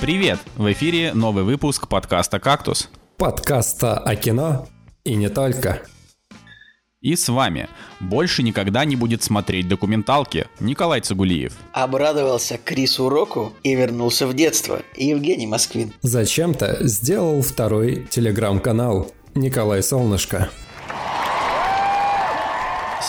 Привет! В эфире новый выпуск подкаста «Кактус». Подкаста о кино и не только. И с вами больше никогда не будет смотреть документалки Николай Цигулиев. Обрадовался Крису Року и вернулся в детство. Евгений Москвин. Зачем-то сделал второй телеграм-канал Николай Солнышко.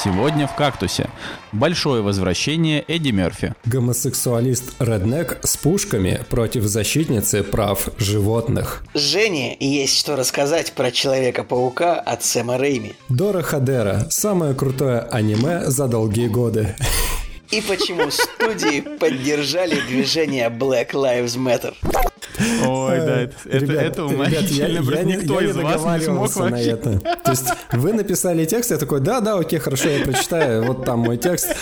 Сегодня в «Кактусе» большое возвращение Эдди Мерфи. Гомосексуалист Реднек с пушками против защитницы прав животных. Жене есть что рассказать про Человека-паука от Сэма Рейми. Дора Хадера – самое крутое аниме за долгие годы. И почему студии поддержали движение Black Lives Matter. Ой, да, это, Ребят, это, уморительно, ребят, я, я, никто я из не вас не смог договаривался на вообще. это. То есть вы написали текст, я такой, да, да, окей, хорошо, я прочитаю, вот там мой текст.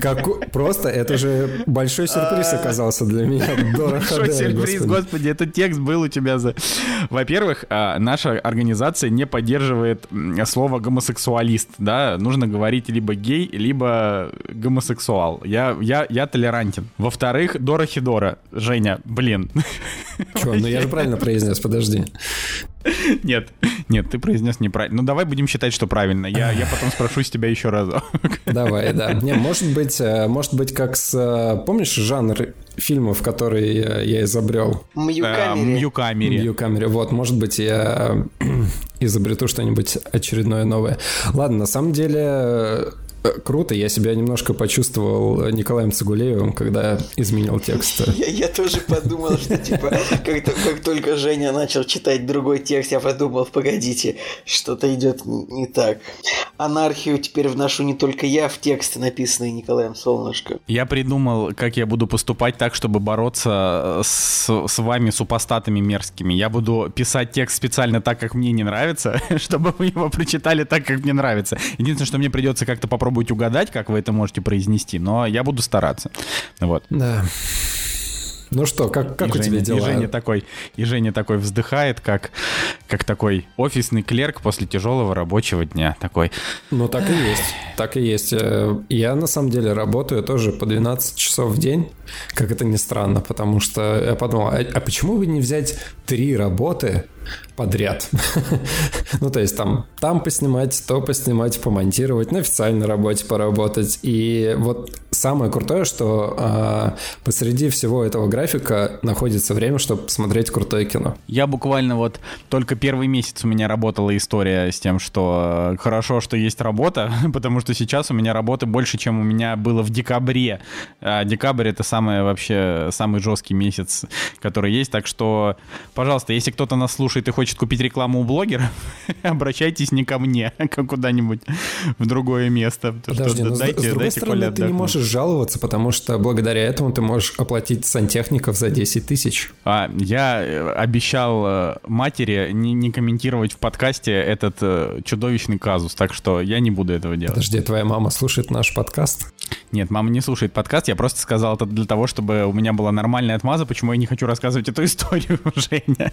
Как, просто это же большой сюрприз оказался для меня. Большой сюрприз, господи. этот текст был у тебя за... Во-первых, а, наша организация не поддерживает слово гомосексуалист, да, нужно говорить либо гей, либо гомосексуал. Я, я, я толерантен. Во-вторых, Дора Хидора. Женя, блин. Чё, ну я же правильно произнес, подожди. Нет, нет, ты произнес неправильно. Ну давай будем считать, что правильно. Я, я потом спрошу с тебя еще раз. Давай, да. Не, может быть, э, может быть, как с... э, Помнишь жанр фильмов, который я изобрел? Мьюкамери. Мьюкамери. Вьюкамере. Вот, может быть, я э, изобрету что-нибудь очередное новое. Ладно, на самом деле круто. Я себя немножко почувствовал Николаем Цигулеевым, когда изменил текст. Я, я тоже подумал, что типа, как, то- как только Женя начал читать другой текст, я подумал, погодите, что-то идет не, не так. Анархию теперь вношу не только я в тексты, написанные Николаем Солнышко. Я придумал, как я буду поступать так, чтобы бороться э, с, с вами, супостатами мерзкими. Я буду писать текст специально так, как мне не нравится, чтобы вы его прочитали так, как мне нравится. Единственное, что мне придется как-то попробовать угадать, как вы это можете произнести, но я буду стараться. Вот. Да. Ну что, как, как и у Женя, тебя дела? И Женя такой, и Женя такой вздыхает, как, как такой офисный клерк после тяжелого рабочего дня. Такой, Ну, так и есть. Так и есть. Э, Я, на самом деле, работаю тоже по 12 часов в день, как это ни странно, потому что я подумал, а, а почему бы не взять три работы подряд? ну, то есть там, там поснимать, то поснимать, помонтировать, на официальной работе поработать. И вот самое крутое, что а, посреди всего этого графика находится время, чтобы посмотреть крутое кино. Я буквально вот только первый месяц у меня работала история с тем, что э, хорошо, что есть работа, потому что сейчас у меня работы больше, чем у меня было в декабре. А декабрь это самый вообще самый жесткий месяц, который есть. Так что, пожалуйста, если кто-то нас слушает и хочет купить рекламу у блогера, обращайтесь не ко мне, а куда-нибудь в другое место. Потому что Подожди, но дайте- с, другой дайте стороны, ты не можешь жаловаться, потому что благодаря этому ты можешь оплатить сантехников за 10 тысяч. А, я э, обещал э, матери не, не комментировать в подкасте этот э, чудовищный казус, так что я не буду этого делать. Подожди, твоя мама слушает наш подкаст? Нет, мама не слушает подкаст, я просто сказал это для того, чтобы у меня была нормальная отмаза, почему я не хочу рассказывать эту историю, Женя.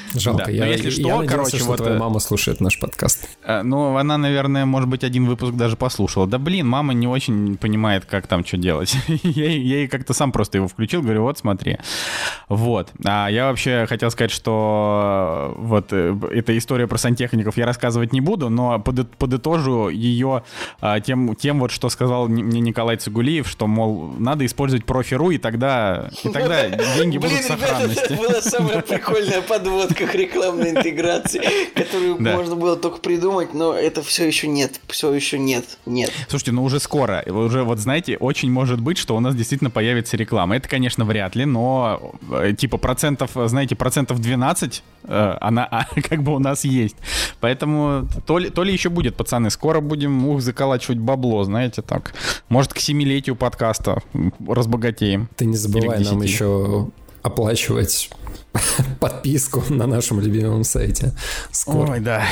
Жалко, Да, я, но если я что, надеялся, короче, что вот, твоя э, мама слушает наш подкаст. Э, Ну, она, наверное, может быть, один выпуск даже послушала. Да блин, мама не очень понимает, как там что делать. я, ей- я ей как-то сам просто его включил, говорю, вот смотри. Вот. А я вообще хотел сказать, что э, вот эта история про сантехников я рассказывать не буду, но поды- подытожу ее а, тем, тем вот, что сказал мне Николай Цигулиев, что, мол, надо использовать профи.ру, и тогда, и тогда деньги будут Блин, в ребята, сохранности. это была самая прикольная подводка к рекламной интеграции, которую Да. можно было только придумать, но это все еще нет, все еще нет, нет. Слушайте, ну уже скоро, уже вот знаете, очень может быть, что у нас действительно появится реклама. Это, конечно, вряд ли, но э, типа процентов, знаете, процентов 12 э, она а, как бы у нас есть. Поэтому то ли, то ли еще будет, пацаны, скоро будем ух, заколачивать бабло, знаете, так. Может, к семилетию подкаста разбогатеем. Ты не забывай нам 10. еще оплачивать подписку на нашем любимом сайте. Скоро. Ой, да.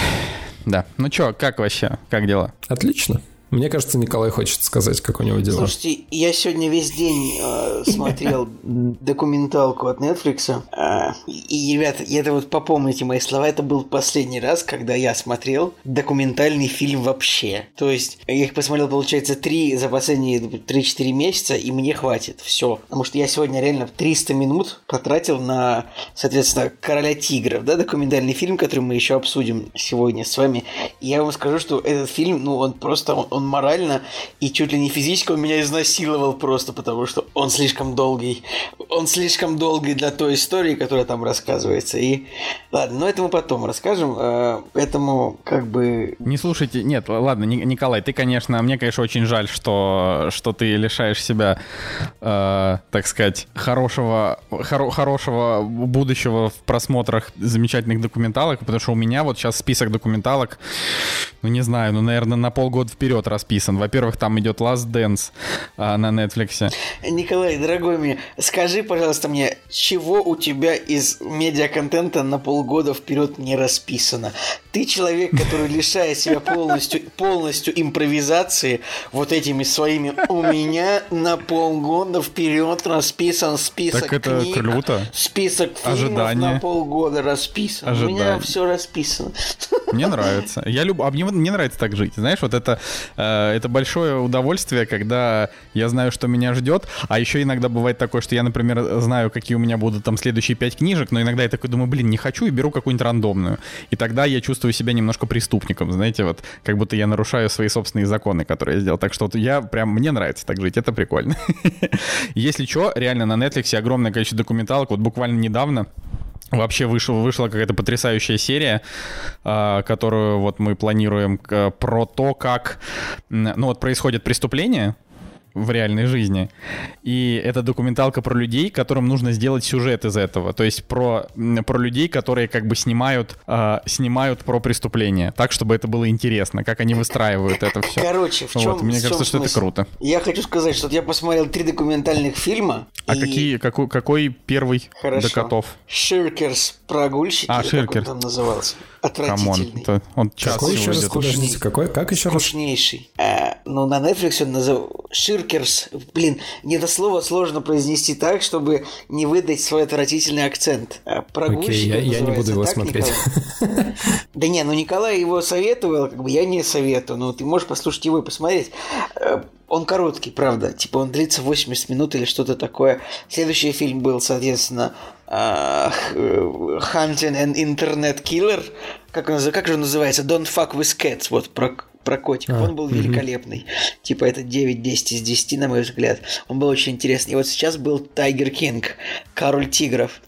Да. Ну чё, как вообще? Как дела? Отлично. Мне кажется, Николай хочет сказать, как у него дела. Слушайте, я сегодня весь день э, смотрел документалку от Netflix. Э, и, ребята, это вот попомните мои слова, это был последний раз, когда я смотрел документальный фильм вообще. То есть, я их посмотрел, получается, три за последние 3-4 месяца, и мне хватит. Все. Потому что я сегодня реально 300 минут потратил на, соответственно, Короля Тигров, да, документальный фильм, который мы еще обсудим сегодня с вами. И я вам скажу, что этот фильм, ну, он просто, он, он морально и чуть ли не физически он меня изнасиловал просто, потому что он слишком долгий. Он слишком долгий для той истории, которая там рассказывается. И ладно, но это мы потом расскажем. Э, поэтому как бы... Не слушайте, нет, ладно, Николай, ты, конечно, мне, конечно, очень жаль, что, что ты лишаешь себя, э, так сказать, хорошего, хоро, хорошего будущего в просмотрах замечательных документалок, потому что у меня вот сейчас список документалок, ну не знаю, ну, наверное, на полгода вперед расписан. Во-первых, там идет Last Dance а, на Netflix. Николай, дорогой мне, скажи, пожалуйста, мне, чего у тебя из медиаконтента на полгода вперед не расписано? Ты человек, который лишает себя полностью, полностью импровизации вот этими своими «у меня на полгода вперед расписан список Так это книг, круто. список фильмов Ожидание. на полгода расписан. Ожидание. У меня все расписано. Мне нравится. Я люб... А мне, мне нравится так жить. Знаешь, вот это, это большое удовольствие, когда я знаю, что меня ждет. А еще иногда бывает такое, что я, например, знаю, какие у меня будут там следующие пять книжек, но иногда я такой думаю, блин, не хочу и беру какую-нибудь рандомную. И тогда я чувствую себя немножко преступником, знаете, вот как будто я нарушаю свои собственные законы, которые я сделал. Так что вот я прям, мне нравится так жить, это прикольно. Если что, реально на Netflix огромное количество документалок. Вот буквально недавно Вообще вышел, вышла какая-то потрясающая серия, э, которую вот мы планируем про то, как ну вот происходит преступление в реальной жизни. И это документалка про людей, которым нужно сделать сюжет из этого. То есть про, про людей, которые как бы снимают, э, снимают про преступление. Так, чтобы это было интересно, как они выстраивают это все. Короче, в чем вот, Мне в чем кажется, что это смысл? круто. Я хочу сказать, что я посмотрел три документальных фильма. А и- какие, какой, какой первый Хорошо. до котов? Ширкерс прогульщики, А, или как он там назывался. Отвратительный. он час Какой еще раз, подождите, какой, как еще раз? Скучнейший. А, ну, на Netflix он называл Ширкерс. Блин, мне это слово сложно произнести так, чтобы не выдать свой отвратительный акцент. Прогульщик Окей, я- я не буду его так, смотреть. Николай? Да не, ну Николай его советовал, как бы я не советую. Ну, ты можешь послушать его и посмотреть. Он короткий, правда. Типа он длится 80 минут или что-то такое. Следующий фильм был, соответственно, а, э, Hunting and Internet Killer. Как, он, как же он называется? Don't fuck with cats. Вот про, про котиков. А, он был великолепный. Типа это 9-10 из 10, на мой взгляд. Он был очень интересный. И вот сейчас был Тайгер Кинг, Король Тигров.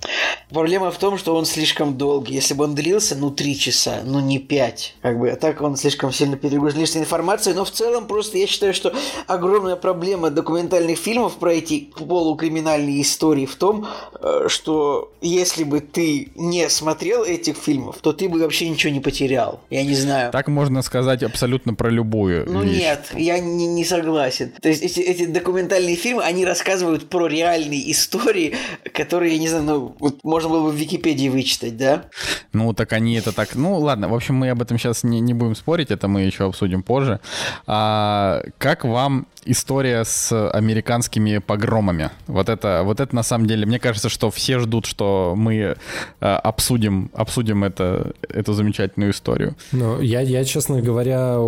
Проблема в том, что он слишком долгий. Если бы он длился, ну, 3 часа, ну, не 5. Как бы, а так он слишком сильно перегружен лишней информацией. Но в целом просто я считаю, что огромная проблема документальных фильмов про эти полукриминальные истории в том, э, что если бы ты не смотрел этих фильмов, то ты бы вообще ничего не потерял. Я не знаю. Так можно сказать абсолютно про любую Ну вещь. нет, я не, не согласен. То есть эти, эти документальные фильмы, они рассказывают про реальные истории, которые, я не знаю, ну, вот можно было бы в Википедии вычитать, да? Ну, так они это так... Ну, ладно, в общем, мы об этом сейчас не, не будем спорить, это мы еще обсудим позже. А, как вам история с американскими погромами? Вот это, вот это на самом деле, мне кажется, что все ждут, что мы э, обсудим, обсудим это, эту замечательную историю. Ну, я, я, честно говоря,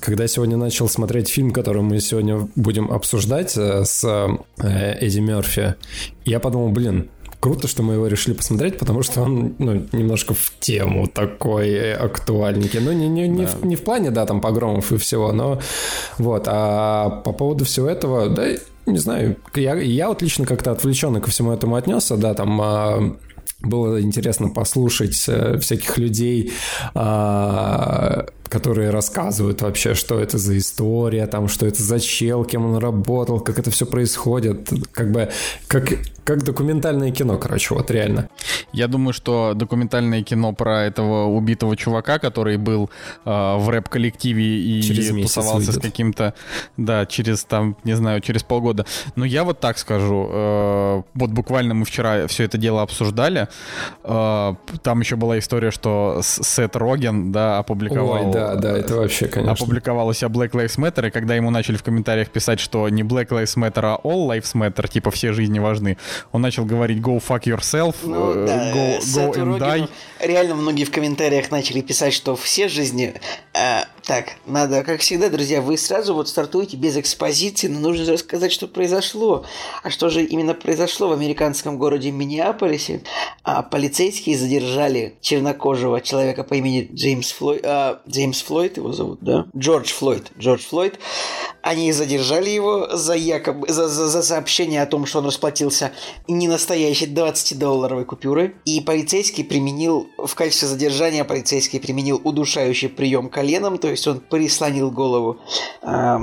когда сегодня начал смотреть фильм, который мы сегодня будем обсуждать э, с э, Эдди Мерфи, я подумал, блин, круто, что мы его решили посмотреть, потому что он ну, немножко в тему такой актуальненький. Ну, не, не, не, в, не в плане, да, там, погромов и всего, но вот. А по поводу всего этого, да, не знаю, я, я вот лично как-то отвлеченно ко всему этому отнесся, да, там... а, было интересно послушать э, всяких людей, а, которые рассказывают вообще, что это за история, там, что это за чел, кем он работал, как это все происходит, как бы как, как документальное кино, короче, вот реально. Я думаю, что документальное кино про этого убитого чувака, который был э, в рэп-коллективе и Через тусовался с выйдет. каким-то, да, через там, не знаю, через полгода. Но я вот так скажу, э, вот буквально мы вчера все это дело обсуждали. Э, там еще была история, что С- Сет Роген, да, опубликовал Ой, Да, да, это вообще, конечно. Опубликовал у себя Black Lives Matter, и когда ему начали в комментариях писать, что не Black Lives Matter, а All Lives Matter, типа все жизни важны, он начал говорить go fuck yourself, ну, uh, да, go, go and die. Реально многие в комментариях начали писать, что все жизни... Э, так, надо, как всегда, друзья, вы сразу вот стартуете без экспозиции, но нужно рассказать, что произошло. А что же именно произошло в американском городе Миннеаполисе? А, полицейские задержали чернокожего человека по имени Джеймс Флойд. А, Джеймс Флойд его зовут, да? Джордж Флойд. Джордж Флойд. Они задержали его за якобы за, за, за сообщение о том, что он расплатился не настоящей 20-долларовой купюрой. И полицейский применил в качестве задержания полицейский применил удушающий прием коленом, то есть он прислонил голову э,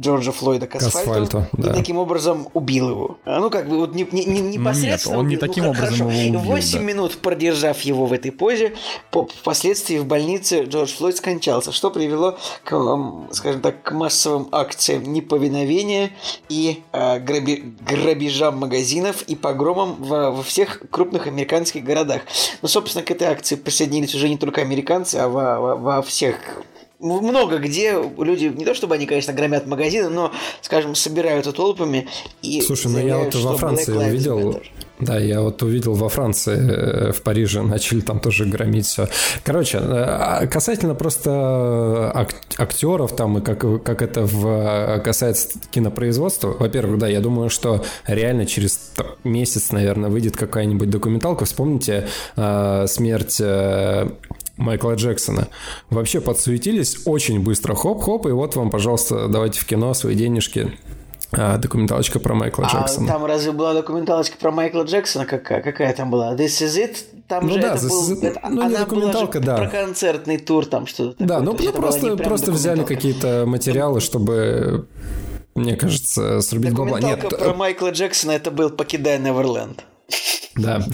Джорджа Флойда к асфальту, к асфальту да. и таким образом убил его. А, ну как бы вот не, не, не непосредственно. Нет, он не убил, таким ну, образом хорошо. его убил. 8 да. минут продержав его в этой позе, по, впоследствии в больнице Джордж Флойд скончался, что привело к, скажем так, к массовым акциям акциям неповиновения и э, граби, грабежам магазинов и погромам во, во всех крупных американских городах. Ну, собственно, к этой акции присоединились уже не только американцы, а во, во, во всех много где люди, не то чтобы они, конечно, громят магазины, но, скажем, собираются толпами и Слушай, ну я вот во Франции увидел, да, я вот увидел во Франции, э, в Париже начали там тоже громить все. Короче, э, а касательно просто актеров там и как, как это в, касается кинопроизводства, во-первых, да, я думаю, что реально через месяц, наверное, выйдет какая-нибудь документалка. Вспомните э, смерть э, Майкла Джексона. Вообще подсуетились очень быстро, хоп-хоп, и вот вам, пожалуйста, давайте в кино свои денежки а, документалочка про Майкла а Джексона. Там разве была документалочка про Майкла Джексона? Какая, какая там была? This is it? Там ну же да, это был, это, ну, она не документалка, была же да. про концертный тур, там что-то Да, такое. ну просто, просто взяли какие-то материалы, чтобы, мне кажется, срубить бабла. Нет, про Майкла Джексона это был «Покидая Неверленд». Да.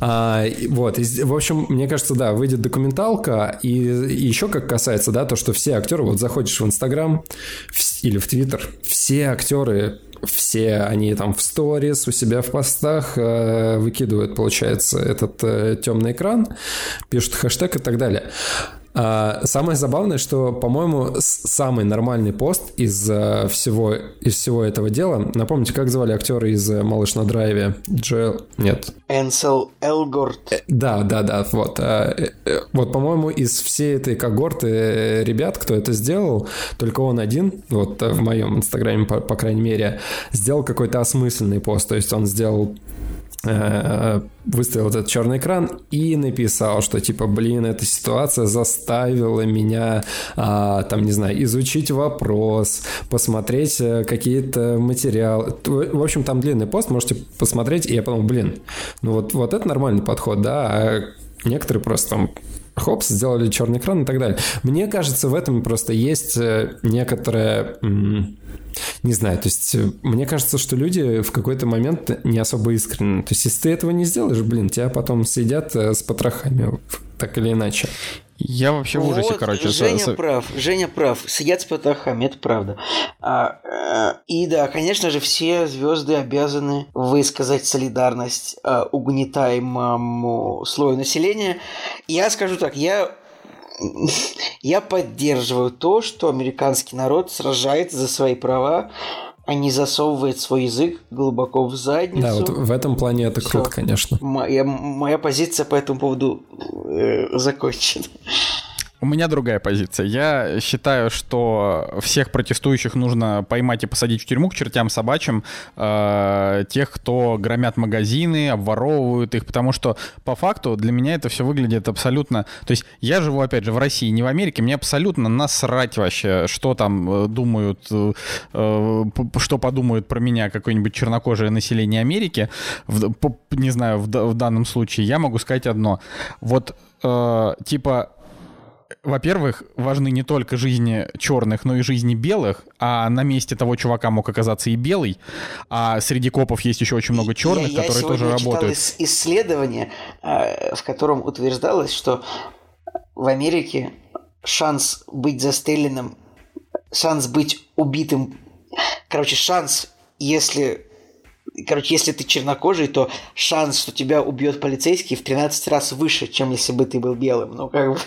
а, вот. И, в общем, мне кажется, да, выйдет документалка. И, и еще как касается, да, то, что все актеры, вот заходишь в Инстаграм или в Твиттер, все актеры все они там в сторис, у себя в постах э, выкидывают, получается, этот э, темный экран, пишут хэштег и так далее. А, самое забавное, что, по-моему, самый нормальный пост из э, всего, из всего этого дела. Напомните, как звали актера из э, «Малыш на драйве»? Джоэл... Нет. Энсел Элгорт. Э, да, да, да, вот. Вот, по-моему, из всей этой когорты ребят, кто это сделал, только он один, вот в моем инстаграме, по, по крайней мере, сделал какой-то осмысленный пост. То есть он сделал выставил этот черный экран и написал, что типа, блин, эта ситуация заставила меня, а, там, не знаю, изучить вопрос, посмотреть э, какие-то материалы. В общем, там длинный пост, можете посмотреть, и я подумал, блин, ну вот, вот это нормальный подход, да, а некоторые просто там хопс, сделали черный экран и так далее. Мне кажется, в этом просто есть э, некоторая не знаю, то есть э, мне кажется, что люди в какой-то момент не особо искренны. То есть если ты этого не сделаешь, блин, тебя потом сидят э, с потрохами, так или иначе. Я вообще в ужасе, вот, короче. Женя с... прав, Женя прав. Сидят с потрохами, это правда. А, а, и да, конечно же, все звезды обязаны высказать солидарность а, угнетаемому слою населения. Я скажу так, я я поддерживаю то, что американский народ сражается за свои права, а не засовывает свой язык глубоко в задницу. Да, вот в этом плане это Всё. круто, конечно. Моя, моя позиция по этому поводу э, закончена. У меня другая позиция. Я считаю, что всех протестующих нужно поймать и посадить в тюрьму к чертям собачьим, э, тех, кто громят магазины, обворовывают их, потому что по факту для меня это все выглядит абсолютно... То есть я живу, опять же, в России, не в Америке, мне абсолютно насрать вообще, что там э, думают, э, э, что подумают про меня какое-нибудь чернокожее население Америки, в, по, не знаю, в, в данном случае. Я могу сказать одно. Вот, э, типа во-первых, важны не только жизни черных, но и жизни белых, а на месте того чувака мог оказаться и белый, а среди копов есть еще очень много черных, я, я которые тоже работают. Я исследование, э, в котором утверждалось, что в Америке шанс быть застреленным, шанс быть убитым, короче, шанс, если короче, если ты чернокожий, то шанс, что тебя убьет полицейский в 13 раз выше, чем если бы ты был белым. Ну, как бы...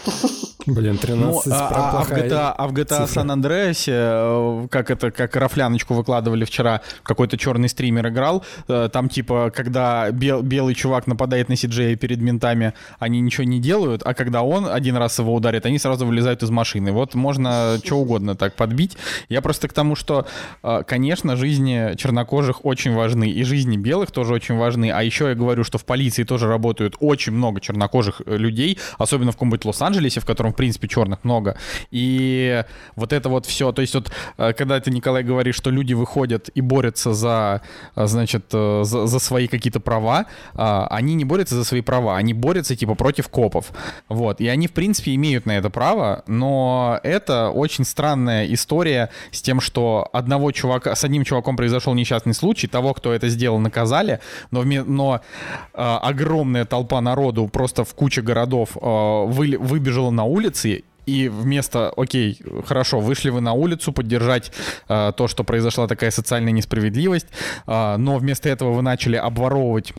Блин, 13 ну, а, а, в GTA, а в GTA San Andreas, как это, как рафляночку выкладывали вчера, какой-то черный стример играл, э, там типа, когда бел, белый чувак нападает на CJ перед ментами, они ничего не делают, а когда он один раз его ударит, они сразу вылезают из машины. Вот можно что угодно так подбить. Я просто к тому, что, э, конечно, жизни чернокожих очень важны, и жизни белых тоже очень важны, а еще я говорю, что в полиции тоже работают очень много чернокожих людей, особенно в каком-нибудь Лос-Анджелесе, в котором в принципе, черных много. И вот это вот все, то есть вот, э, когда ты, Николай, говоришь, что люди выходят и борются за, э, значит, э, за, за свои какие-то права, они не борются за свои права, они борются, типа, против копов. Вот, и они, в принципе, имеют на это право, но это очень странная история с тем, что одного чувака, с одним чуваком произошел несчастный случай, того, кто это сделал, наказали, но, но огромная толпа народу просто в куче городов вы, выбежала на улицы, и вместо, окей, хорошо, вышли вы на улицу поддержать э, то, что произошла такая социальная несправедливость, э, но вместо этого вы начали обворовывать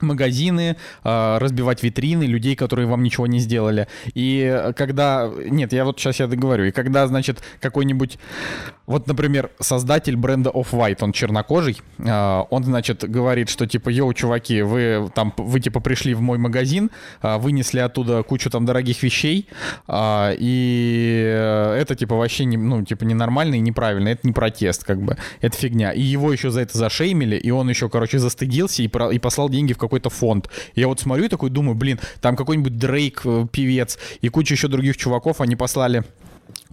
магазины, а, разбивать витрины людей, которые вам ничего не сделали. И когда... Нет, я вот сейчас я договорю. И когда, значит, какой-нибудь... Вот, например, создатель бренда Off-White, он чернокожий, а, он, значит, говорит, что, типа, йоу, чуваки, вы там, вы, типа, пришли в мой магазин, а, вынесли оттуда кучу там дорогих вещей, и это, типа, вообще, не, ну, типа, ненормально и неправильно, это не протест, как бы, это фигня. И его еще за это зашеймили, и он еще, короче, застыдился и, про, и послал деньги в какой-то фонд. Я вот смотрю такой, думаю, блин, там какой-нибудь Дрейк, э, певец и куча еще других чуваков, они послали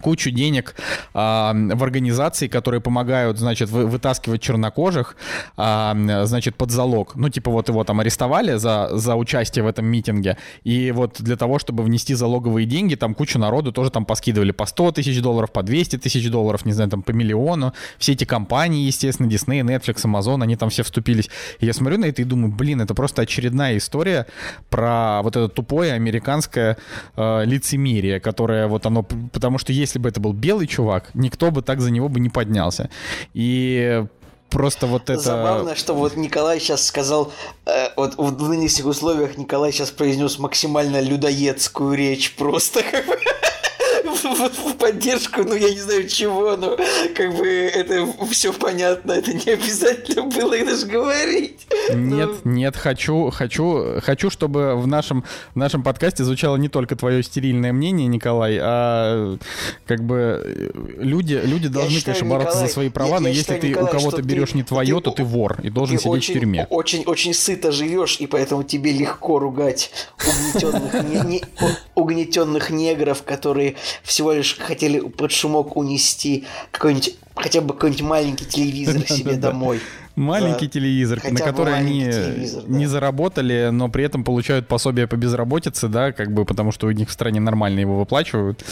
кучу денег а, в организации, которые помогают, значит, вы, вытаскивать чернокожих, а, значит, под залог. Ну, типа вот его там арестовали за, за участие в этом митинге, и вот для того, чтобы внести залоговые деньги, там кучу народу тоже там поскидывали по 100 тысяч долларов, по 200 тысяч долларов, не знаю, там по миллиону. Все эти компании, естественно, Disney, Netflix, Amazon, они там все вступились. И я смотрю на это и думаю, блин, это просто очередная история про вот это тупое американское э, лицемерие, которое вот оно, потому что если бы это был белый чувак, никто бы так за него бы не поднялся. И просто вот это... Забавно, что вот Николай сейчас сказал, э, вот в нынешних условиях Николай сейчас произнес максимально людоедскую речь просто в поддержку, ну, я не знаю чего, но как бы это все понятно, это не обязательно было их даже говорить. Нет, но... Ну. нет, хочу, хочу, хочу, чтобы в нашем, в нашем подкасте звучало не только твое стерильное мнение, Николай, а как бы люди, люди должны, считаю, конечно, бороться Николай, за свои права, я, но если считаю, ты Николай, у кого-то берешь не твое, ты, то ты вор и должен сидеть очень, в тюрьме. Очень, очень сыто живешь, и поэтому тебе легко ругать угнетенных, не, не, угнетенных негров, которые всего лишь хотели под шумок унести какой-нибудь хотя бы какой-нибудь маленький телевизор себе домой. Маленький телевизор, на который они не заработали, но при этом получают пособие по безработице, да, как бы потому что у них в стране нормально его выплачивают.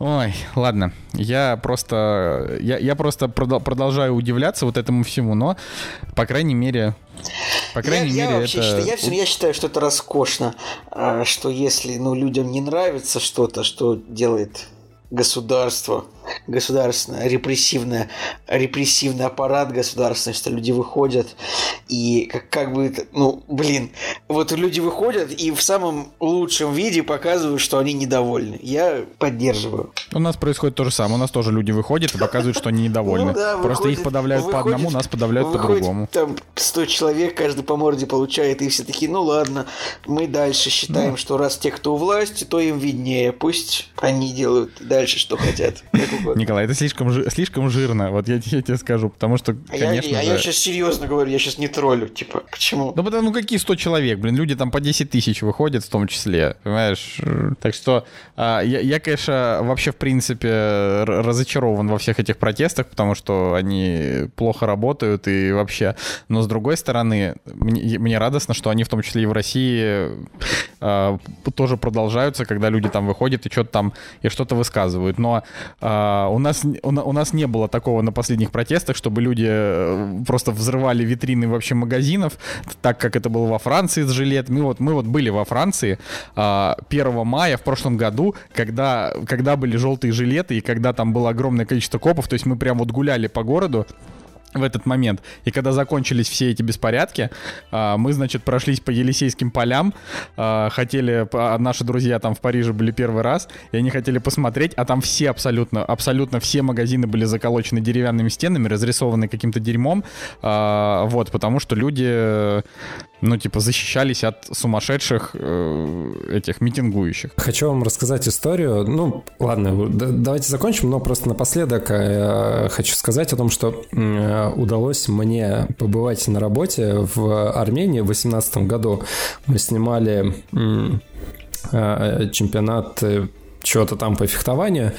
Ой, ладно, я просто, я, я просто продолжаю удивляться вот этому всему, но, по крайней мере, по крайней я, мере, я вообще это... Считаю, я, я считаю, что это роскошно, а, что если ну, людям не нравится что-то, что делает государство, государственное, репрессивное, репрессивный аппарат государственный, что люди выходят и как, как бы, ну, блин, вот люди выходят и в самом лучшем виде показывают, что они недовольны. Я поддерживаю. У нас происходит то же самое. У нас тоже люди выходят и показывают, что они недовольны. Ну Просто их подавляют по одному, нас подавляют по-другому. Там 100 человек, каждый по морде получает, и все такие, ну ладно, мы дальше считаем, что раз те, кто у власти, то им виднее. Пусть они делают дальше, что хотят. Николай, это слишком, слишком жирно, вот я, я тебе скажу, потому что, конечно я, же... я сейчас серьезно говорю, я сейчас не троллю, типа, почему? Ну, потому, ну какие 100 человек, блин, люди там по 10 тысяч выходят в том числе, понимаешь? Так что а, я, я, конечно, вообще, в принципе, разочарован во всех этих протестах, потому что они плохо работают и вообще... Но, с другой стороны, мне, мне радостно, что они в том числе и в России а, тоже продолжаются, когда люди там выходят и что-то там, и что-то высказывают. Но а, у, нас, у, нас не было такого на последних протестах, чтобы люди э, просто взрывали витрины вообще магазинов, так как это было во Франции с жилетами. Вот, мы вот были во Франции 1 а, мая в прошлом году, когда, когда были желтые жилеты и когда там было огромное количество копов, то есть мы прям вот гуляли по городу, в этот момент. И когда закончились все эти беспорядки, а, мы, значит, прошлись по Елисейским полям, а, хотели, а, наши друзья там в Париже были первый раз, и они хотели посмотреть, а там все абсолютно, абсолютно все магазины были заколочены деревянными стенами, разрисованы каким-то дерьмом, вот, потому что люди ну, типа, защищались от сумасшедших э, этих митингующих. Хочу вам рассказать историю. Ну, ладно, давайте закончим, но просто напоследок э, хочу сказать о том, что э, удалось мне побывать на работе в Армении в 2018 году. Мы снимали э, чемпионат э, чего-то там по фехтованию.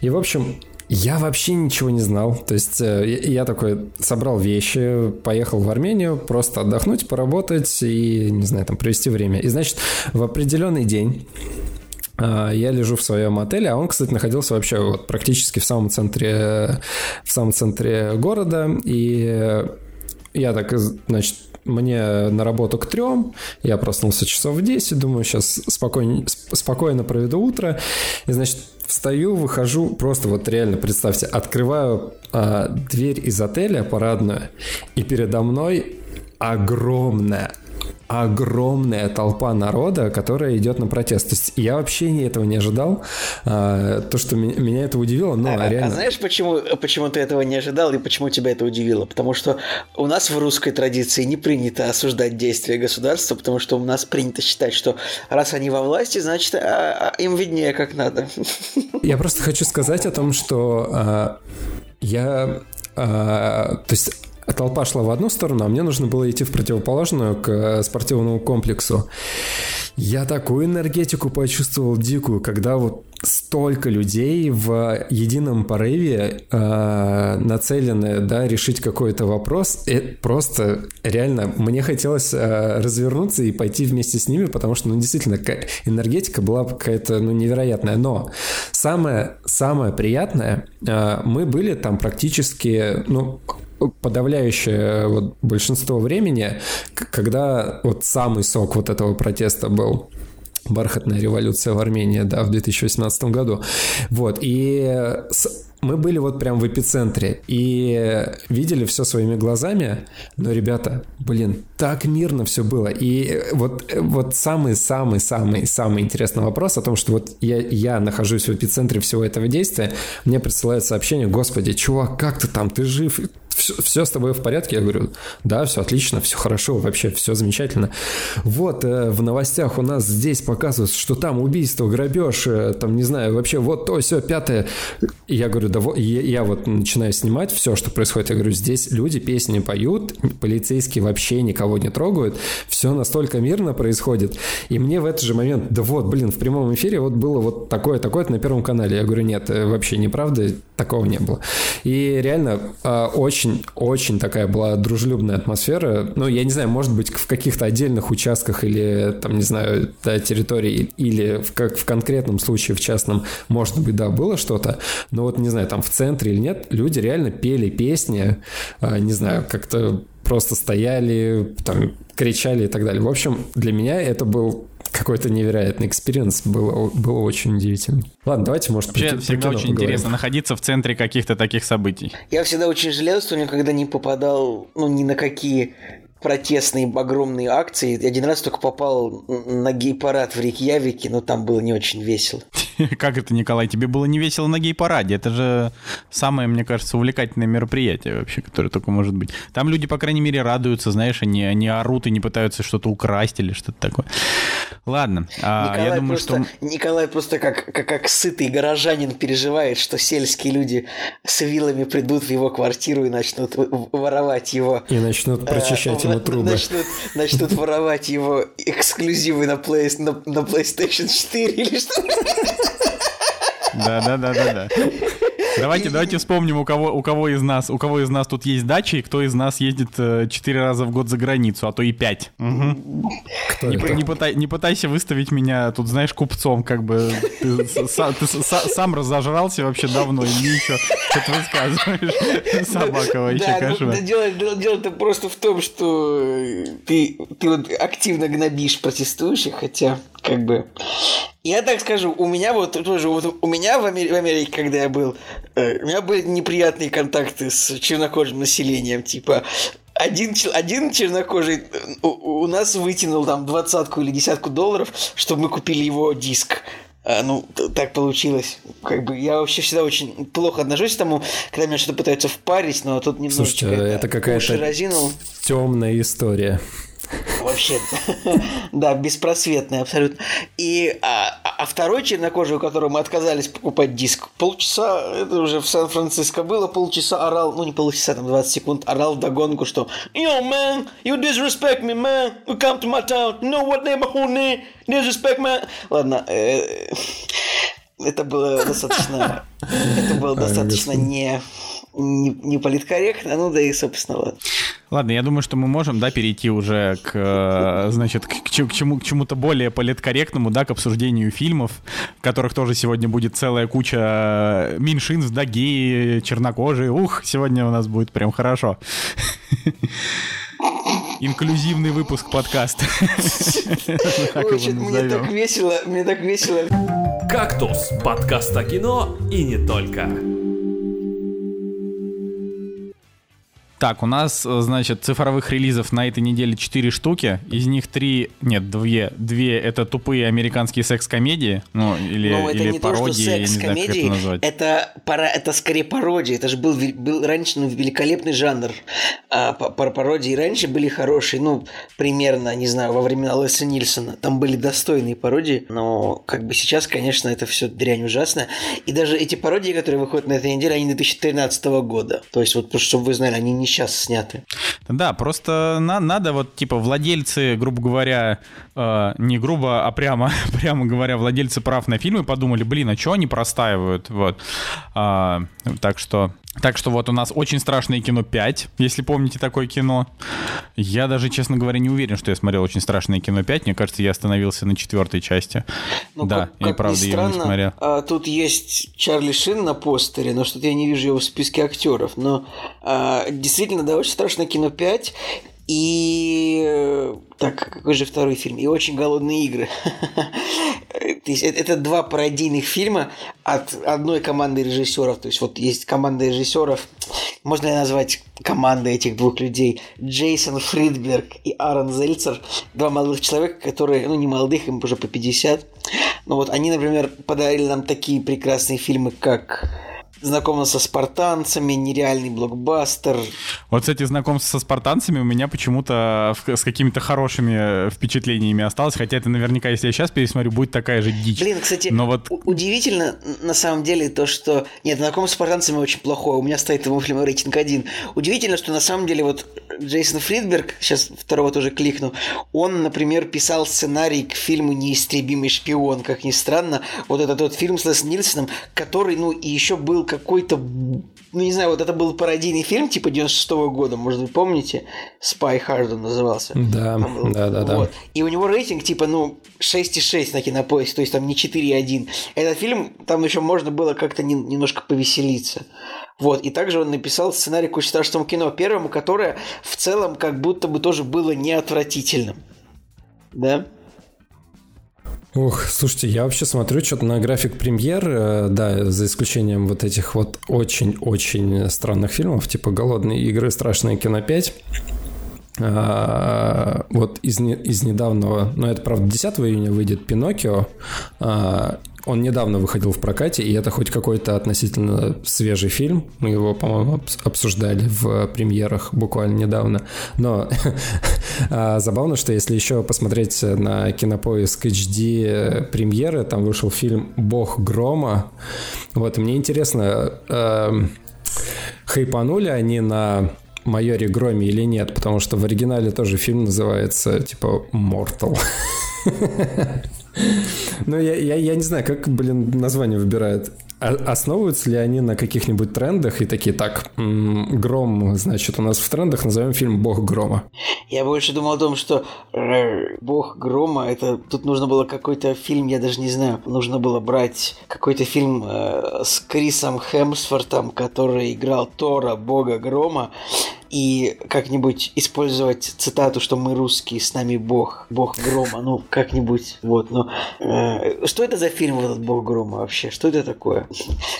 И, в общем, я вообще ничего не знал. То есть э, я такой собрал вещи, поехал в Армению, просто отдохнуть, поработать и, не знаю, там провести время. И, значит, в определенный день э, я лежу в своем отеле, а он, кстати, находился вообще вот практически в самом центре, в самом центре города. И я так, значит, мне на работу к трем, я проснулся часов в 10, думаю, сейчас спокойно, спокойно проведу утро. И, значит, встаю, выхожу, просто вот реально представьте, открываю а, дверь из отеля парадную, и передо мной огромная, огромная толпа народа, которая идет на протест. То есть я вообще не этого не ожидал. А, то, что меня, меня это удивило, но а, реально... А знаешь, почему, почему ты этого не ожидал и почему тебя это удивило? Потому что у нас в русской традиции не принято осуждать действия государства, потому что у нас принято считать, что раз они во власти, значит, а, а, им виднее, как надо. Я просто хочу сказать о том, что а, я... А, то есть толпа шла в одну сторону, а мне нужно было идти в противоположную к э, спортивному комплексу. Я такую энергетику почувствовал дикую, когда вот столько людей в едином порыве э, нацелены, да, решить какой-то вопрос. Это просто реально мне хотелось э, развернуться и пойти вместе с ними, потому что, ну, действительно, энергетика была какая-то, ну, невероятная. Но самое, самое приятное, э, мы были там практически, ну, подавляющее вот большинство времени, когда вот самый сок вот этого протеста был бархатная революция в Армении, да, в 2018 году. Вот, и мы были вот прям в эпицентре и видели все своими глазами, но, ребята, блин, так мирно все было. И вот, вот самый-самый-самый-самый интересный вопрос о том, что вот я, я нахожусь в эпицентре всего этого действия, мне присылают сообщение, господи, чувак, как ты там, ты жив? Все, все с тобой в порядке? Я говорю, да, все отлично, все хорошо, вообще все замечательно. Вот э, в новостях у нас здесь показывают, что там убийство, грабеж, э, там, не знаю, вообще вот то, все, пятое. я говорю, да вот, я, я вот начинаю снимать все, что происходит. Я говорю, здесь люди песни поют, полицейские вообще никого не трогают, все настолько мирно происходит. И мне в этот же момент, да вот, блин, в прямом эфире вот было вот такое-такое на Первом канале. Я говорю, нет, э, вообще неправда, такого не было. И реально очень очень-очень такая была дружелюбная атмосфера. Ну, я не знаю, может быть, в каких-то отдельных участках или, там, не знаю, да, территории, или в, как в конкретном случае, в частном, может быть, да, было что-то, но вот, не знаю, там в центре или нет, люди реально пели песни, а, не знаю, как-то просто стояли, там, кричали и так далее. В общем, для меня это был какой-то невероятный experience, было, было очень удивительно. Ладно, давайте, может, Вообще, про, всегда про очень поговорим. интересно находиться в центре каких-то таких событий. Я всегда очень жалел, что никогда не попадал, ну, ни на какие протестные огромные акции. Один раз только попал на гей-парад в Рейкьявике, но там было не очень весело. Как это, Николай? Тебе было не весело на гей-параде? Это же самое, мне кажется, увлекательное мероприятие вообще, которое только может быть. Там люди, по крайней мере, радуются, знаешь, они, они орут и не пытаются что-то украсть или что-то такое. Ладно, а, я думаю, просто, что... Николай просто как, как, как сытый горожанин переживает, что сельские люди с вилами придут в его квартиру и начнут воровать его. И начнут э, прочищать ему трубы. Начнут, начнут воровать его эксклюзивы на, play, на, на PlayStation 4 или что Да, да, да, да, да. Давайте, давайте вспомним, у кого, у кого из нас, у кого из нас тут есть дачи, и кто из нас ездит э, четыре раза в год за границу, а то и пять. Угу. Не, не, пытай, не пытайся выставить меня тут, знаешь, купцом, как бы ты, са, ты са, сам разожрался вообще давно, и мне еще что-то высказываешь. Собака вообще да, ну, кошмар. Да, дело, дело-то просто в том, что ты, ты вот активно гнобишь протестующих, хотя как бы Я так скажу, у меня вот тоже, вот у меня в, Амер- в Америке, когда я был, э, у меня были неприятные контакты с чернокожим населением, типа один, один чернокожий у, у нас вытянул там двадцатку или десятку долларов, чтобы мы купили его диск. А, ну, так получилось. Как бы я вообще всегда очень плохо отношусь к тому, когда меня что-то пытаются впарить, но тут немножечко Слушайте, это какая-то темная история. Вообще, да, беспросветная абсолютно. И а, а второй чернокожий, у которого мы отказались покупать диск, полчаса, это уже в Сан-Франциско было, полчаса орал, ну не полчаса, там 20 секунд, орал в догонку, что Yo, man, you disrespect me, man, you come to my town, you know what neighborhood name, disrespect, man. Ладно, э, это было достаточно, это было достаточно не не, не политкорректно, ну да и, собственно, ладно. Ладно, я думаю, что мы можем, да, перейти уже к, э, значит, к, к, чему, к чему-то более политкорректному, да, к обсуждению фильмов, в которых тоже сегодня будет целая куча меньшинств, да, геи, чернокожие. Ух, сегодня у нас будет прям хорошо. Инклюзивный выпуск подкаста. Мне так весело, мне так весело. «Кактус» — подкаст о кино и не только. Так, у нас, э, значит, цифровых релизов на этой неделе 4 штуки. Из них 3, нет, 2. 2 это тупые американские секс-комедии. Ну, или, Но это или не пародии, то, что как это назвать. Это, пара, это скорее пародия. Это же был, был раньше ну, великолепный жанр а, пародии. Раньше были хорошие, ну, примерно, не знаю, во времена Леса Нильсона. Там были достойные пародии. Но как бы сейчас, конечно, это все дрянь ужасная. И даже эти пародии, которые выходят на этой неделе, они 2013 года. То есть, вот, чтобы вы знали, они не не сейчас сняты. Да, просто на, надо вот, типа, владельцы, грубо говоря, э, не грубо, а прямо, прямо говоря, владельцы прав на фильмы подумали, блин, а что они простаивают, вот. А, так что так что вот у нас очень страшное кино 5, если помните такое кино. Я даже, честно говоря, не уверен, что я смотрел очень страшное кино 5. Мне кажется, я остановился на четвертой части. Ну, да, как, я как правда странно, ее не смотрел. А, тут есть Чарли Шин на постере, но что-то я не вижу его в списке актеров. Но а, действительно, да, очень страшное кино 5. И так, какой же второй фильм? И очень голодные игры. То есть это два пародийных фильма от одной команды режиссеров. То есть вот есть команда режиссеров, можно назвать командой этих двух людей? Джейсон Фридберг и Аарон Зельцер. Два молодых человека, которые, ну не молодых, им уже по 50. Но вот они, например, подарили нам такие прекрасные фильмы, как знакомы со спартанцами, нереальный блокбастер. Вот, кстати, знакомство со спартанцами у меня почему-то с какими-то хорошими впечатлениями осталось, хотя это наверняка, если я сейчас пересмотрю, будет такая же дичь. Блин, кстати, Но вот... удивительно на самом деле то, что... Нет, знакомство с спартанцами очень плохое, у меня стоит его фильм рейтинг один. Удивительно, что на самом деле вот Джейсон Фридберг, сейчас второго тоже кликну, он, например, писал сценарий к фильму «Неистребимый шпион», как ни странно. Вот это тот фильм с Лес Нильсоном, который, ну, и еще был какой-то ну, не знаю, вот это был пародийный фильм, типа 96 -го года, может быть, помните? Spy Hard он назывался. Да, был, да, да, да. И у него рейтинг, типа, ну, 6,6 на кинопоиске, то есть там не 4,1. Этот фильм, там еще можно было как-то не, немножко повеселиться. Вот, и также он написал сценарий к страшному кино, первому, которое в целом как будто бы тоже было не отвратительным. Да? Ух, слушайте, я вообще смотрю что-то на график премьер, э, да, за исключением вот этих вот очень-очень странных фильмов, типа «Голодные игры», «Страшное кино 5». А, вот из, не, из недавнего, ну это правда 10 июня выйдет «Пиноккио», а, он недавно выходил в прокате, и это хоть какой-то относительно свежий фильм. Мы его, по-моему, обсуждали в премьерах буквально недавно. Но а, забавно, что если еще посмотреть на Кинопоиск HD премьеры, там вышел фильм «Бог грома». Вот, мне интересно, э, хайпанули они на майоре Громе или нет, потому что в оригинале тоже фильм называется типа «Mortal». Ну, я, я, я не знаю, как, блин, название выбирают. А основываются ли они на каких-нибудь трендах и такие, так, Гром, значит, у нас в трендах назовем фильм «Бог Грома». Я больше думал о том, что э, «Бог Грома» это тут нужно было какой-то фильм, я даже не знаю, нужно было брать какой-то фильм э, с Крисом Хемсфортом, который играл Тора, Бога Грома, и как-нибудь использовать цитату, что мы русские, с нами Бог, Бог грома, ну, как-нибудь, вот, но... Э, что это за фильм, этот Бог грома вообще? Что это такое?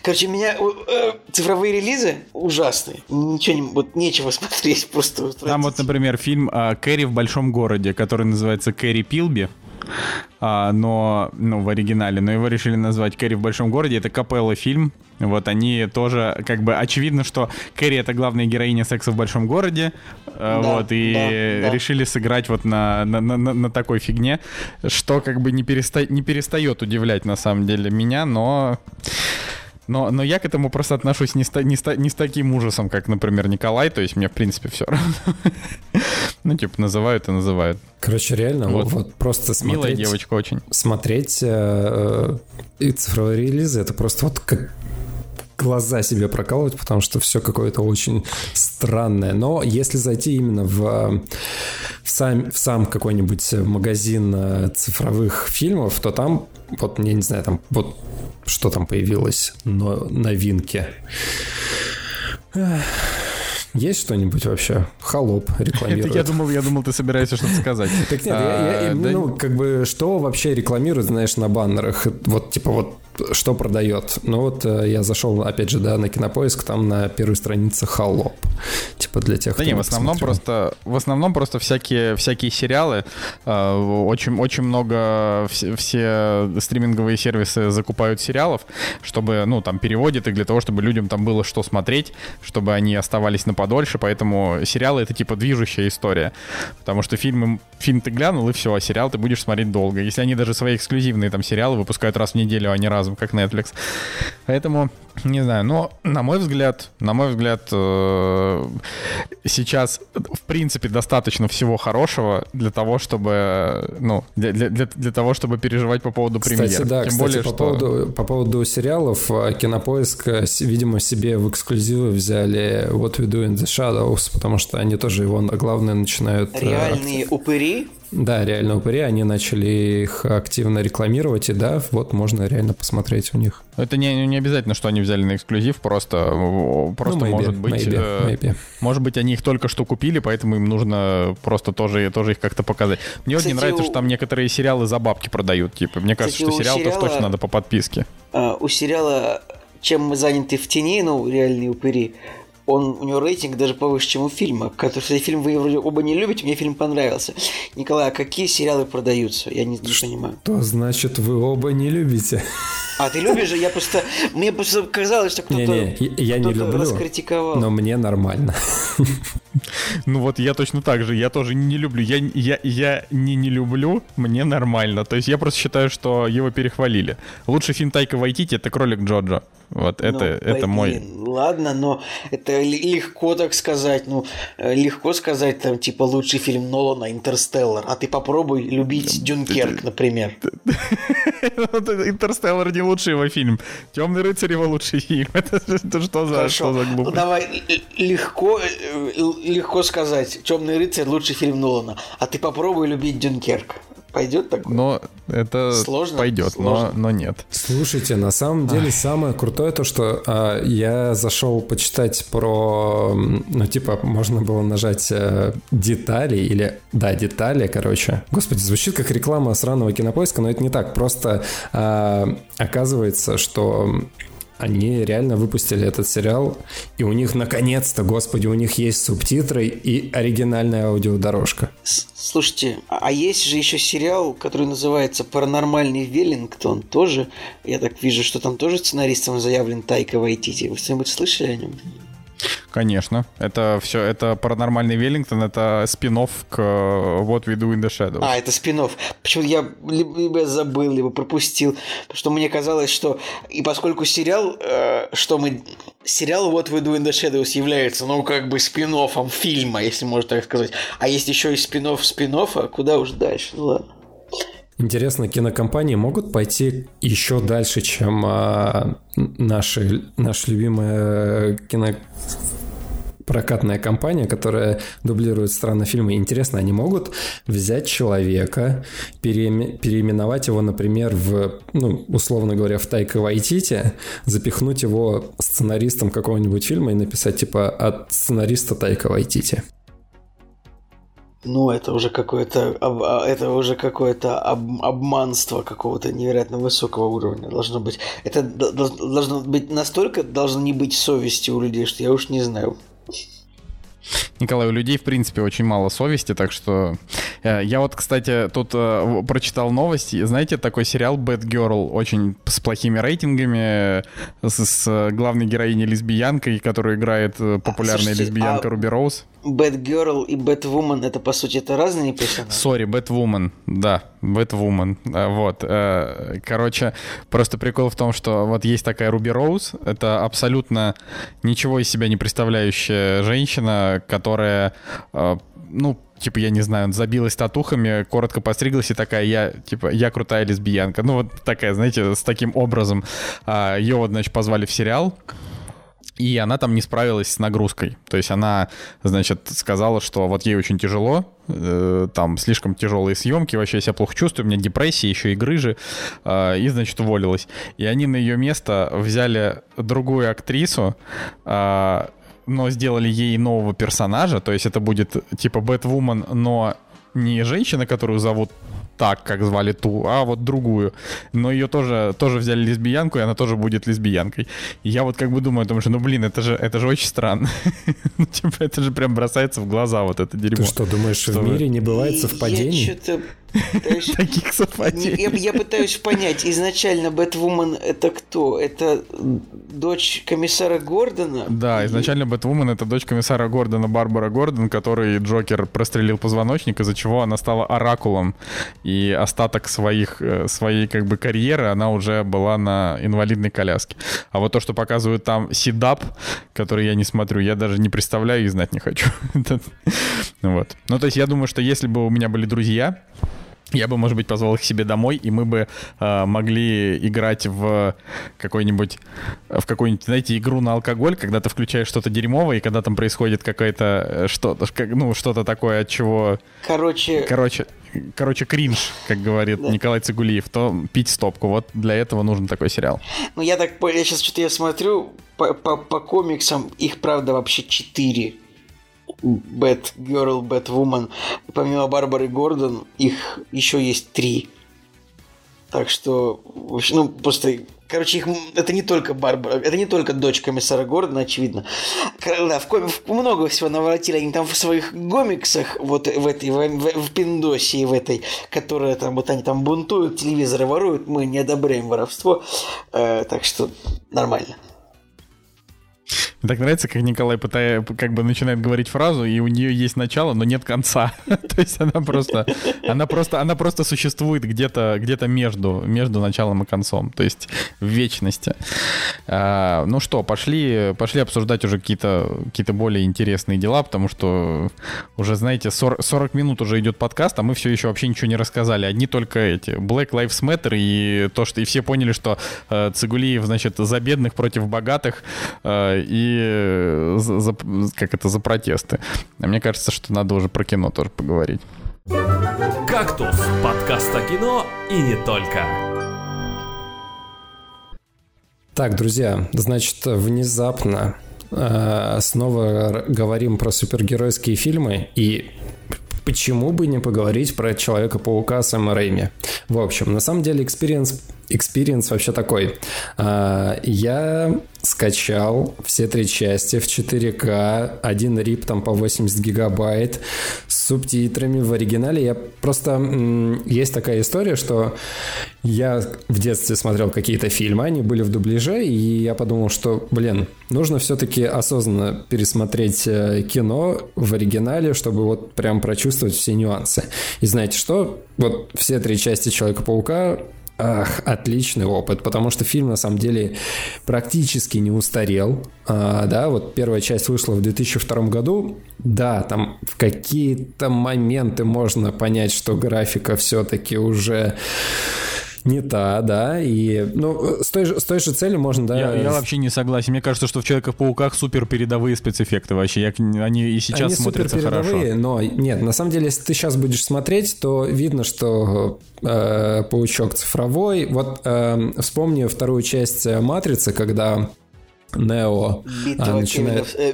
Короче, меня... Э, цифровые релизы ужасные. Ничего не... Вот нечего смотреть, просто... Там вот, например, фильм э, «Кэрри в большом городе», который называется «Кэрри Пилби», а, но, ну, в оригинале, но его решили назвать «Кэрри в большом городе». Это капелла фильм. Вот они тоже, как бы, очевидно, что Кэрри — это главная героиня «Секса в большом городе», да, вот, и да, да. решили сыграть вот на, на, на, на такой фигне, что, как бы, не, переста... не перестает удивлять, на самом деле, меня, но... Но, но я к этому просто отношусь не с, не, с, не с таким ужасом, как, например, Николай. То есть мне, в принципе, все равно. ну, типа, называют и называют. Короче, реально, вот, вот просто смотреть... Милая девочка очень. Смотреть э, и цифровые релизы, это просто вот как глаза себе прокалывать, потому что все какое-то очень странное. Но если зайти именно в, в сам, в сам какой-нибудь магазин э, цифровых фильмов, то там, вот, я не знаю, там вот что там появилось, но новинки. Есть что-нибудь вообще? Холоп рекламирует. Я думал, я думал, ты собираешься что-то сказать. Так нет, я, я, а, ну, как бы, что вообще рекламируют, знаешь, на баннерах? Вот, типа, вот что продает. Ну вот э, я зашел, опять же, да, на Кинопоиск, там на первой странице холоп. Типа для тех, да кто не, в основном просто, в основном просто всякие, всякие сериалы. Э, очень, очень много все, все стриминговые сервисы закупают сериалов, чтобы, ну, там, переводят их для того, чтобы людям там было что смотреть, чтобы они оставались на подольше, поэтому сериалы — это, типа, движущая история. Потому что фильмы, фильм ты глянул, и все, а сериал ты будешь смотреть долго. Если они даже свои эксклюзивные там сериалы выпускают раз в неделю, а не раз разом, как Netflix. Поэтому, не знаю, но на мой взгляд, на мой взгляд, э, сейчас, в принципе, достаточно всего хорошего для того, чтобы, ну, для, для, для того, чтобы переживать по поводу премьер. Кстати, да, Тем кстати, более, по, что... поводу, по поводу сериалов, э, Кинопоиск, э, видимо, себе в эксклюзивы взяли What We Do in the Shadows, потому что они тоже его, главное, начинают... Реальные упыри? Да, реально упыри, они начали их активно рекламировать, и да, вот можно реально посмотреть у них. Это не, не обязательно, что они взяли на эксклюзив, просто, просто ну, maybe, может быть, maybe, э, maybe. может быть, они их только что купили, поэтому им нужно просто тоже, тоже их как-то показать. Мне Кстати, вот не нравится, у... что там некоторые сериалы за бабки продают, типа, мне кажется, Кстати, что сериал сериала... точно надо по подписке. А, у сериала «Чем мы заняты в тени», ну, реальные упыри, он, у него рейтинг даже повыше, чем у фильма. Который, фильм вы вроде оба не любите, мне фильм понравился. Николай, а какие сериалы продаются? Я не, не понимаю. Что значит вы оба не любите? А ты любишь же? Я просто... Мне просто казалось, что кто-то, не, не, я не люблю, раскритиковал. Но мне нормально. Ну вот я точно так же, я тоже не люблю. Я, я, я не не люблю, мне нормально. То есть я просто считаю, что его перехвалили. Лучший фильм Тайка Вайтити — это «Кролик Джоджо». Вот ну, это, это мой... Ладно, но это легко так сказать. Ну, э, легко сказать, там, типа, лучший фильм Нолана «Интерстеллар». А ты попробуй любить «Дюнкерк», например. «Интерстеллар» не лучший его фильм. «Темный рыцарь» его лучший фильм. Это, это что, за, что за глупость? Ну, давай, легко, э, легко сказать. «Темный рыцарь» лучший фильм Нолана. А ты попробуй любить «Дюнкерк». Пойдет такое? Но это Сложно? пойдет, Сложно. Но, но нет. Слушайте, на самом деле Ах. самое крутое то, что а, я зашел почитать про, ну типа можно было нажать а, детали или да детали, короче. Господи, звучит как реклама сраного кинопоиска, но это не так. Просто а, оказывается, что они реально выпустили этот сериал, и у них наконец-то, господи, у них есть субтитры и оригинальная аудиодорожка. Слушайте, а есть же еще сериал, который называется «Паранормальный Веллингтон». Тоже, я так вижу, что там тоже сценаристом заявлен Тайка Вайтити. Вы что-нибудь слышали о нем? Конечно. Это все, это паранормальный Веллингтон, это спин к What We Do in the Shadows. А, это спин -офф. Почему я либо я забыл, либо пропустил. Потому что мне казалось, что и поскольку сериал, э, что мы... Сериал What We Do in the Shadows является, ну, как бы спин фильма, если можно так сказать. А есть еще и спин-офф спин куда уж дальше. Ну ладно. Интересно, кинокомпании могут пойти еще дальше, чем а, наши, наша любимая кино прокатная компания, которая дублирует странные фильмы. Интересно, они могут взять человека, переиме- переименовать его, например, в, ну, условно говоря, в Тайка Вайтити, запихнуть его сценаристом какого-нибудь фильма и написать, типа, от сценариста Тайка Вайтити. Ну, это уже какое-то а, это уже какое-то об, обманство какого-то невероятно высокого уровня должно быть. Это должно быть настолько должно не быть совести у людей, что я уж не знаю. Николай, у людей, в принципе, очень мало совести, так что... Э, я вот, кстати, тут э, прочитал новости. Знаете, такой сериал Bad Girl, очень с плохими рейтингами, с, с главной героиней лесбиянкой, которую играет э, популярная Слушайте, лесбиянка а... Руби Роуз. Girl и Woman это по сути это разные персонажи. Сори, Woman, да, Woman, вот. Э, короче, просто прикол в том, что вот есть такая Руби Роуз, это абсолютно ничего из себя не представляющая женщина, которая, э, ну, типа, я не знаю, забилась татухами, коротко постриглась и такая, я, типа, я крутая лесбиянка. Ну, вот такая, знаете, с таким образом. А, Ее вот, значит, позвали в сериал, и она там не справилась с нагрузкой. То есть она, значит, сказала, что вот ей очень тяжело, э, там слишком тяжелые съемки, вообще я себя плохо чувствую, у меня депрессия, еще и грыжи, э, и, значит, уволилась. И они на ее место взяли другую актрису, э, но сделали ей нового персонажа, то есть это будет типа Бэтвумен, но не женщина, которую зовут так, как звали ту, а вот другую. Но ее тоже, тоже взяли лесбиянку, и она тоже будет лесбиянкой. И я вот как бы думаю о том, что, ну, блин, это же, это же очень странно. ну, типа, это же прям бросается в глаза вот это дерьмо. Ты что, думаешь, что в мире не бывает совпадений? Я что-то пытаюсь... Таких совпадений. Я, я пытаюсь понять, изначально Бэтвумен это кто? Это дочь комиссара Гордона? Да, изначально Бэтвумен это дочь комиссара Гордона Барбара Гордон, который Джокер прострелил позвоночник, из-за чего она стала оракулом. И остаток своих, э, своей как бы карьеры она уже была на инвалидной коляске. А вот то, что показывают там Сидап, который я не смотрю, я даже не представляю и знать не хочу. вот. Ну, то есть я думаю, что если бы у меня были друзья, я бы, может быть, позвал их себе домой, и мы бы э, могли играть в какой-нибудь, в какую-нибудь, знаете, игру на алкоголь, когда ты включаешь что-то дерьмовое, и когда там происходит какое-то э, что-то, ну, что-то такое, от чего... Короче... Короче, короче, кринж, как говорит да. Николай Цигулиев, то пить стопку. Вот для этого нужен такой сериал. Ну, я так, я сейчас что-то я смотрю, по, по, по комиксам их, правда, вообще четыре Batgirl, Batwoman. Помимо Барбары Гордон, их еще есть три. Так что, ну, просто Короче, их, это не только Барбара, это не только дочь комиссара Гордона, очевидно. Да, в, коми, много всего наворотили они там в своих гомиксах, вот в этой, в, в, в Пиндосии в этой, которая там, вот они там бунтуют, телевизоры воруют, мы не одобряем воровство, э, так что нормально. Так нравится, как Николай пытая, как бы начинает говорить фразу, и у нее есть начало, но нет конца. То есть она просто, она просто, она просто существует где-то, где-то между, между началом и концом. То есть в вечности. А, ну что, пошли, пошли обсуждать уже какие-то, какие-то более интересные дела, потому что уже, знаете, 40, 40 минут уже идет подкаст, а мы все еще вообще ничего не рассказали. Одни только эти Black Lives Matter и то, что и все поняли, что э, Цигулиев, значит, за бедных против богатых э, и за, за, как это, за протесты. А мне кажется, что надо уже про кино тоже поговорить. «Кактус» — подкаст о кино и не только. Так, друзья, значит, внезапно э, снова говорим про супергеройские фильмы и почему бы не поговорить про Человека-паука Сэма Рэйми. В общем, на самом деле, experience experience вообще такой. А, я скачал все три части в 4К, один рип там по 80 гигабайт с субтитрами в оригинале. Я просто... Есть такая история, что я в детстве смотрел какие-то фильмы, они были в дубляже, и я подумал, что, блин, нужно все-таки осознанно пересмотреть э, кино в оригинале, чтобы вот прям прочувствовать все нюансы. И знаете что? Вот все три части Человека-паука Ах, отличный опыт, потому что фильм на самом деле практически не устарел. А, да, вот первая часть вышла в 2002 году. Да, там в какие-то моменты можно понять, что графика все-таки уже не та, да, и, ну, с той же, с той же целью можно, да... Я, я вообще не согласен. Мне кажется, что в Человеках-пауках супер передовые спецэффекты вообще. Я, они и сейчас они смотрятся хорошо. но нет, на самом деле, если ты сейчас будешь смотреть, то видно, что э, паучок цифровой. Вот э, вспомни вторую часть «Матрицы», когда Нео а, начинает... Кевинов, э,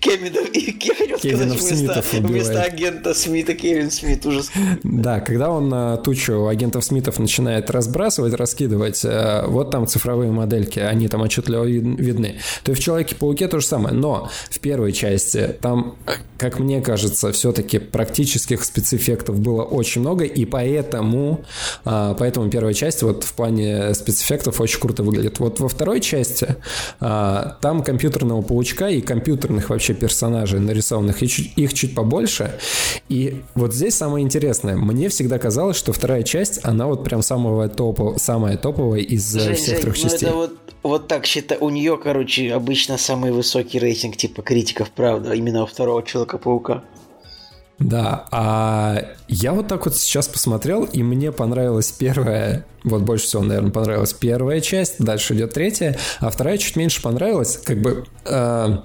Кевинов, я хотел Кевинов сказать, Смитов вместо, вместо агента Смита Кевин Смит, ужас. Да, когда он а, тучу агентов Смитов начинает разбрасывать, раскидывать, а, вот там цифровые модельки, они там отчетливо видны. То есть в Человеке-пауке то же самое, но в первой части там, как мне кажется, все-таки практических спецэффектов было очень много, и поэтому, а, поэтому первая часть вот в плане спецэффектов очень круто выглядит. Вот во второй части там компьютерного паучка и компьютерных вообще персонажей нарисованных, их чуть побольше. И вот здесь самое интересное. Мне всегда казалось, что вторая часть, она вот прям самого топа, самая топовая из э, Жень, всех Жень, трех ну частей. Это вот, вот так считаю. У нее, короче, обычно самый высокий рейтинг типа критиков, правда, именно у второго Человека-паука. Да, а я вот так вот сейчас посмотрел, и мне понравилась первая, вот больше всего, наверное, понравилась первая часть, дальше идет третья, а вторая чуть меньше понравилась, как бы, э,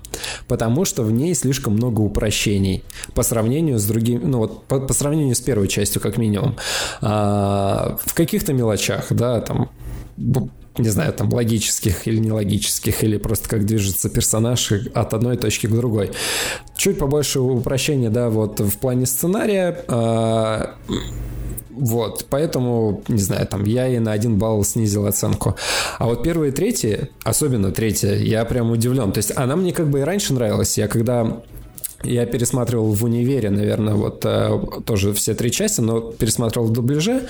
потому что в ней слишком много упрощений по сравнению с другими, ну вот по, по сравнению с первой частью, как минимум. А, в каких-то мелочах, да, там не знаю, там, логических или нелогических, или просто как движется персонаж от одной точки к другой. Чуть побольше упрощения, да, вот в плане сценария. Э, вот, поэтому, не знаю, там я и на один балл снизил оценку. А вот первые и третьи, особенно третья, я прям удивлен. То есть она мне как бы и раньше нравилась. Я когда я пересматривал в универе, наверное, вот э, тоже все три части, но пересматривал в дубляже.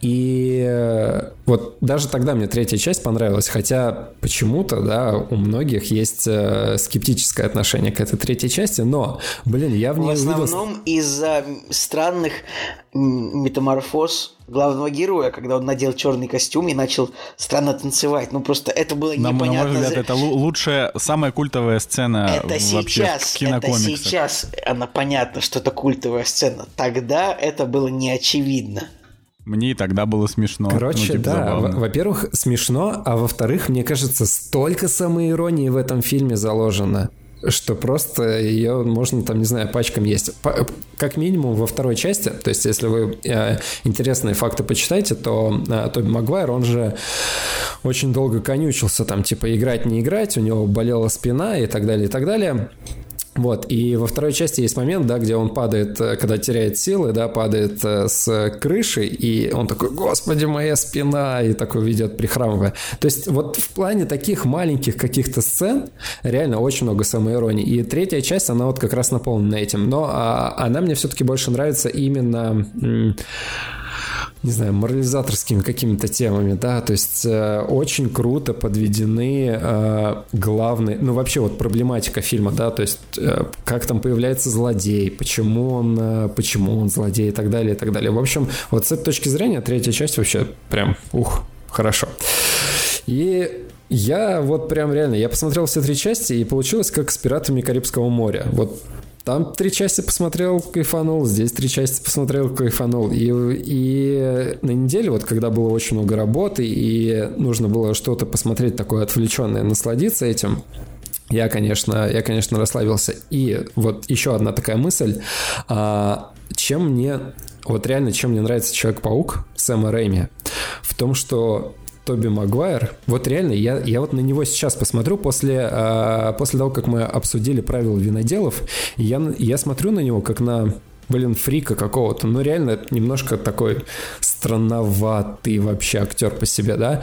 И э, вот даже тогда мне третья часть понравилась, хотя почему-то, да, у многих есть э, скептическое отношение к этой третьей части, но, блин, я в ней В основном увидел... из-за странных метаморфоз главного героя, когда он надел черный костюм и начал странно танцевать. Ну просто это было на, непонятно. На мой взгляд, это лучшая, самая культовая сцена это вообще сейчас, в кинокомиксах. Это сейчас она понятно, что это культовая сцена. Тогда это было не очевидно. Мне и тогда было смешно. Короче, ну, типа, да, во-первых, смешно, а во-вторых, мне кажется, столько самоиронии в этом фильме заложено что просто ее можно там, не знаю, пачками есть. По, как минимум во второй части, то есть если вы э, интересные факты почитаете, то э, Тоби Магуайр, он же очень долго конючился там, типа, играть, не играть, у него болела спина и так далее, и так далее. Вот, и во второй части есть момент, да, где он падает, э, когда теряет силы, да, падает э, с крыши, и он такой, господи, моя спина, и такой ведет прихрамывая. То есть вот в плане таких маленьких каких-то сцен реально очень много самоиронии. И третья часть, она вот как раз наполнена этим. Но а, она мне все-таки больше нравится именно не знаю, морализаторскими какими-то темами, да, то есть э, очень круто подведены э, главные, ну вообще вот проблематика фильма, да, то есть э, как там появляется злодей, почему он, э, почему он злодей и так далее, и так далее. В общем, вот с этой точки зрения третья часть вообще прям, ух, хорошо. И я вот прям реально, я посмотрел все три части, и получилось как с «Пиратами Карибского моря». Вот там три части посмотрел, кайфанул, здесь три части посмотрел, кайфанул. И, и на неделе, вот когда было очень много работы, и нужно было что-то посмотреть такое отвлеченное, насладиться этим, я, конечно, я, конечно, расслабился. И вот еще одна такая мысль. А, чем мне, вот реально, чем мне нравится Человек-паук Сэма Рэйми, в том, что Тоби Магуайр, вот реально, я, я вот на него сейчас посмотрю после, э, после того, как мы обсудили правила виноделов, я, я смотрю на него как на блин, фрика какого-то. Ну, реально, немножко такой странноватый вообще актер по себе, да.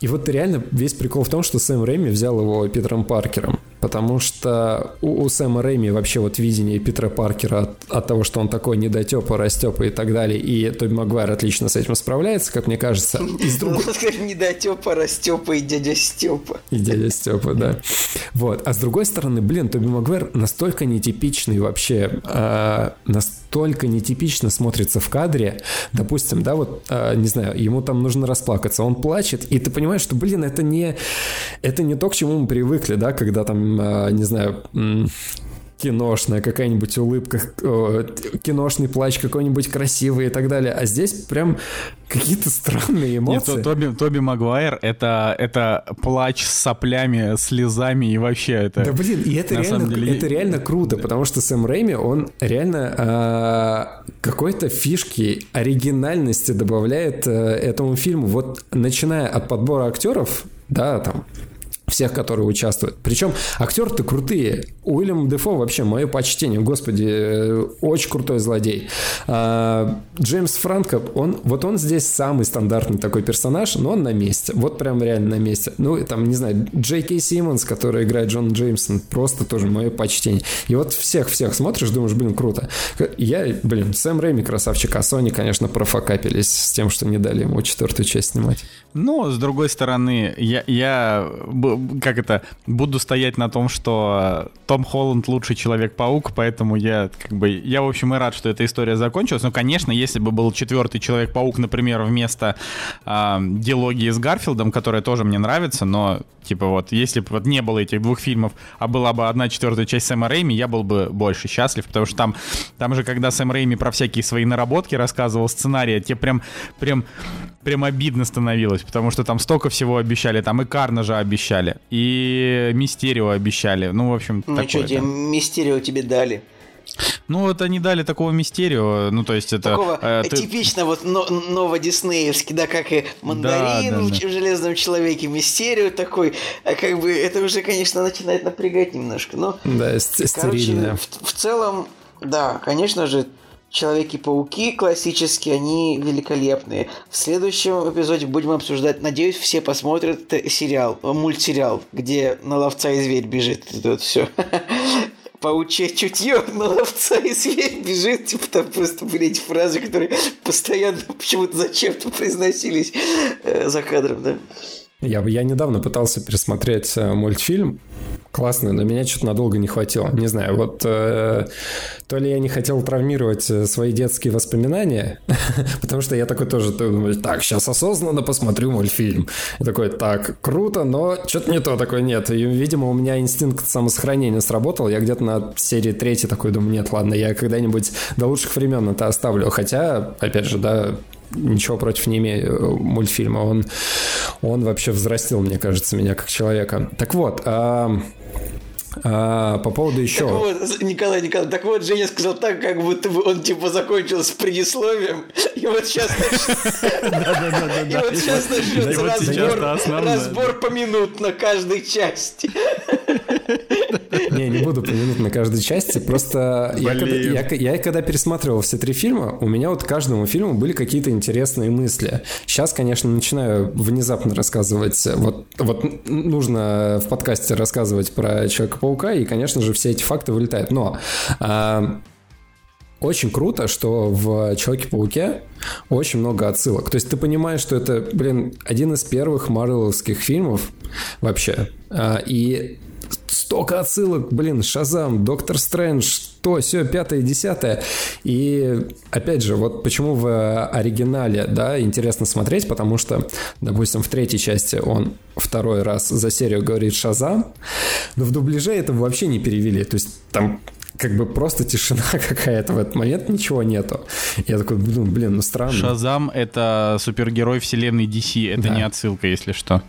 И вот реально весь прикол в том, что Сэм Рэйми взял его Питером Паркером потому что у, у Сэма Рэйми вообще вот видение Питера Паркера от, от того, что он такой недотепа, растепа и так далее, и Тоби Магуайр отлично с этим справляется, как мне кажется. Из другого... Недотепа, растепа и дядя Степа. И дядя Степа, да. Вот. А с другой стороны, блин, Тоби Магуайр настолько нетипичный вообще, э, настолько нетипично смотрится в кадре. Допустим, да, вот, э, не знаю, ему там нужно расплакаться, он плачет, и ты понимаешь, что, блин, это не, это не то, к чему мы привыкли, да, когда там а, не знаю, киношная какая-нибудь улыбка, киношный плач какой-нибудь красивый и так далее. А здесь прям какие-то странные эмоции. Нет, Тоби, Тоби Магуайр это, это плач с соплями, слезами и вообще это... Да блин, и это, реально, деле... это реально круто, потому что Сэм Рэйми, он реально э, какой-то фишки, оригинальности добавляет э, этому фильму. Вот начиная от подбора актеров, да, там, всех, которые участвуют. Причем актеры-то крутые. Уильям Дефо вообще мое почтение. Господи, э, очень крутой злодей. А, Джеймс Франко, он, вот он здесь самый стандартный такой персонаж, но он на месте. Вот прям реально на месте. Ну, там, не знаю, Джей Кей Симмонс, который играет Джон Джеймсон, просто тоже мое почтение. И вот всех-всех смотришь, думаешь, блин, круто. Я, блин, Сэм Рэйми красавчик, а Сони, конечно, профокапились с тем, что не дали ему четвертую часть снимать. Ну, с другой стороны, я, я как это, буду стоять на том, что Том Холланд лучший Человек-паук, поэтому я, как бы, я, в общем, и рад, что эта история закончилась. Но, конечно, если бы был четвертый Человек-паук, например, вместо э, дилогии с Гарфилдом, которая тоже мне нравится, но, типа, вот, если бы вот не было этих двух фильмов, а была бы одна четвертая часть Сэма Рэйми, я был бы больше счастлив, потому что там, там же, когда Сэм Рэйми про всякие свои наработки рассказывал, сценарии, тебе прям, прям, прям обидно становилось, потому что там столько всего обещали, там и Карнажа обещали, и Мистерио обещали. Ну, в общем, Ну, что тебе Мистерио тебе дали? Ну, вот они дали такого мистерио, ну, то есть это... Такого э, ты... типично вот но, ново-диснеевский, да, как и Мандарин да, да, в да. Железном Человеке, мистерио такой, а как бы это уже, конечно, начинает напрягать немножко, но... Да, стерильное. В, в целом, да, конечно же, Человеки-пауки классические, они великолепные. В следующем эпизоде будем обсуждать, надеюсь, все посмотрят сериал, мультсериал, где на ловца и зверь бежит. Это вот все. Паучье чутье на ловца и зверь бежит. Типа там просто были эти фразы, которые постоянно почему-то зачем-то произносились э, за кадром, да. Я, я недавно пытался пересмотреть э, мультфильм классный, но меня что-то надолго не хватило. Не знаю, вот э, то ли я не хотел травмировать э, свои детские воспоминания, потому что я такой тоже думаю, так, сейчас осознанно посмотрю мультфильм. И такой, так, круто, но что-то не то, такое нет. И, видимо, у меня инстинкт самосохранения сработал. Я где-то на серии третьей такой думаю, нет, ладно, я когда-нибудь до лучших времен это оставлю. Хотя, опять же, да, ничего против не имею э, мультфильма. Он, он вообще взрастил, мне кажется, меня как человека. Так вот, а, по поводу еще... Так вот, Николай, Николай, так вот, Женя сказал так, как будто бы он типа закончил с предисловием, и вот сейчас И вот сейчас начнется разбор поминутно каждой части. Не, не буду помянуть на каждой части, просто я когда, я, я когда пересматривал все три фильма, у меня вот каждому фильму были какие-то интересные мысли. Сейчас, конечно, начинаю внезапно рассказывать, вот, вот нужно в подкасте рассказывать про Человека-паука, и, конечно же, все эти факты вылетают. Но а, очень круто, что в Человеке-пауке очень много отсылок. То есть ты понимаешь, что это, блин, один из первых марвеловских фильмов вообще. А, и столько отсылок, блин, Шазам, Доктор Стрэндж, то, все, пятое, десятое. И, опять же, вот почему в оригинале, да, интересно смотреть, потому что, допустим, в третьей части он второй раз за серию говорит Шазам, но в дубляже это вообще не перевели. То есть там как бы просто тишина какая-то в этот момент, ничего нету. Я такой, блин, блин, ну странно. Шазам — это супергерой вселенной DC, это да. не отсылка, если что.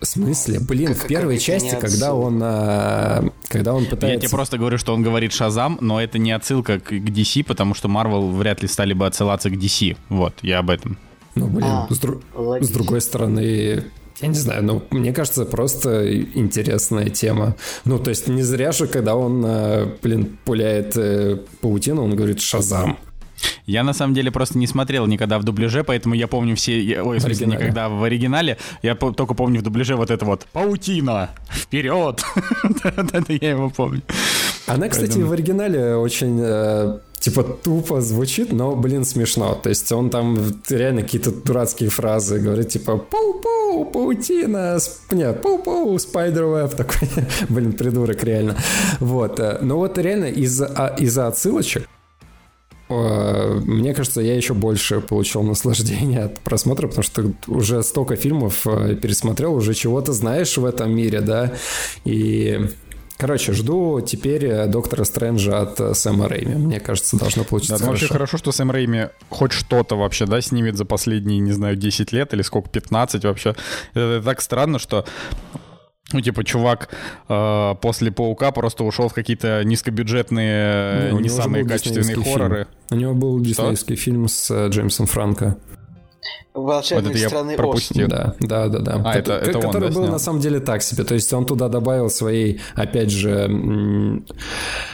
В смысле? Блин, как, в первой части, когда он, а, когда он пытается... Я тебе просто говорю, что он говорит Шазам, но это не отсылка к, к DC, потому что Marvel вряд ли стали бы отсылаться к DC. Вот, я об этом. Ну, блин, а, с, дру... с другой стороны, я не знаю, ну, мне кажется, просто интересная тема. Ну, то есть не зря же, когда он, а, блин, пуляет э, паутину, он говорит «Шазам». Я на самом деле просто не смотрел никогда в дубляже, поэтому я помню все... Ой, в смысле, никогда в оригинале. Я только помню в дубляже вот это вот «Паутина! Вперед!» Это я его помню. Она, кстати, в оригинале очень э, типа тупо звучит, но, блин, смешно. То есть он там реально какие-то дурацкие фразы говорит, типа «Пау-пау, паутина, нет, пау-пау, спайдервеб», такой, блин, придурок реально. Вот. Э, но вот реально из-за а, из отсылочек мне кажется, я еще больше получил наслаждение от просмотра, потому что уже столько фильмов э, пересмотрел, уже чего-то знаешь в этом мире, да, и Короче, жду теперь э, Доктора Стрэнджа от э, Сэма Рэйми. Мне кажется, должно получиться Да, ну, вообще хорошо. хорошо, что Сэм Рэйми хоть что-то вообще, да, снимет за последние, не знаю, 10 лет или сколько, 15 вообще. Это так странно, что ну, типа, чувак э, после Паука просто ушел в какие-то низкобюджетные, Не, у не самые качественные хорроры. У него был диснеевский фильм с э, Джеймсом Франко. Волшебник Вот страны Оз. пропустил. Да, да, да, да. А, Ко- это- это он, который да, был снял? на самом деле так себе. То есть он туда добавил своей, опять же, м,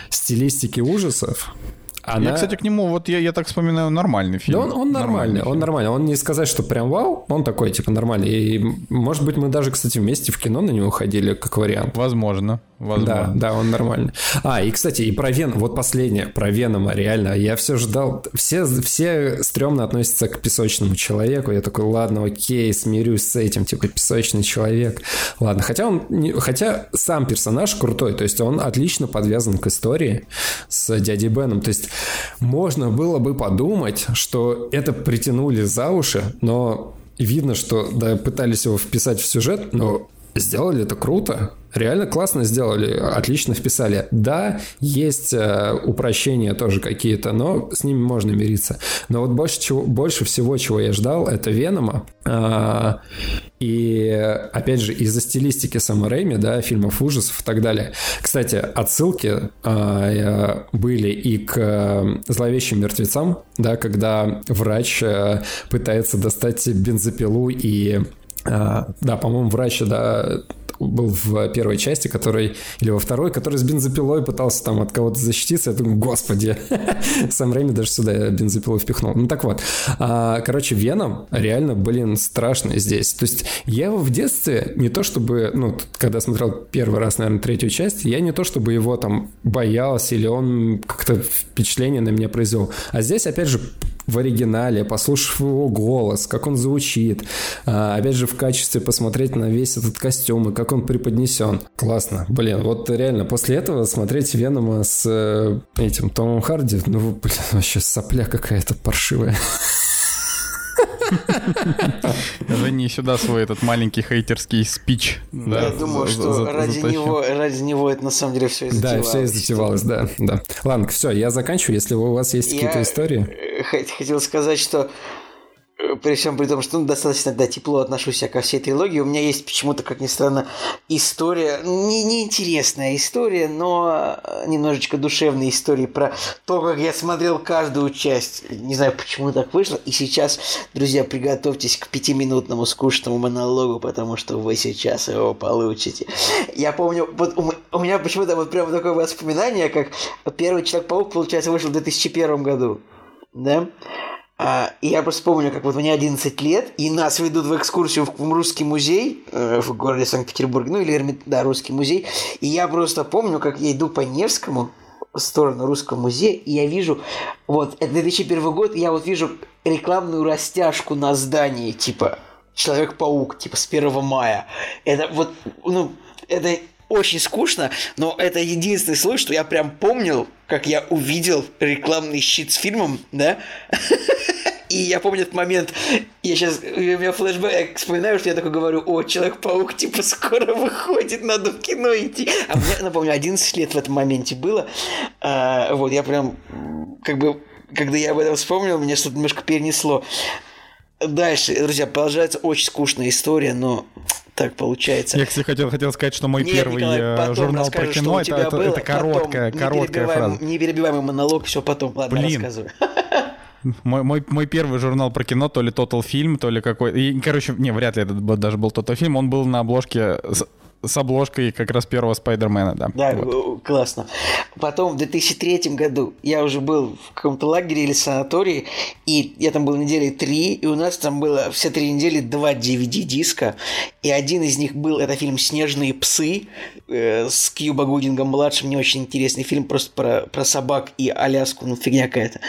стилистики ужасов. Она... Я, кстати, к нему, вот я, я так вспоминаю, нормальный фильм. Да он, он нормальный, он фильм. нормальный. Он не сказать, что прям вау, он такой, типа, нормальный. И, может быть, мы даже, кстати, вместе в кино на него ходили, как вариант. Возможно, возможно. да, он нормальный. А, и, кстати, и про Вен, вот последнее, про Венома, реально, я все ждал, все, все стрёмно относятся к песочному человеку, я такой, ладно, окей, смирюсь с этим, типа, песочный человек, ладно, хотя он, хотя сам персонаж крутой, то есть он отлично подвязан к истории с дядей Беном, то есть можно было бы подумать, что это притянули за уши, но видно, что, да, пытались его вписать в сюжет, но Сделали это круто. Реально классно сделали, отлично вписали. Да, есть э, упрощения тоже какие-то, но с ними можно мириться. Но вот больше, чего, больше всего, чего я ждал, это Венома. А, и, опять же, из-за стилистики Сэма Рэйми, да, фильмов ужасов и так далее. Кстати, отсылки а, э, были и к э, «Зловещим мертвецам», да, когда врач э, пытается достать бензопилу и а, да, по-моему, врач, да, был в первой части, который, или во второй, который с бензопилой пытался там от кого-то защититься. Я думаю, господи, сам Рэйми даже сюда бензопилу впихнул. Ну так вот, а, короче, Веном реально, блин, страшный здесь. То есть я его в детстве не то чтобы, ну, когда смотрел первый раз, наверное, третью часть, я не то чтобы его там боялся или он как-то впечатление на меня произвел. А здесь, опять же, в оригинале, послушав его голос, как он звучит, а, опять же в качестве посмотреть на весь этот костюм и как он преподнесен. Классно. Блин, вот реально после этого смотреть Венома с э, этим Томом Харди, ну, блин, вообще сопля какая-то паршивая. Жени сюда свой этот маленький хейтерский спич. Я думаю, что ради него, ради него это на самом деле все и Да, все и затевалось, да, да. Ладно, все, я заканчиваю. Если у вас есть какие-то истории. э, хот- хотел сказать, что при всем при том, что ну, достаточно да, тепло отношусь я ко всей трилогии, у меня есть почему-то, как ни странно, история, не, неинтересная история, но э, немножечко душевная история про то, как я смотрел каждую часть. Не знаю, почему так вышло. И сейчас, друзья, приготовьтесь к пятиминутному скучному монологу, потому что вы сейчас его получите. Я помню, вот у, меня почему-то вот прямо такое воспоминание, как первый Человек-паук, получается, вышел в 2001 году. Да? А, и я просто помню, как вот мне 11 лет, и нас ведут в экскурсию в, русский музей э, в городе Санкт-Петербург, ну или да, русский музей. И я просто помню, как я иду по Невскому в сторону русского музея, и я вижу, вот, это 2001 год, я вот вижу рекламную растяжку на здании, типа Человек-паук, типа с 1 мая. Это вот, ну, это очень скучно, но это единственный случай, что я прям помнил, как я увидел рекламный щит с фильмом, да, и я помню этот момент, я сейчас, у меня флешбэк, вспоминаю, что я такой говорю, о, Человек-паук, типа, скоро выходит, надо в кино идти. А мне, напомню, 11 лет в этом моменте было. А, вот, я прям, как бы, когда я об этом вспомнил, меня что-то немножко перенесло. Дальше, друзья, продолжается очень скучная история, но так получается. Я, кстати, хотел, хотел сказать, что мой Нет, первый Николай, э, журнал про кино это, это, было, это короткая, потом короткая фраза. Неперебиваемый монолог, все потом. Ладно, Блин. рассказывай. Мой, мой, мой первый журнал про кино, то ли Total фильм, то ли какой. И, короче, не, вряд ли это даже был Total фильм. Он был на обложке с, обложкой как раз первого Спайдермена, да. Да, Вот. классно. Потом в 2003 году я уже был в каком-то лагере или санатории, и я там был недели три, и у нас там было все три недели два DVD-диска, и один из них был, это фильм «Снежные псы» э, с Кьюба Гудингом младшим, не очень интересный фильм, просто про, про собак и Аляску, ну фигня какая-то.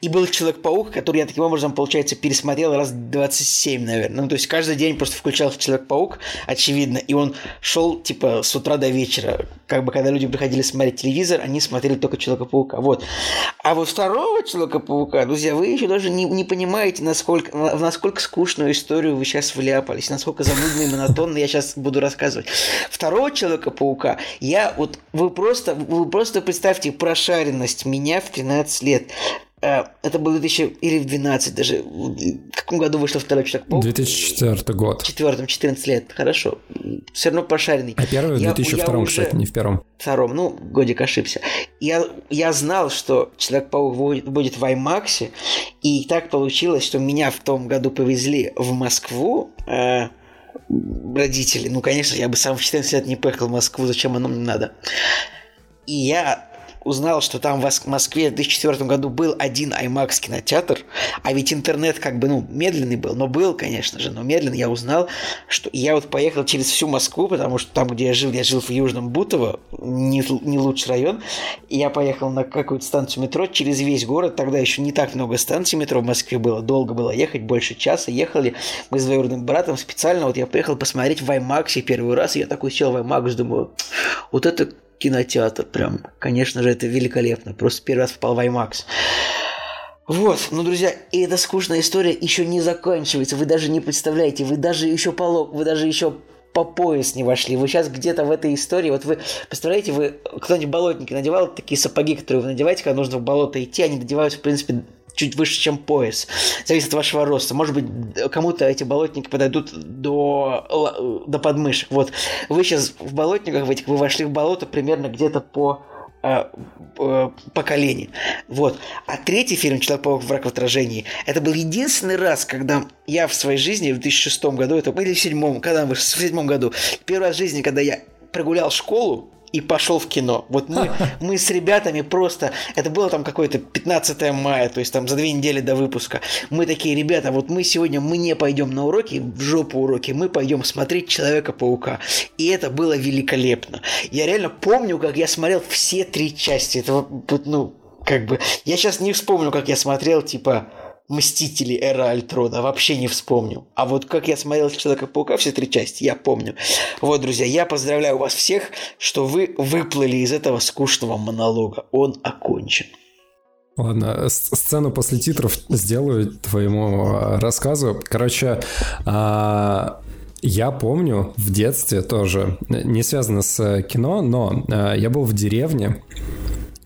И был Человек-паук, который я таким образом, получается, пересмотрел раз 27, наверное. Ну, то есть каждый день просто включал Человек-паук, очевидно, и он шел, типа, с утра до вечера. Как бы, когда люди приходили смотреть телевизор, они смотрели только Человека-паука. Вот. А вот второго Человека-паука, друзья, вы еще даже не, не понимаете, насколько, в насколько скучную историю вы сейчас вляпались, насколько занудно и монотонно я сейчас буду рассказывать. Второго Человека-паука я вот вы просто, вы просто представьте прошаренность меня в 13 лет. Э, это был 2000 или в 12 даже. В каком году вышел второй Человек-паук? 2004 год. В четвертом, 14 лет. Хорошо. Все равно прошаренный. А первый в 2002, я, кстати, не в первом. Втором. Ну, годик ошибся. Я, я знал, что Человек-паук будет в IMAX, и так получилось, что меня в том году повезли в Москву. Э, родители. Ну, конечно, я бы сам в 14 лет не поехал в Москву, зачем оно мне надо. И я узнал, что там в Москве в 2004 году был один IMAX кинотеатр, а ведь интернет как бы, ну, медленный был, но был, конечно же, но медленный, я узнал, что я вот поехал через всю Москву, потому что там, где я жил, я жил в Южном Бутово, не, не лучший район, и я поехал на какую-то станцию метро через весь город, тогда еще не так много станций метро в Москве было, долго было ехать, больше часа, ехали. Мы с двоюродным братом специально, вот я приехал посмотреть в IMAX первый раз, и я такой сел в IMAX, думаю, вот это кинотеатр прям. Конечно же, это великолепно. Просто первый раз попал в IMAX. Вот, ну, друзья, и эта скучная история еще не заканчивается. Вы даже не представляете, вы даже еще полог, вы даже еще по пояс не вошли. Вы сейчас где-то в этой истории, вот вы, представляете, вы, кто-нибудь болотники надевал такие сапоги, которые вы надеваете, когда нужно в болото идти, они надеваются, в принципе, чуть выше, чем пояс. Зависит от вашего роста. Может быть, кому-то эти болотники подойдут до, до подмышек. Вот вы сейчас в болотниках, в этих, вы вошли в болото примерно где-то по э, э, по колени. Вот. А третий фильм «Человек-паук. Враг в отражении» это был единственный раз, когда я в своей жизни в 2006 году, это, или в 2007, когда в седьмом году, первый раз в жизни, когда я прогулял школу, и пошел в кино. Вот мы, мы с ребятами просто... Это было там какое-то 15 мая, то есть там за две недели до выпуска. Мы такие, ребята, вот мы сегодня, мы не пойдем на уроки, в жопу уроки, мы пойдем смотреть Человека-паука. И это было великолепно. Я реально помню, как я смотрел все три части этого, ну, как бы... Я сейчас не вспомню, как я смотрел, типа Мстители Эра Альтрона вообще не вспомню. А вот как я смотрел Человека-паука все три части, я помню. Вот, друзья, я поздравляю вас всех, что вы выплыли из этого скучного монолога. Он окончен. Ладно, сцену после титров сделаю твоему а, рассказу. Короче, а, я помню в детстве тоже, не связано с кино, но а, я был в деревне,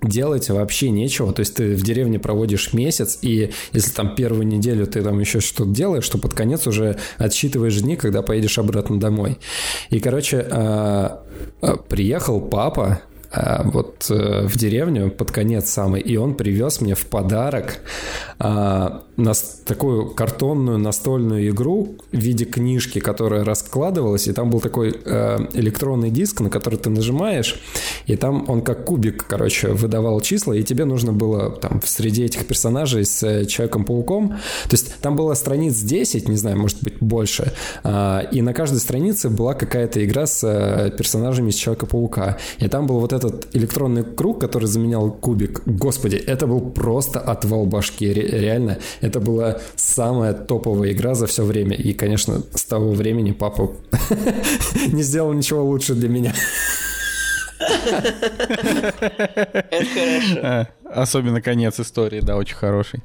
делать вообще нечего. То есть ты в деревне проводишь месяц, и если там первую неделю ты там еще что-то делаешь, то под конец уже отсчитываешь дни, когда поедешь обратно домой. И, короче, а, а, приехал папа, вот э, в деревню под конец самый, и он привез мне в подарок а, нас, такую картонную настольную игру в виде книжки, которая раскладывалась, и там был такой а, электронный диск, на который ты нажимаешь, и там он как кубик, короче, выдавал числа, и тебе нужно было там среди этих персонажей с э, Человеком-пауком, то есть там было страниц 10, не знаю, может быть больше, а, и на каждой странице была какая-то игра с персонажами из Человека-паука, и там был вот этот электронный круг, который заменял кубик, господи, это был просто отвал башки, реально, это была самая топовая игра за все время. И, конечно, с того времени папа не сделал ничего лучше для меня. Это хорошо. А, особенно конец истории, да, очень хороший.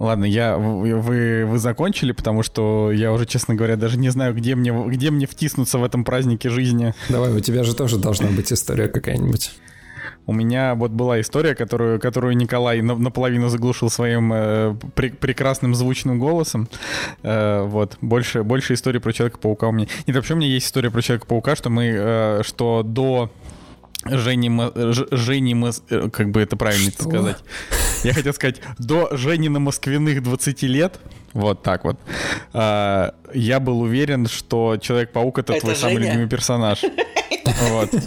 Ладно, я, вы, вы закончили, потому что я уже, честно говоря, даже не знаю, где мне, где мне втиснуться в этом празднике жизни. Давай, у тебя же тоже должна быть история какая-нибудь. У меня вот была история, которую, которую Николай наполовину заглушил своим э, при, прекрасным звучным голосом. Э, вот. Больше, больше истории про Человека-паука у меня... Нет, вообще у меня есть история про Человека-паука, что мы... Э, что до Жени, Жени, э, как бы это правильно что? сказать. Я хотел сказать, до Женина москвиных 20 лет, вот так вот, э, я был уверен, что Человек-паук это, это твой Женя? самый любимый персонаж. Вот.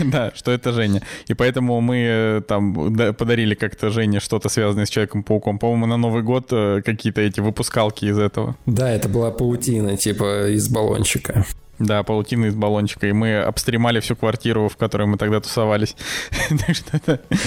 Да, что это Женя. И поэтому мы э, там подарили как-то Жене что-то связанное с Человеком-пауком. По-моему, на Новый год э, какие-то эти выпускалки из этого. Да, это была паутина, типа из баллончика. Да, паутина из баллончика. И мы обстремали всю квартиру, в которой мы тогда тусовались.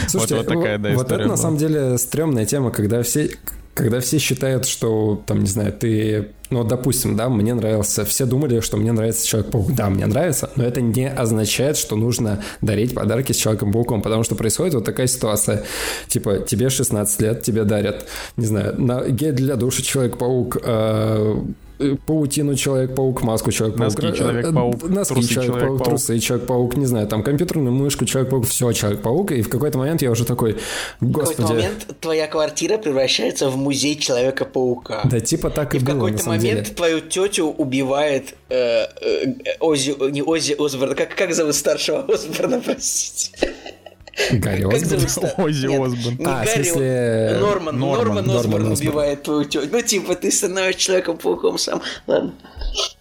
Слушайте, вот, вот такая, да, вот это на самом деле стрёмная тема, когда все когда все считают, что, там, не знаю, ты ну, допустим, да, мне нравился, все думали, что мне нравится Человек-паук. Да, мне нравится, но это не означает, что нужно дарить подарки с Человеком-пауком, потому что происходит вот такая ситуация. Типа, тебе 16 лет, тебе дарят, не знаю, на гель для душа Человек-паук, э, паутину Человек-паук, маску Человек-паук. Носки Человек-паук, Носки трусы Человек-паук, трусы Человек-паук, не знаю, там компьютерную мышку Человек-паук, все Человек-паук. И в какой-то момент я уже такой, В какой-то господи. момент твоя квартира превращается в музей Человека-паука. Да типа так и, И в было, на какой-то самом момент деле. твою тетю убивает э, э, Оззи, не Оззи Осборн, как, как зовут старшего Осборна, простите? Гарри Осборн. Оззи Осборн. А, в смысле, Норман, Норман, Осборн. убивает твою тетю. Ну, типа, ты становишься Человеком-пауком сам. Ладно.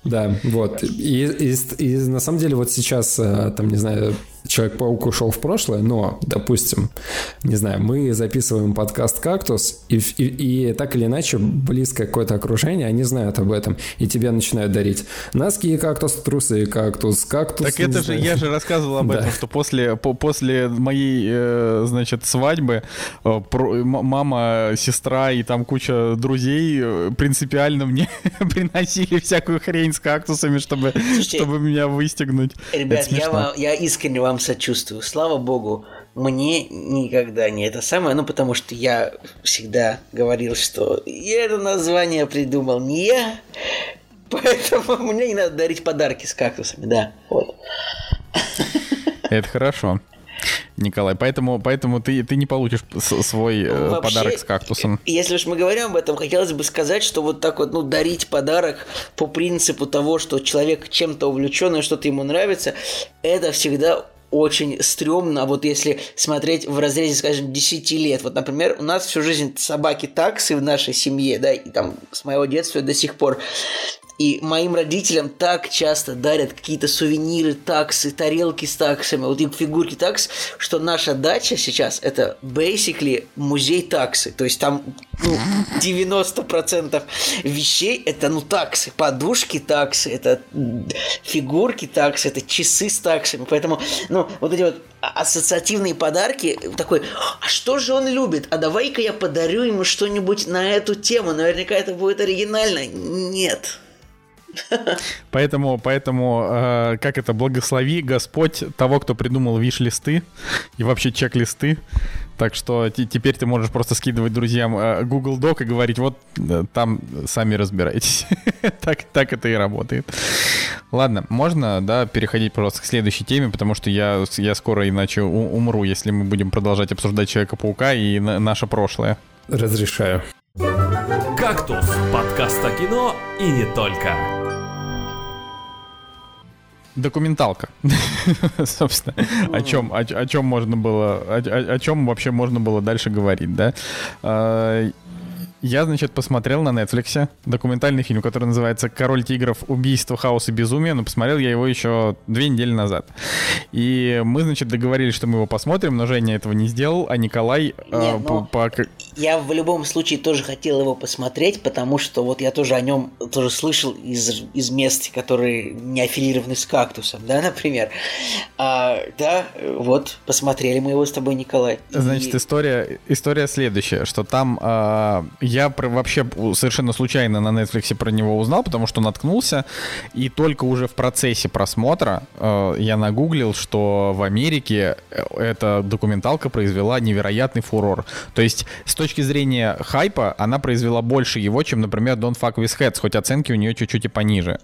Да, вот. И, и- и на самом деле вот сейчас, э, там, не знаю, Человек-паук ушел в прошлое, но, допустим, не знаю, мы записываем подкаст «Кактус», и, и, и так или иначе близкое какое-то окружение, они знают об этом, и тебе начинают дарить носки и кактус, трусы и кактус, кактус. Так это же, знаю. я же рассказывал об Да. этом, что после, по- после моей, э, значит, свадьбы э, про- м- мама, сестра и там куча друзей э, принципиально мне приносили всякую хрень с кактусами, чтобы, Слушайте, чтобы меня выстегнуть. Ребят, я, вам, я искренне вам сочувствую. Слава богу, мне никогда не это самое, ну потому что я всегда говорил, что я это название придумал не я, поэтому мне не надо дарить подарки с кактусами, да. Вот. Это хорошо. Николай, поэтому, поэтому ты, ты не получишь свой э, Вообще, подарок с кактусом. Если уж мы говорим об этом, хотелось бы сказать, что вот так вот, ну, дарить подарок по принципу того, что человек чем-то увлечен и что-то ему нравится, это всегда очень стрёмно, А вот если смотреть в разрезе, скажем, 10 лет. Вот, например, у нас всю жизнь собаки таксы в нашей семье, да, и там с моего детства до сих пор. И моим родителям так часто дарят какие-то сувениры, таксы, тарелки с таксами, вот и фигурки такс, что наша дача сейчас это basically музей таксы. То есть там ну, 90% вещей это ну таксы, подушки таксы, это фигурки таксы, это часы с таксами. Поэтому, ну, вот эти вот ассоциативные подарки, такой, а что же он любит? А давай-ка я подарю ему что-нибудь на эту тему. Наверняка это будет оригинально. Нет. Поэтому, поэтому, э, как это, благослови Господь того, кто придумал виш-листы и вообще чек-листы. Так что те- теперь ты можешь просто скидывать друзьям э, Google Doc и говорить, вот э, там сами разбирайтесь. так, так это и работает. Ладно, можно, да, переходить просто к следующей теме, потому что я, я скоро иначе у- умру, если мы будем продолжать обсуждать Человека-паука и на- наше прошлое. Разрешаю. «Кактус» – подкаст о кино и не только. Документалка. Собственно, о чем, о, о чем можно было, о, о- о чем вообще можно было дальше говорить, да? Я, значит, посмотрел на Netflix документальный фильм, который называется «Король тигров. Убийство, хаос и безумие», но посмотрел я его еще две недели назад. И мы, значит, договорились, что мы его посмотрим, но Женя этого не сделал, а Николай Нет, по- но- по- Я в любом случае тоже хотел его посмотреть, потому что вот я тоже о нем тоже слышал из, из мест, которые не аффилированы с кактусом, да, например. А, да, вот, посмотрели мы его с тобой, Николай. И- Значит, история, история следующая, что там а, я про- вообще совершенно случайно на Netflix про него узнал, потому что наткнулся, и только уже в процессе просмотра а, я нагуглил, что в Америке э, эта документалка произвела невероятный фурор. То есть с точки зрения хайпа она произвела больше его, чем, например, Don't Fuck With Heads, хоть оценки у нее чуть-чуть и пониже.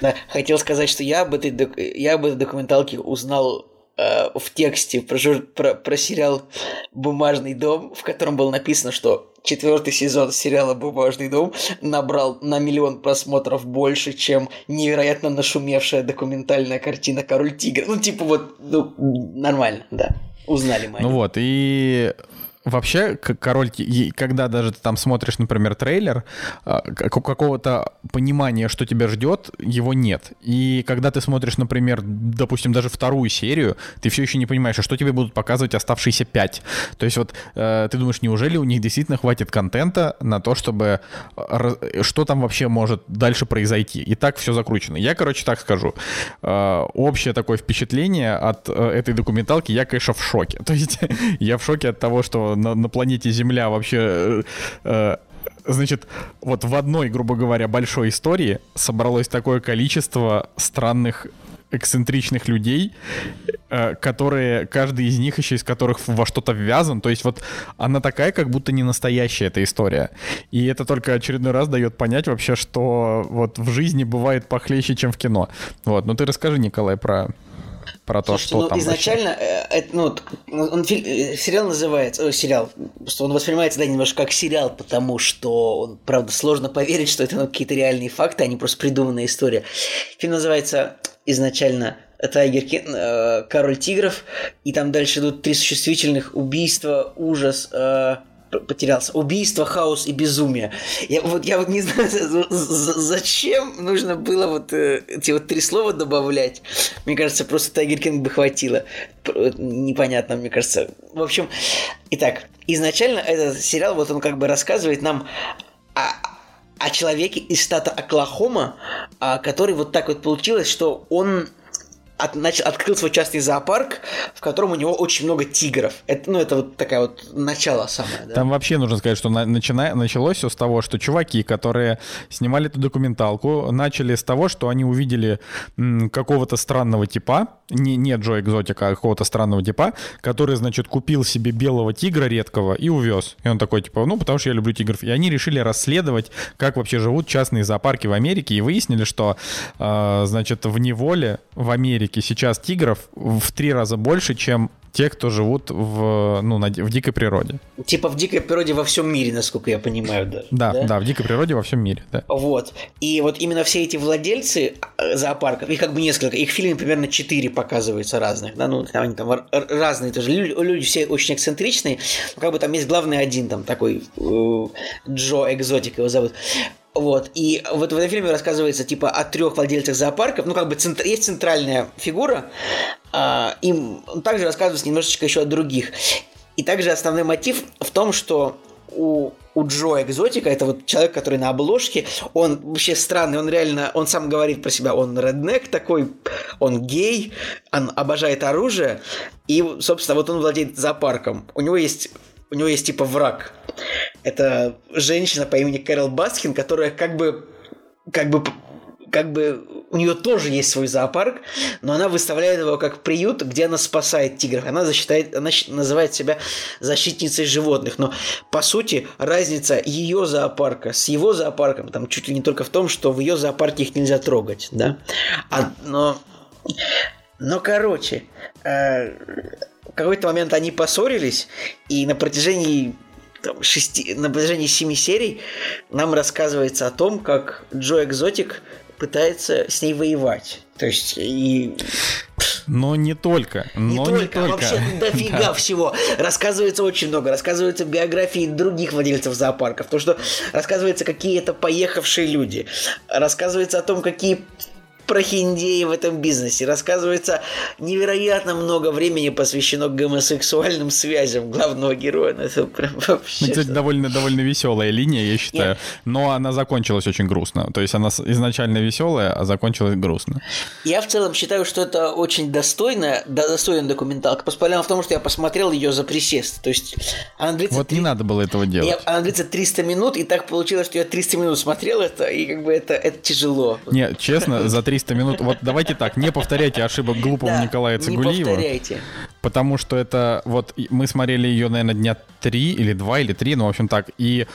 Да, хотел сказать, что я об этой, док- я об этой документалке узнал э, в тексте про, жур- про, про сериал «Бумажный дом», в котором было написано, что четвертый сезон сериала «Бумажный дом» набрал на миллион просмотров больше, чем невероятно нашумевшая документальная картина «Король тигр». Ну, типа вот, ну, нормально, да. Узнали мы. Ну вот, и вообще, король, когда даже ты там смотришь, например, трейлер, а, как- какого-то понимания, что тебя ждет, его нет. И когда ты смотришь, например, допустим, даже вторую серию, ты все еще не понимаешь, а что тебе будут показывать оставшиеся пять. То есть вот э, ты думаешь, неужели у них действительно хватит контента на то, чтобы раз- что там вообще может дальше произойти. И так все закручено. Я, короче, так скажу. Общее такое впечатление от э, этой документалки, я, конечно, в шоке. То есть я в шоке от того, что на, на планете Земля вообще э, э, значит, вот в одной, грубо говоря, большой истории собралось такое количество странных эксцентричных людей, э, которые, каждый из них еще из которых во что-то ввязан. То есть вот она такая, как будто не настоящая эта история. И это только очередной раз дает понять вообще, что вот в жизни бывает похлеще, чем в кино. Вот, ну ты расскажи, Николай, про про то, Слушайте, что ну, там изначально, э, ну, он, фильм, э, сериал называется, о, сериал, что он воспринимается, да, немножко как сериал, потому что он, правда, сложно поверить, что это ну, какие-то реальные факты, а не просто придуманная история. Фильм называется изначально Тайгер Ки... э, Король тигров, и там дальше идут три существительных убийства, ужас, э, потерялся. Убийство, хаос и безумие. Я вот, я вот не знаю, зачем нужно было вот э, эти вот три слова добавлять. Мне кажется, просто Тайгер Кинг бы хватило. Непонятно, мне кажется. В общем, итак, изначально этот сериал, вот он как бы рассказывает нам о, о человеке из штата Оклахома, а, который вот так вот получилось, что он от, начал, открыл свой частный зоопарк, в котором у него очень много тигров. Это, ну, это вот такая вот начало самое. Да? Там вообще нужно сказать, что на, начина, началось все с того, что чуваки, которые снимали эту документалку, начали с того, что они увидели какого-то странного типа, не, не Джо Экзотика, а какого-то странного типа, который, значит, купил себе белого тигра редкого и увез. И он такой, типа, ну, потому что я люблю тигров. И они решили расследовать, как вообще живут частные зоопарки в Америке, и выяснили, что, э, значит, в неволе в Америке Америке сейчас тигров в три раза больше, чем те, кто живут в, ну, на, в дикой природе. Типа в дикой природе во всем мире, насколько я понимаю, даже. Да, да, да, в дикой природе во всем мире, да. Вот. И вот именно все эти владельцы э, зоопарков, их как бы несколько, их в фильме примерно четыре показывается разных, да, ну, они там разные тоже, люди, люди все очень эксцентричные, но как бы там есть главный один, там такой э, Джо Экзотик его зовут. Вот. И вот в этом фильме рассказывается типа о трех владельцах зоопарков. Ну, как бы центр... есть центральная фигура. А, им также рассказывается немножечко еще о других. И также основной мотив в том, что у, у Джо Экзотика, это вот человек, который на обложке, он вообще странный, он реально, он сам говорит про себя, он redneck такой, он гей, он обожает оружие, и, собственно, вот он владеет зоопарком. У него есть у него есть типа враг. Это женщина по имени Кэрол Баскин, которая как бы как бы как бы у нее тоже есть свой зоопарк, но она выставляет его как приют, где она спасает тигров. Она защищает, она называет себя защитницей животных. Но по сути разница ее зоопарка с его зоопарком там чуть ли не только в том, что в ее зоопарке их нельзя трогать, да. А, но, но короче, э, в какой-то момент они поссорились, и на протяжении там, шести, на протяжении семи серий нам рассказывается о том, как Джо Экзотик пытается с ней воевать. То есть и... Но не только. Не но только, не только. вообще дофига да. всего. Рассказывается очень много. Рассказывается биографии других владельцев зоопарков. То, что рассказывается, какие это поехавшие люди. Рассказывается о том, какие прохиндеи в этом бизнесе. Рассказывается невероятно много времени посвящено гомосексуальным связям главного героя. Ну, это прям вообще... Ну, кстати, довольно, довольно веселая линия, я считаю. Нет. Но она закончилась очень грустно. То есть она изначально веселая, а закончилась грустно. Я в целом считаю, что это очень достойная, достойная документалка. Проблема в том, что я посмотрел ее за присест. То есть она длится... Вот 3... не надо было этого делать. Я... Она длится 300 минут, и так получилось, что я 300 минут смотрел это, и как бы это, это тяжело. Нет, честно, за 300 300 минут. Вот давайте так, не повторяйте ошибок глупого да, Николая Цигулиева. Не повторяйте. Потому что это вот мы смотрели ее, наверное, дня три или два или три, ну, в общем так. И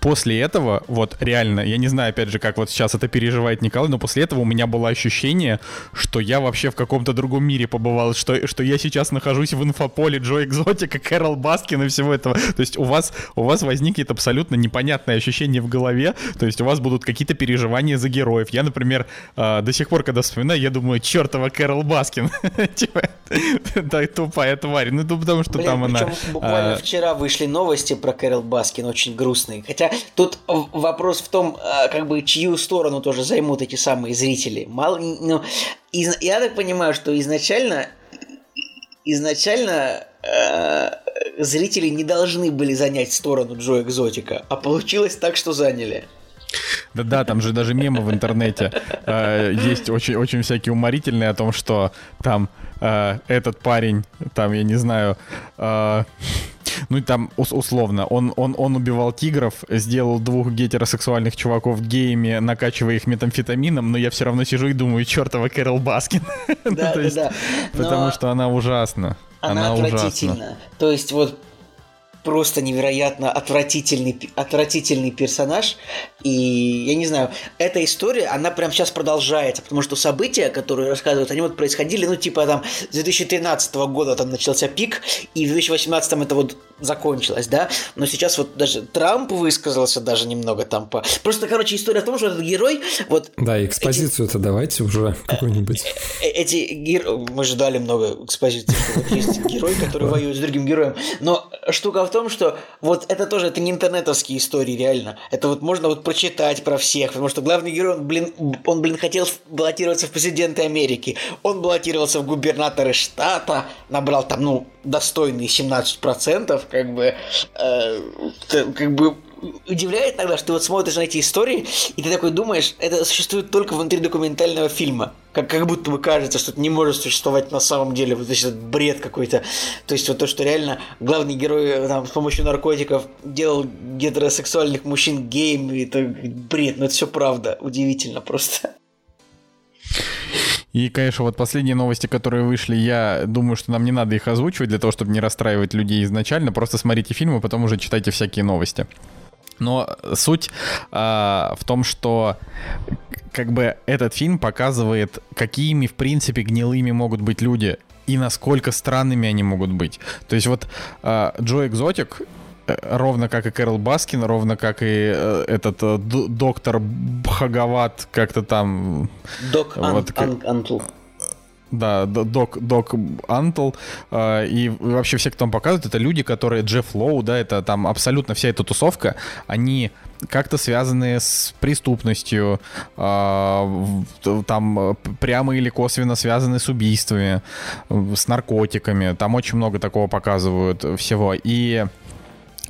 после этого, вот реально, я не знаю, опять же, как вот сейчас это переживает Николай, но после этого у меня было ощущение, что я вообще в каком-то другом мире побывал, что, что я сейчас нахожусь в инфополе Джо Экзотика, Кэрол Баскин и всего этого. То есть у вас, у вас возникнет абсолютно непонятное ощущение в голове, то есть у вас будут какие-то переживания за героев. Я, например, э, до сих пор, когда вспоминаю, я думаю, чертова Кэрол Баскин. Типа, тупая тварь. Ну, потому что там она... буквально а, вчера вышли новости про Кэрол Баскин, очень грустные. Хотя тут вопрос в том, а, как бы, чью сторону тоже займут эти самые зрители. Мало... Ну, из, я так понимаю, что изначально изначально э, зрители не должны были занять сторону Джо Экзотика, а получилось так, что заняли. Да-да, там же даже мемы в интернете э, есть очень, очень всякие уморительные о том, что там э, этот парень, там, я не знаю, э, Ну и там условно, он, он, он убивал тигров, сделал двух гетеросексуальных чуваков геями, накачивая их метамфетамином, но я все равно сижу и думаю, чертова Кэрол Баскин. Да, да, да. Потому что она ужасна. Она, она отвратительна. Ужасна. То есть вот просто невероятно отвратительный, отвратительный персонаж. И я не знаю, эта история, она прям сейчас продолжается, потому что события, которые рассказывают, они вот происходили, ну, типа там с 2013 года там начался пик, и в 2018 это вот закончилось, да, но сейчас вот даже Трамп высказался даже немного там по... Просто, короче, история в том, что этот герой вот... Да, экспозицию-то эти... давайте уже какую-нибудь. Э, эти герои... Мы ждали много экспозиций, что вот есть герой, который воюет с другим героем, но штука в том, что вот это тоже, это не интернетовские истории, реально. Это вот можно вот прочитать про всех, потому что главный герой, он, блин, он, блин, хотел баллотироваться в президенты Америки. Он баллотировался в губернаторы штата, набрал там, ну, достойные 17%, как бы, э, как бы удивляет тогда, что ты вот смотришь на эти истории, и ты такой думаешь, это существует только внутри документального фильма. Как, как будто бы кажется, что это не может существовать на самом деле. Вот этот бред какой-то. То есть вот то, что реально главный герой э, там, с помощью наркотиков делал гетеросексуальных мужчин геями, это бред. Но это все правда. Удивительно просто. И, конечно, вот последние новости, которые вышли, я думаю, что нам не надо их озвучивать для того, чтобы не расстраивать людей изначально. Просто смотрите фильмы, потом уже читайте всякие новости. Но суть э, в том, что как бы этот фильм показывает, какими в принципе гнилыми могут быть люди и насколько странными они могут быть. То есть вот э, Джо Экзотик э, ровно как и Кэрол Баскин, ровно как и э, этот э, доктор Бхагават, как-то там... Док вот, Ан- Ан- да, док, док Антл, э, и вообще все, кто там показывает, это люди, которые, Джефф Лоу, да, это там абсолютно вся эта тусовка, они как-то связаны с преступностью, э, там прямо или косвенно связаны с убийствами, с наркотиками, там очень много такого показывают всего, и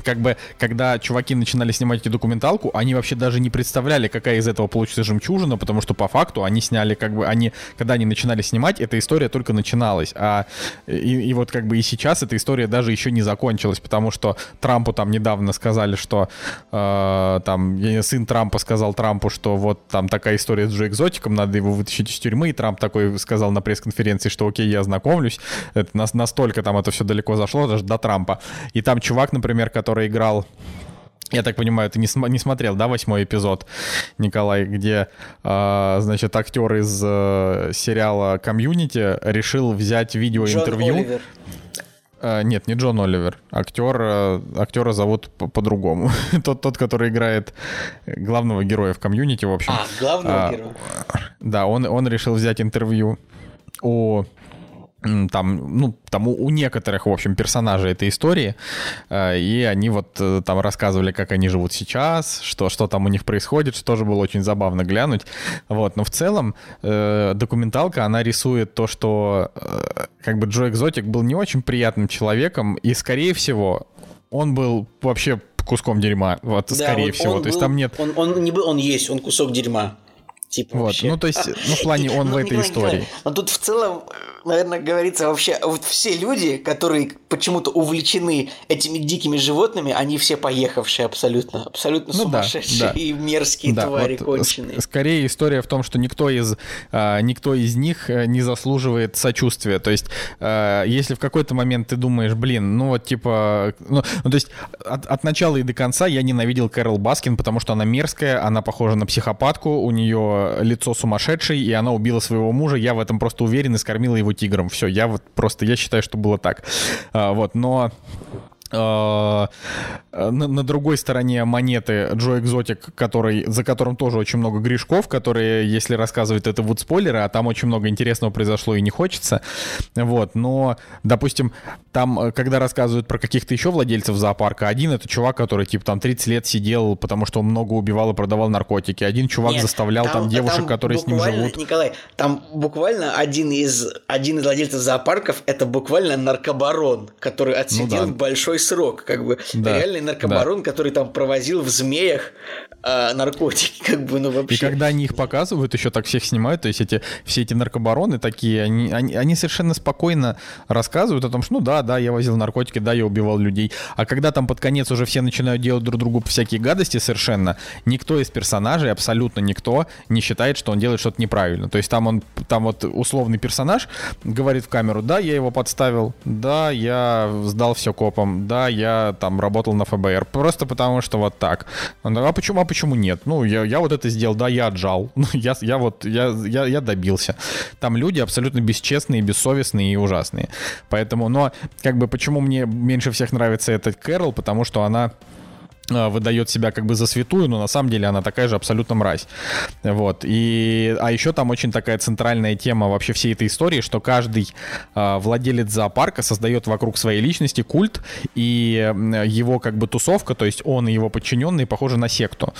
как бы, когда чуваки начинали снимать эти документалку, они вообще даже не представляли, какая из этого получится жемчужина, потому что по факту они сняли, как бы, они, когда они начинали снимать, эта история только начиналась, а и, и вот как бы и сейчас эта история даже еще не закончилась, потому что Трампу там недавно сказали, что э, там сын Трампа сказал Трампу, что вот там такая история с Джо Экзотиком, надо его вытащить из тюрьмы, и Трамп такой сказал на пресс-конференции, что окей, я ознакомлюсь, это настолько там это все далеко зашло, даже до Трампа, и там чувак, например, который который играл я так понимаю, ты не, см- не смотрел, да, восьмой эпизод, Николай, где, э, значит, актер из э, сериала «Community» решил взять видеоинтервью. Э, нет, не Джон Оливер. Актер, э, актера зовут по- по-другому. тот, тот, который играет главного героя в Community, в общем. А, главного а, героя. Да, он, он решил взять интервью у там, ну, там у, некоторых, в общем, персонажей этой истории, э, и они вот э, там рассказывали, как они живут сейчас, что, что там у них происходит, что тоже было очень забавно глянуть, вот, но в целом э, документалка, она рисует то, что э, как бы Джо Экзотик был не очень приятным человеком, и, скорее всего, он был вообще куском дерьма, вот, да, скорее он, всего, он то есть там нет... Он, он не был, он есть, он кусок дерьма. Типа вот, вообще. ну то есть, ну в плане он в этой истории. Но тут в целом наверное, говорится вообще, вот все люди, которые почему-то увлечены этими дикими животными, они все поехавшие абсолютно, абсолютно ну, сумасшедшие да, да. и мерзкие да, твари вот конченые. Скорее история в том, что никто из, а, никто из них э, не заслуживает сочувствия. То есть, а, если в какой-то момент ты думаешь, блин, ну вот типа, ну, ну то есть от, от начала и до конца я ненавидел Кэрол Баскин, потому что она мерзкая, она похожа на психопатку, у нее лицо сумасшедшей, и она убила своего мужа. Я в этом просто уверен и скормила его тиграм. Все, я вот просто, я считаю, что было так. А, вот, но на, на другой стороне монеты Джо Экзотик, который, за которым тоже очень много грешков, которые, если рассказывать, это вот спойлеры, а там очень много интересного произошло и не хочется. Вот, но, допустим, там, э, когда рассказывают про каких-то еще владельцев зоопарка, один это чувак, который, типа, там 30 лет сидел, потому что он много убивал и продавал наркотики. Один чувак Нет, заставлял там, там девушек, там которые с ним живут. Николай, там буквально один из, один из владельцев зоопарков, это буквально наркобарон, который отсидел ну, да. большой срок, как бы Да, реальный наркобарон, который там провозил в змеях а, наркотики, как бы, ну вообще. И когда они их показывают, еще так всех снимают, то есть эти, все эти наркобароны такие, они, они, они совершенно спокойно рассказывают о том, что ну да, да, я возил наркотики, да, я убивал людей. А когда там под конец уже все начинают делать друг другу всякие гадости совершенно, никто из персонажей, абсолютно никто, не считает, что он делает что-то неправильно. То есть там он, там вот условный персонаж говорит в камеру, да, я его подставил, да, я сдал все копам, да, я там работал на ФБР, просто потому что вот так. А почему, а почему нет? Ну, я, я вот это сделал, да, я отжал, ну, я, я вот, я, я, я добился. Там люди абсолютно бесчестные, бессовестные и ужасные. Поэтому, но, как бы, почему мне меньше всех нравится этот Кэрол, потому что она выдает себя как бы за святую, но на самом деле она такая же абсолютно мразь. Вот. И, а еще там очень такая центральная тема вообще всей этой истории, что каждый э, владелец зоопарка создает вокруг своей личности культ, и его как бы тусовка, то есть он и его подчиненные похожи на секту.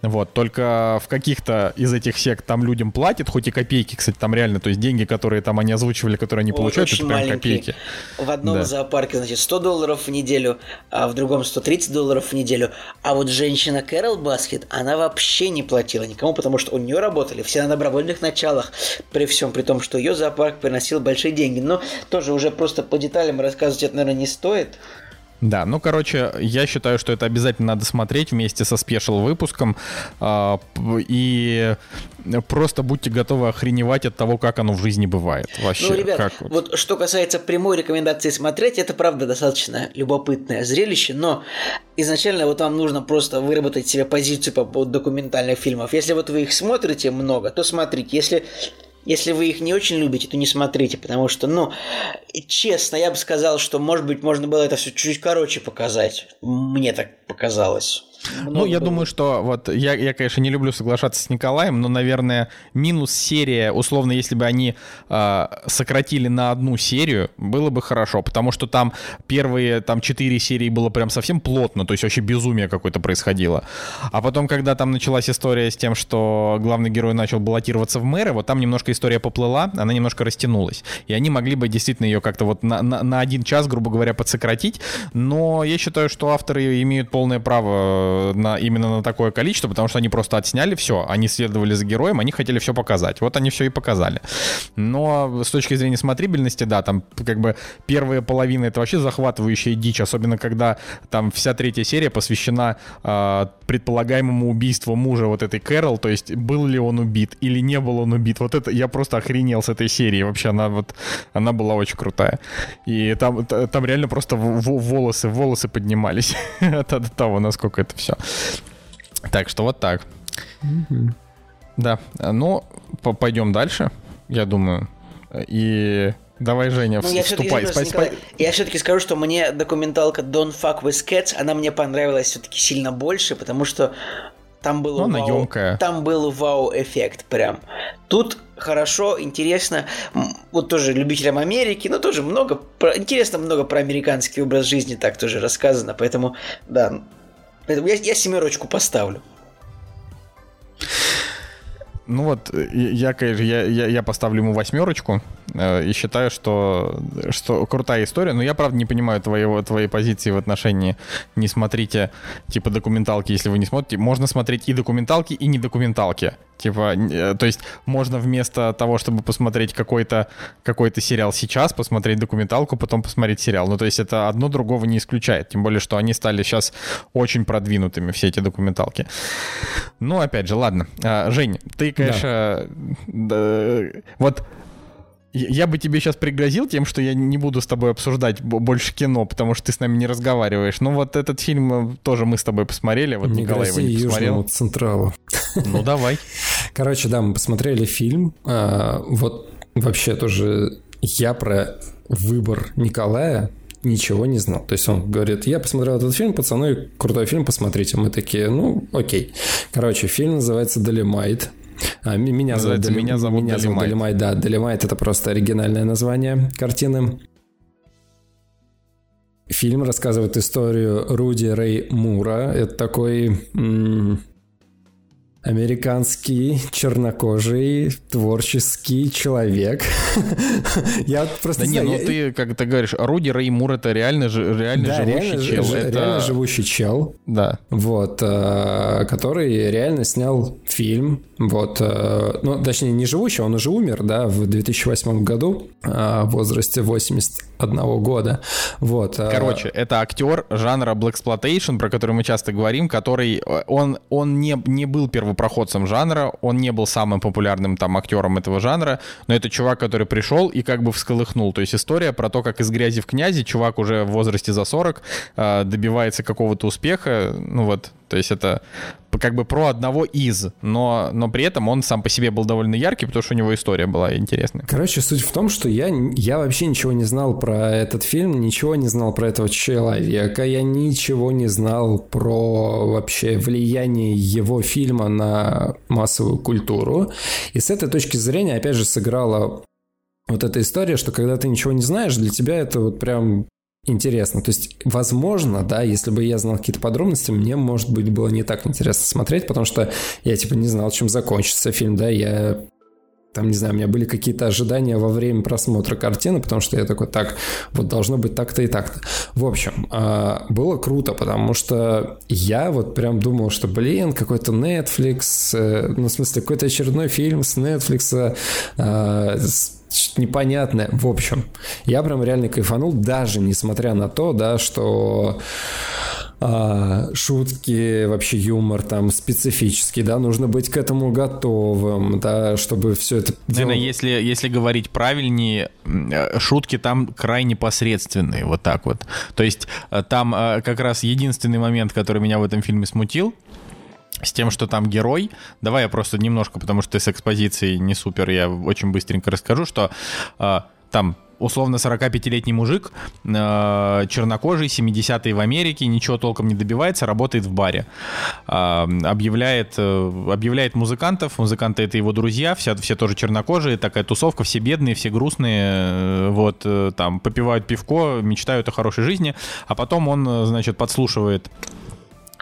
Вот. Только в каких-то из этих сект там людям платят, хоть и копейки, кстати, там реально, то есть деньги, которые там они озвучивали, которые они Ой, получают, очень это прям маленькие. копейки. В одном Да. зоопарке, значит, 100 долларов в неделю, а в другом 130 долларов в неделю. А вот женщина Кэрол Баскет, она вообще не платила никому, потому что у нее работали все на добровольных началах, при всем при том, что ее зоопарк приносил большие деньги. Но тоже уже просто по деталям рассказывать это, наверное, не стоит. Да, ну, короче, я считаю, что это обязательно надо смотреть вместе со спешл выпуском. а, и просто будьте готовы охреневать от того, как оно в жизни бывает. Вообще, Ну, ребят, как вот. что касается прямой рекомендации смотреть, это правда достаточно любопытное зрелище, но изначально вот вам нужно просто выработать себе позицию по поводу документальных фильмов. Если вот вы их смотрите много, то смотрите. Если если вы их не очень любите, то не смотрите, потому что, ну, честно, я бы сказал, что, может быть, можно было это все чуть короче показать. Мне так показалось. Ну, я было. думаю, что вот я, я, конечно, не люблю соглашаться с Николаем, но, наверное, минус серия, условно, если бы они а, сократили на одну серию, было бы хорошо, потому что там первые там четыре серии было прям совсем плотно, то есть вообще безумие какое-то происходило. А потом, когда там началась история с тем, что главный герой начал баллотироваться в мэры, вот там немножко история поплыла, она немножко растянулась. И они могли бы действительно ее как-то вот на, на, на один час, грубо говоря, подсократить, но я считаю, что авторы имеют полное право на, именно на такое количество, потому что они просто отсняли все, они следовали за героем, они хотели все показать. Вот они все и показали. Но с точки зрения смотрибельности, да, там как бы первая половина это вообще захватывающая дичь, особенно когда там вся третья серия посвящена э, предполагаемому убийству мужа вот этой Кэрол, то есть был ли он убит или не был он убит. Вот это я просто охренел с этой серии. Вообще она вот она была очень крутая. И там, там реально просто волосы, волосы поднимались от того, насколько это все. Так что вот так. Да, ну, по- пойдем дальше, я думаю. И давай, Женя, Ну, я все-таки, вступай. Спа- я все-таки скажу, что мне документалка Don't Fuck With Cats, она мне понравилась все-таки сильно больше, потому что там был Ну, вау, там был вау-эффект прям. Тут хорошо, интересно. Вот тоже любителям Америки, но тоже много, про- интересно много про американский образ жизни так тоже рассказано, поэтому, да, поэтому я, я семерочку поставлю. Ну вот, э, я, конечно, я, я, я поставлю ему восьмерочку э, и считаю, что, что крутая история. Но я, правда, не понимаю твоего, твоей позиции в отношении не смотрите, типа, документалки, если вы не смотрите. Можно смотреть и документалки, и не документалки. Типа, э, то есть можно вместо того, чтобы посмотреть какой-то какой сериал сейчас, посмотреть документалку, потом посмотреть сериал. Ну, то есть это одно другого не исключает. Тем более, что они стали сейчас очень продвинутыми, все эти документалки. Ну, опять же, ладно. А, Жень, ты, конечно, да, вот я бы тебе сейчас пригрозил тем, что я не буду с тобой обсуждать бо- больше кино, потому что ты с нами не разговариваешь. Но вот этот фильм э, тоже мы с тобой посмотрели, вот Не Николай его не посмотрел. Централу. Ну давай. Короче, да, мы посмотрели фильм. А, вот вообще тоже я про выбор Николая ничего не знал. То есть он говорит, я посмотрел этот фильм, пацаны, крутой фильм, посмотрите. Мы такие, ну, окей. Короче, фильм называется «Долемайт». А, меня зовут, «Меня зовут меня зовут Долемайт». Долемайт. Да, Долемайт это просто оригинальное название картины. Фильм рассказывает историю Руди Рэй Мура. Это такой м, американский чернокожий творческий человек. я просто да не, ну ты, как ты говоришь, Руди Рэй Мур это реально, реально да, живущий реально, чел. Ж, это... Реально живущий чел. Да. Вот, э, который реально снял фильм. Вот, э, ну, точнее, не живущий, он уже умер, да, в 2008 году э, в возрасте 81 года. Вот. Короче, это актер жанра Black Exploitation, про который мы часто говорим, который, он, он не, не был первым первопроходцем жанра, он не был самым популярным там актером этого жанра, но это чувак, который пришел и как бы всколыхнул. То есть история про то, как из грязи в князи чувак уже в возрасте за 40 э, добивается какого-то успеха, ну вот, то есть это как бы про одного из, но, но при этом он сам по себе был довольно яркий, потому что у него история была интересная. Короче, суть в том, что я, я вообще ничего не знал про этот фильм, ничего не знал про этого человека, я ничего не знал про вообще влияние его фильма на массовую культуру. И с этой точки зрения, опять же, сыграла вот эта история, что когда ты ничего не знаешь, для тебя это вот прям интересно. То есть, возможно, да, если бы я знал какие-то подробности, мне, может быть, было не так интересно смотреть, потому что я, типа, не знал, чем закончится фильм, да, я там, не знаю, у меня были какие-то ожидания во время просмотра картины, потому что я такой, так, вот должно быть так-то и так-то. В общем, а, было круто, потому что я вот прям думал, что, блин, какой-то Netflix, э, ну, в смысле, какой-то очередной фильм с Netflix, а, что-то непонятное. В общем, я прям реально кайфанул, даже несмотря на то, да, что а, шутки, вообще юмор там специфический, да, нужно быть к этому готовым, да, чтобы все это... Наверное, если, если говорить правильнее, э, шутки там крайне посредственные, вот так вот. То есть э, там э, как раз единственный момент, который меня в этом фильме смутил, с тем, что там герой. Давай я просто немножко, потому что с экспозицией не супер, я очень быстренько расскажу, что э, там условно 45-летний мужик, э, чернокожий, 70-е в Америке, ничего толком не добивается, работает в баре. Э, объявляет, э, объявляет музыкантов, музыканты это его друзья, все, все тоже чернокожие, такая тусовка, все бедные, все грустные, э, вот, э, там, попивают пивко, мечтают о хорошей жизни, а потом он, э, значит, подслушивает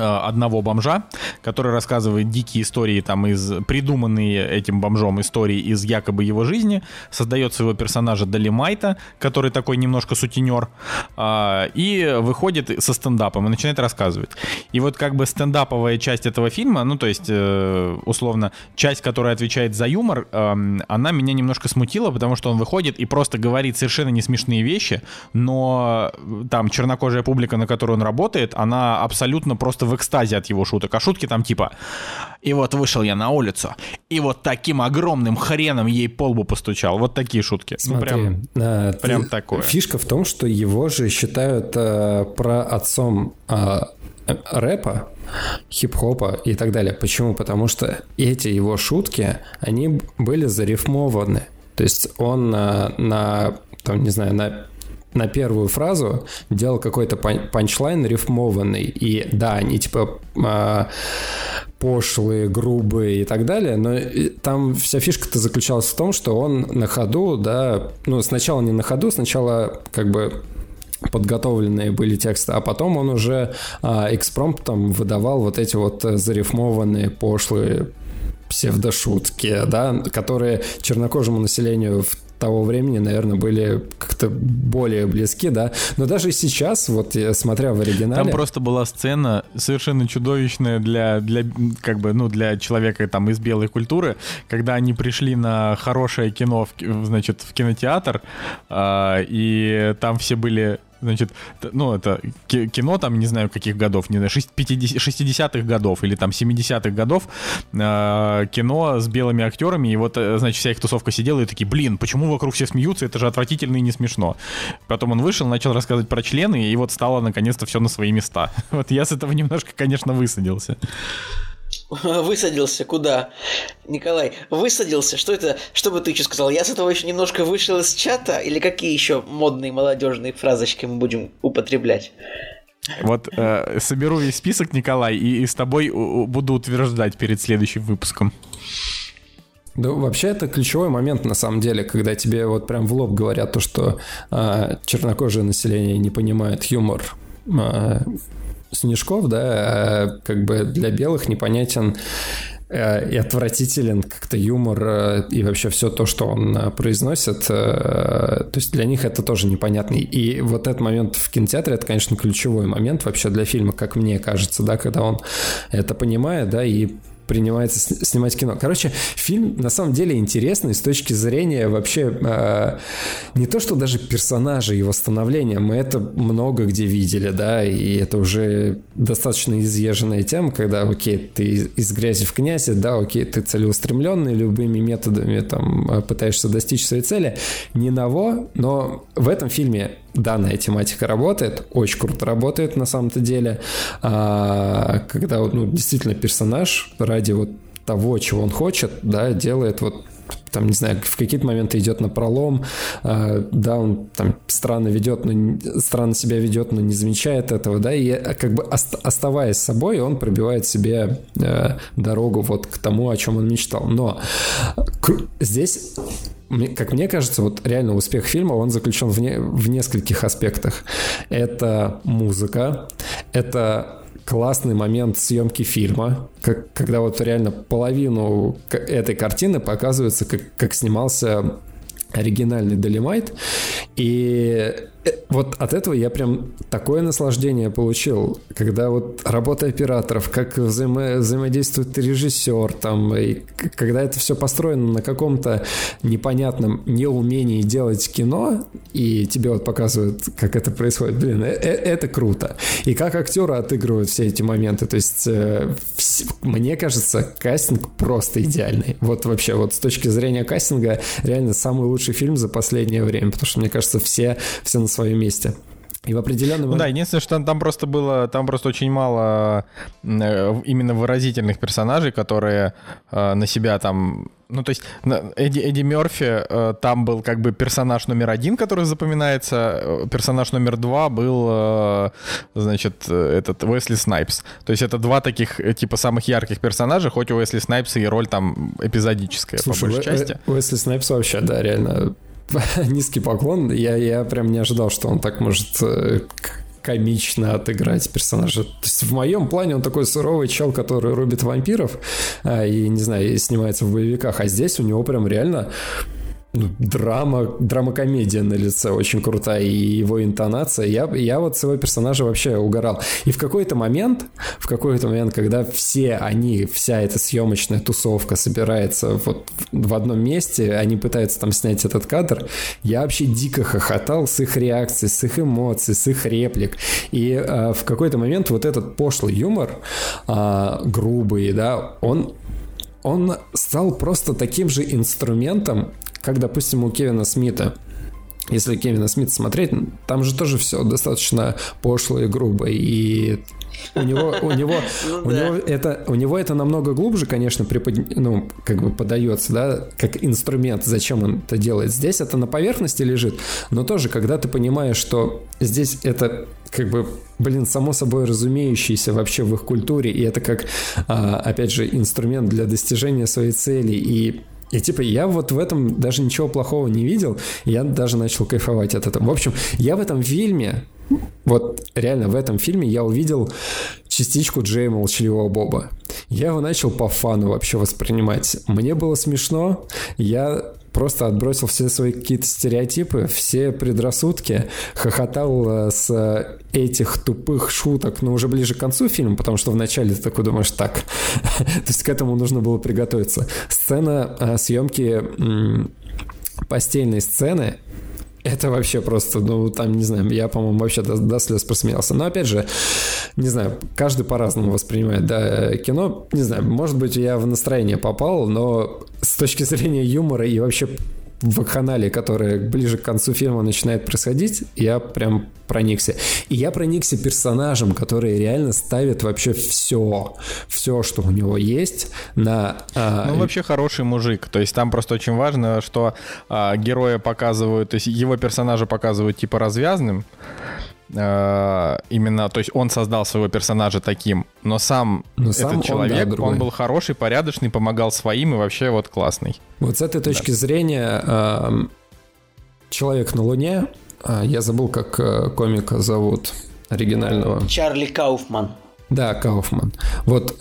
одного бомжа, который рассказывает дикие истории, там, из придуманные этим бомжом истории из якобы его жизни, создает своего персонажа Долимайта, который такой немножко сутенер, а, и выходит со стендапом и начинает рассказывать. И вот как бы стендаповая часть этого фильма, ну, то есть, э, условно, часть, которая отвечает за юмор, эм, она меня немножко смутила, потому что он выходит и просто говорит совершенно не смешные вещи, но там чернокожая публика, на которой он работает, она абсолютно просто в экстазе от его шуток. А шутки там типа «И вот вышел я на улицу, и вот таким огромным хреном ей полбу постучал». Вот такие шутки. Ну, Смотри, ну, прям, а, прям такое. Фишка в том, что его же считают а, про отцом а, рэпа, хип-хопа и так далее. Почему? Потому что эти его шутки, они были зарифмованы. То есть он на, на там, не знаю, на на первую фразу делал какой-то панчлайн рифмованный. И да, они типа э, пошлые, грубые и так далее, но там вся фишка-то заключалась в том, что он на ходу, да, ну сначала не на ходу, сначала как бы подготовленные были тексты, а потом он уже а, экспромтом выдавал вот эти вот зарифмованные пошлые псевдошутки, да, которые чернокожему населению в того времени, наверное, были как-то более близки, да. Но даже сейчас, вот смотря в оригинале... Там просто была сцена совершенно чудовищная для, для как бы, ну, для человека там из белой культуры, когда они пришли на хорошее кино, в, значит, в кинотеатр, э, и там все были значит, ну, это кино там, не знаю, каких годов, не знаю, 60-х годов или там 70-х годов, э, кино с белыми актерами, и вот, э, значит, вся их тусовка сидела и такие, блин, почему вокруг все смеются, это же отвратительно и не смешно. Потом он вышел, начал рассказывать про члены, и вот стало наконец-то все на свои места. Вот я с этого немножко, конечно, высадился. Высадился куда? Николай, высадился? Что это? Что бы ты еще сказал? Я с этого еще немножко вышел из чата? Или какие еще модные молодежные фразочки мы будем употреблять? Вот э, соберу весь список, Николай, и, и с тобой буду утверждать перед следующим выпуском. Да, вообще это ключевой момент на самом деле, когда тебе вот прям в лоб говорят то, что э, чернокожее население не понимает юмор э, снежков, да, а как бы для белых непонятен э, и отвратителен как-то юмор э, и вообще все то, что он э, произносит. То есть для них это тоже непонятный. И вот этот момент в кинотеатре, это, конечно, ключевой момент вообще для фильма, как мне кажется, да, когда он это понимает, да, и принимается снимать кино. Короче, фильм на самом деле интересный с точки зрения вообще э, не то, что даже персонажа и восстановления. Мы это много где видели, да, и это уже достаточно изъезженная тема, когда, окей, ты из грязи в князи, да, окей, ты целеустремленный, любыми методами там пытаешься достичь своей цели. Не ново, но в этом фильме данная тематика работает, очень круто работает на самом-то деле, а, когда ну, действительно персонаж ради вот того, чего он хочет, да, делает вот там, не знаю, в какие-то моменты идет на пролом, э, да, он там странно ведет, но странно себя ведет, но не замечает этого, да, и э, как бы оставаясь собой, он пробивает себе э, дорогу вот к тому, о чем он мечтал. Но здесь как мне кажется, вот реально успех фильма, он заключен в, не, в нескольких аспектах. Это музыка, это классный момент съемки фильма, как, когда вот реально половину этой картины показывается, как, как снимался оригинальный Долимайт. И вот от этого я прям такое наслаждение получил, когда вот работа операторов, как взаимо взаимодействует режиссер, там, и когда это все построено на каком-то непонятном неумении делать кино, и тебе вот показывают, как это происходит, блин, э -э это круто. И как актеры отыгрывают все эти моменты, то есть э, мне кажется, кастинг просто идеальный. Вот вообще, вот с точки зрения кастинга, реально самый лучший фильм за последнее время, потому что мне кажется, все, все своем месте. И в определенный момент... Ну, да, единственное, что там просто было, там просто очень мало э, именно выразительных персонажей, которые э, на себя там... Ну, то есть Эдди, Эдди Мерфи э, там был как бы персонаж номер один, который запоминается, персонаж номер два был, значит, этот Уэсли Снайпс. То есть это два таких, типа, самых ярких персонажа, хоть у Уэсли Снайпса и роль там эпизодическая, Слушай, по большей части. Уэсли Снайпс вообще, да, реально низкий поклон. Я, я прям не ожидал, что он так может э, комично отыграть персонажа. То есть в моем плане он такой суровый чел, который рубит вампиров а, и, не знаю, снимается в боевиках. А здесь у него прям реально драма, драма-комедия на лице очень крутая, и его интонация. Я, я вот с его персонажа вообще угорал. И в какой-то момент, в какой-то момент, когда все они, вся эта съемочная тусовка собирается вот в одном месте, они пытаются там снять этот кадр, я вообще дико хохотал с их реакций, с их эмоций, с их реплик. И э, в какой-то момент вот этот пошлый юмор, э, грубый, да, он он стал просто таким же инструментом, как, допустим, у Кевина Смита. Если Кевина Смита смотреть, там же тоже все достаточно пошло и грубо, и у него, у него, ну, у да. него это, у него это намного глубже, конечно, ну, как бы подается, да, как инструмент, зачем он это делает. Здесь это на поверхности лежит, но тоже, когда ты понимаешь, что здесь это как бы, блин, само собой разумеющееся вообще в их культуре, и это как, а, опять же, инструмент для достижения своей цели, и и типа я вот в этом даже ничего плохого не видел, я даже начал кайфовать от этого. В общем, я в этом фильме, вот реально в этом фильме я увидел частичку Джея Молчаливого Боба. Я его начал по фану вообще воспринимать. Мне было смешно, я просто отбросил все свои какие-то стереотипы, все предрассудки, хохотал э, с этих тупых шуток, но уже ближе к концу фильма, потому что вначале ты такой думаешь, так, то есть к этому нужно было приготовиться. Сцена э, съемки постельной сцены это вообще просто, ну, там, не знаю, я, по-моему, вообще до, до слез просмеялся. Но, опять же, не знаю, каждый по-разному воспринимает, да, кино. Не знаю, может быть, я в настроение попал, но с точки зрения юмора и вообще вакханалии, которая ближе к концу фильма начинает происходить, я прям проникся. И я проникся персонажем, который реально ставит вообще все, все, что у него есть на... А... Ну, вообще хороший мужик. То есть там просто очень важно, что а, героя показывают, то есть его персонажа показывают типа развязным, Э, именно, то есть он создал своего персонажа таким, но сам но этот сам человек, он, да, он был хороший, порядочный, помогал своим и вообще вот классный. Вот с этой точки да. зрения э, человек на Луне, э, я забыл, как э, комика зовут оригинального. Чарли Кауфман. Да, Кауфман. Вот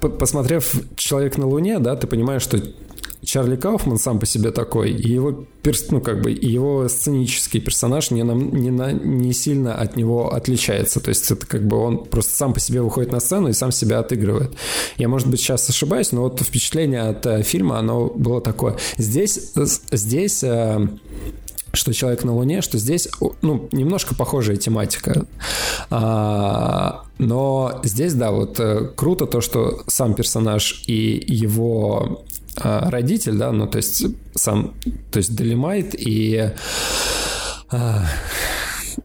посмотрев «Человек на Луне», да, ты понимаешь, что Чарли Кауфман сам по себе такой, и его, перс, ну, как бы, его сценический персонаж не, нам, не, на, не сильно от него отличается. То есть это как бы он просто сам по себе выходит на сцену и сам себя отыгрывает. Я, может быть, сейчас ошибаюсь, но вот впечатление от э, фильма, оно было такое. Здесь, здесь э, что человек на Луне, что здесь, ну, немножко похожая тематика. А, но здесь, да, вот э, круто то, что сам персонаж и его родитель, да, ну, то есть сам, то есть Делимайт и а,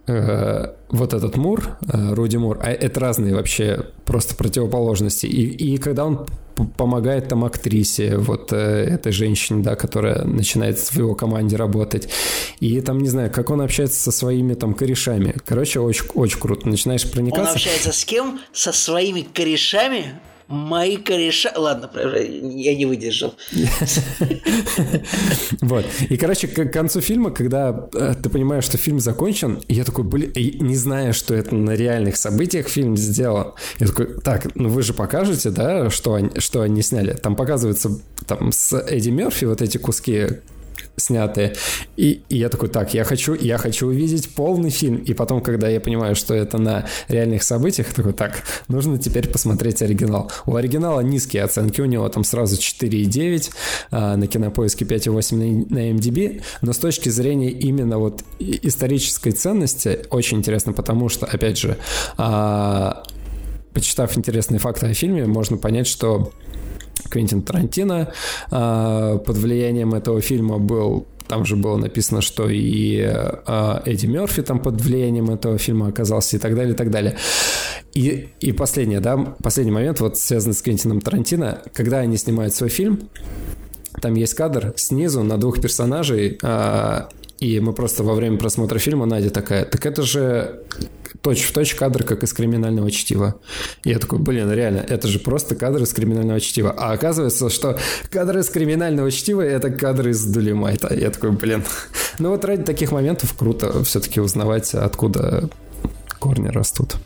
а, вот этот Мур, а, Руди Мур, а это разные вообще просто противоположности. И, и когда он помогает там актрисе, вот э, этой женщине, да, которая начинает в его команде работать. И там, не знаю, как он общается со своими там корешами. Короче, очень, очень круто. Начинаешь проникаться. Он общается с кем? Со своими корешами? Мои кореша... Ладно, я не выдержал. Вот. И, короче, к концу фильма, когда э, ты понимаешь, что фильм закончен, я такой, блин, не зная, что это на реальных событиях фильм сделал, я такой, так, ну вы же покажете, да, что они, что они сняли? Там показывается там с Эдди Мерфи вот эти куски снятые. И, и я такой, так, я хочу, я хочу увидеть полный фильм. И потом, когда я понимаю, что это на реальных событиях, такой, так, нужно теперь посмотреть оригинал. У оригинала низкие оценки, у него там сразу 4,9, а, на кинопоиске 5,8 на, на MDB, но с точки зрения именно вот исторической ценности очень интересно, потому что, опять же, а, почитав интересные факты о фильме, можно понять, что Квентин Тарантино а, под влиянием этого фильма был там же было написано, что и э, Эдди Мерфи там под влиянием этого фильма оказался и так далее, и так далее. И, и последнее, да, последний момент, вот связанный с Квентином Тарантино, когда они снимают свой фильм, там есть кадр снизу на двух персонажей, э, и мы просто во время просмотра фильма Надя такая, так это же точь в точь кадр, как из криминального чтива. Я такой, блин, реально, это же просто кадр из криминального чтива. А оказывается, что кадры из криминального чтива это кадры из Дулимайта. Я такой, блин. Ну вот ради таких моментов круто все-таки узнавать, откуда корни растут.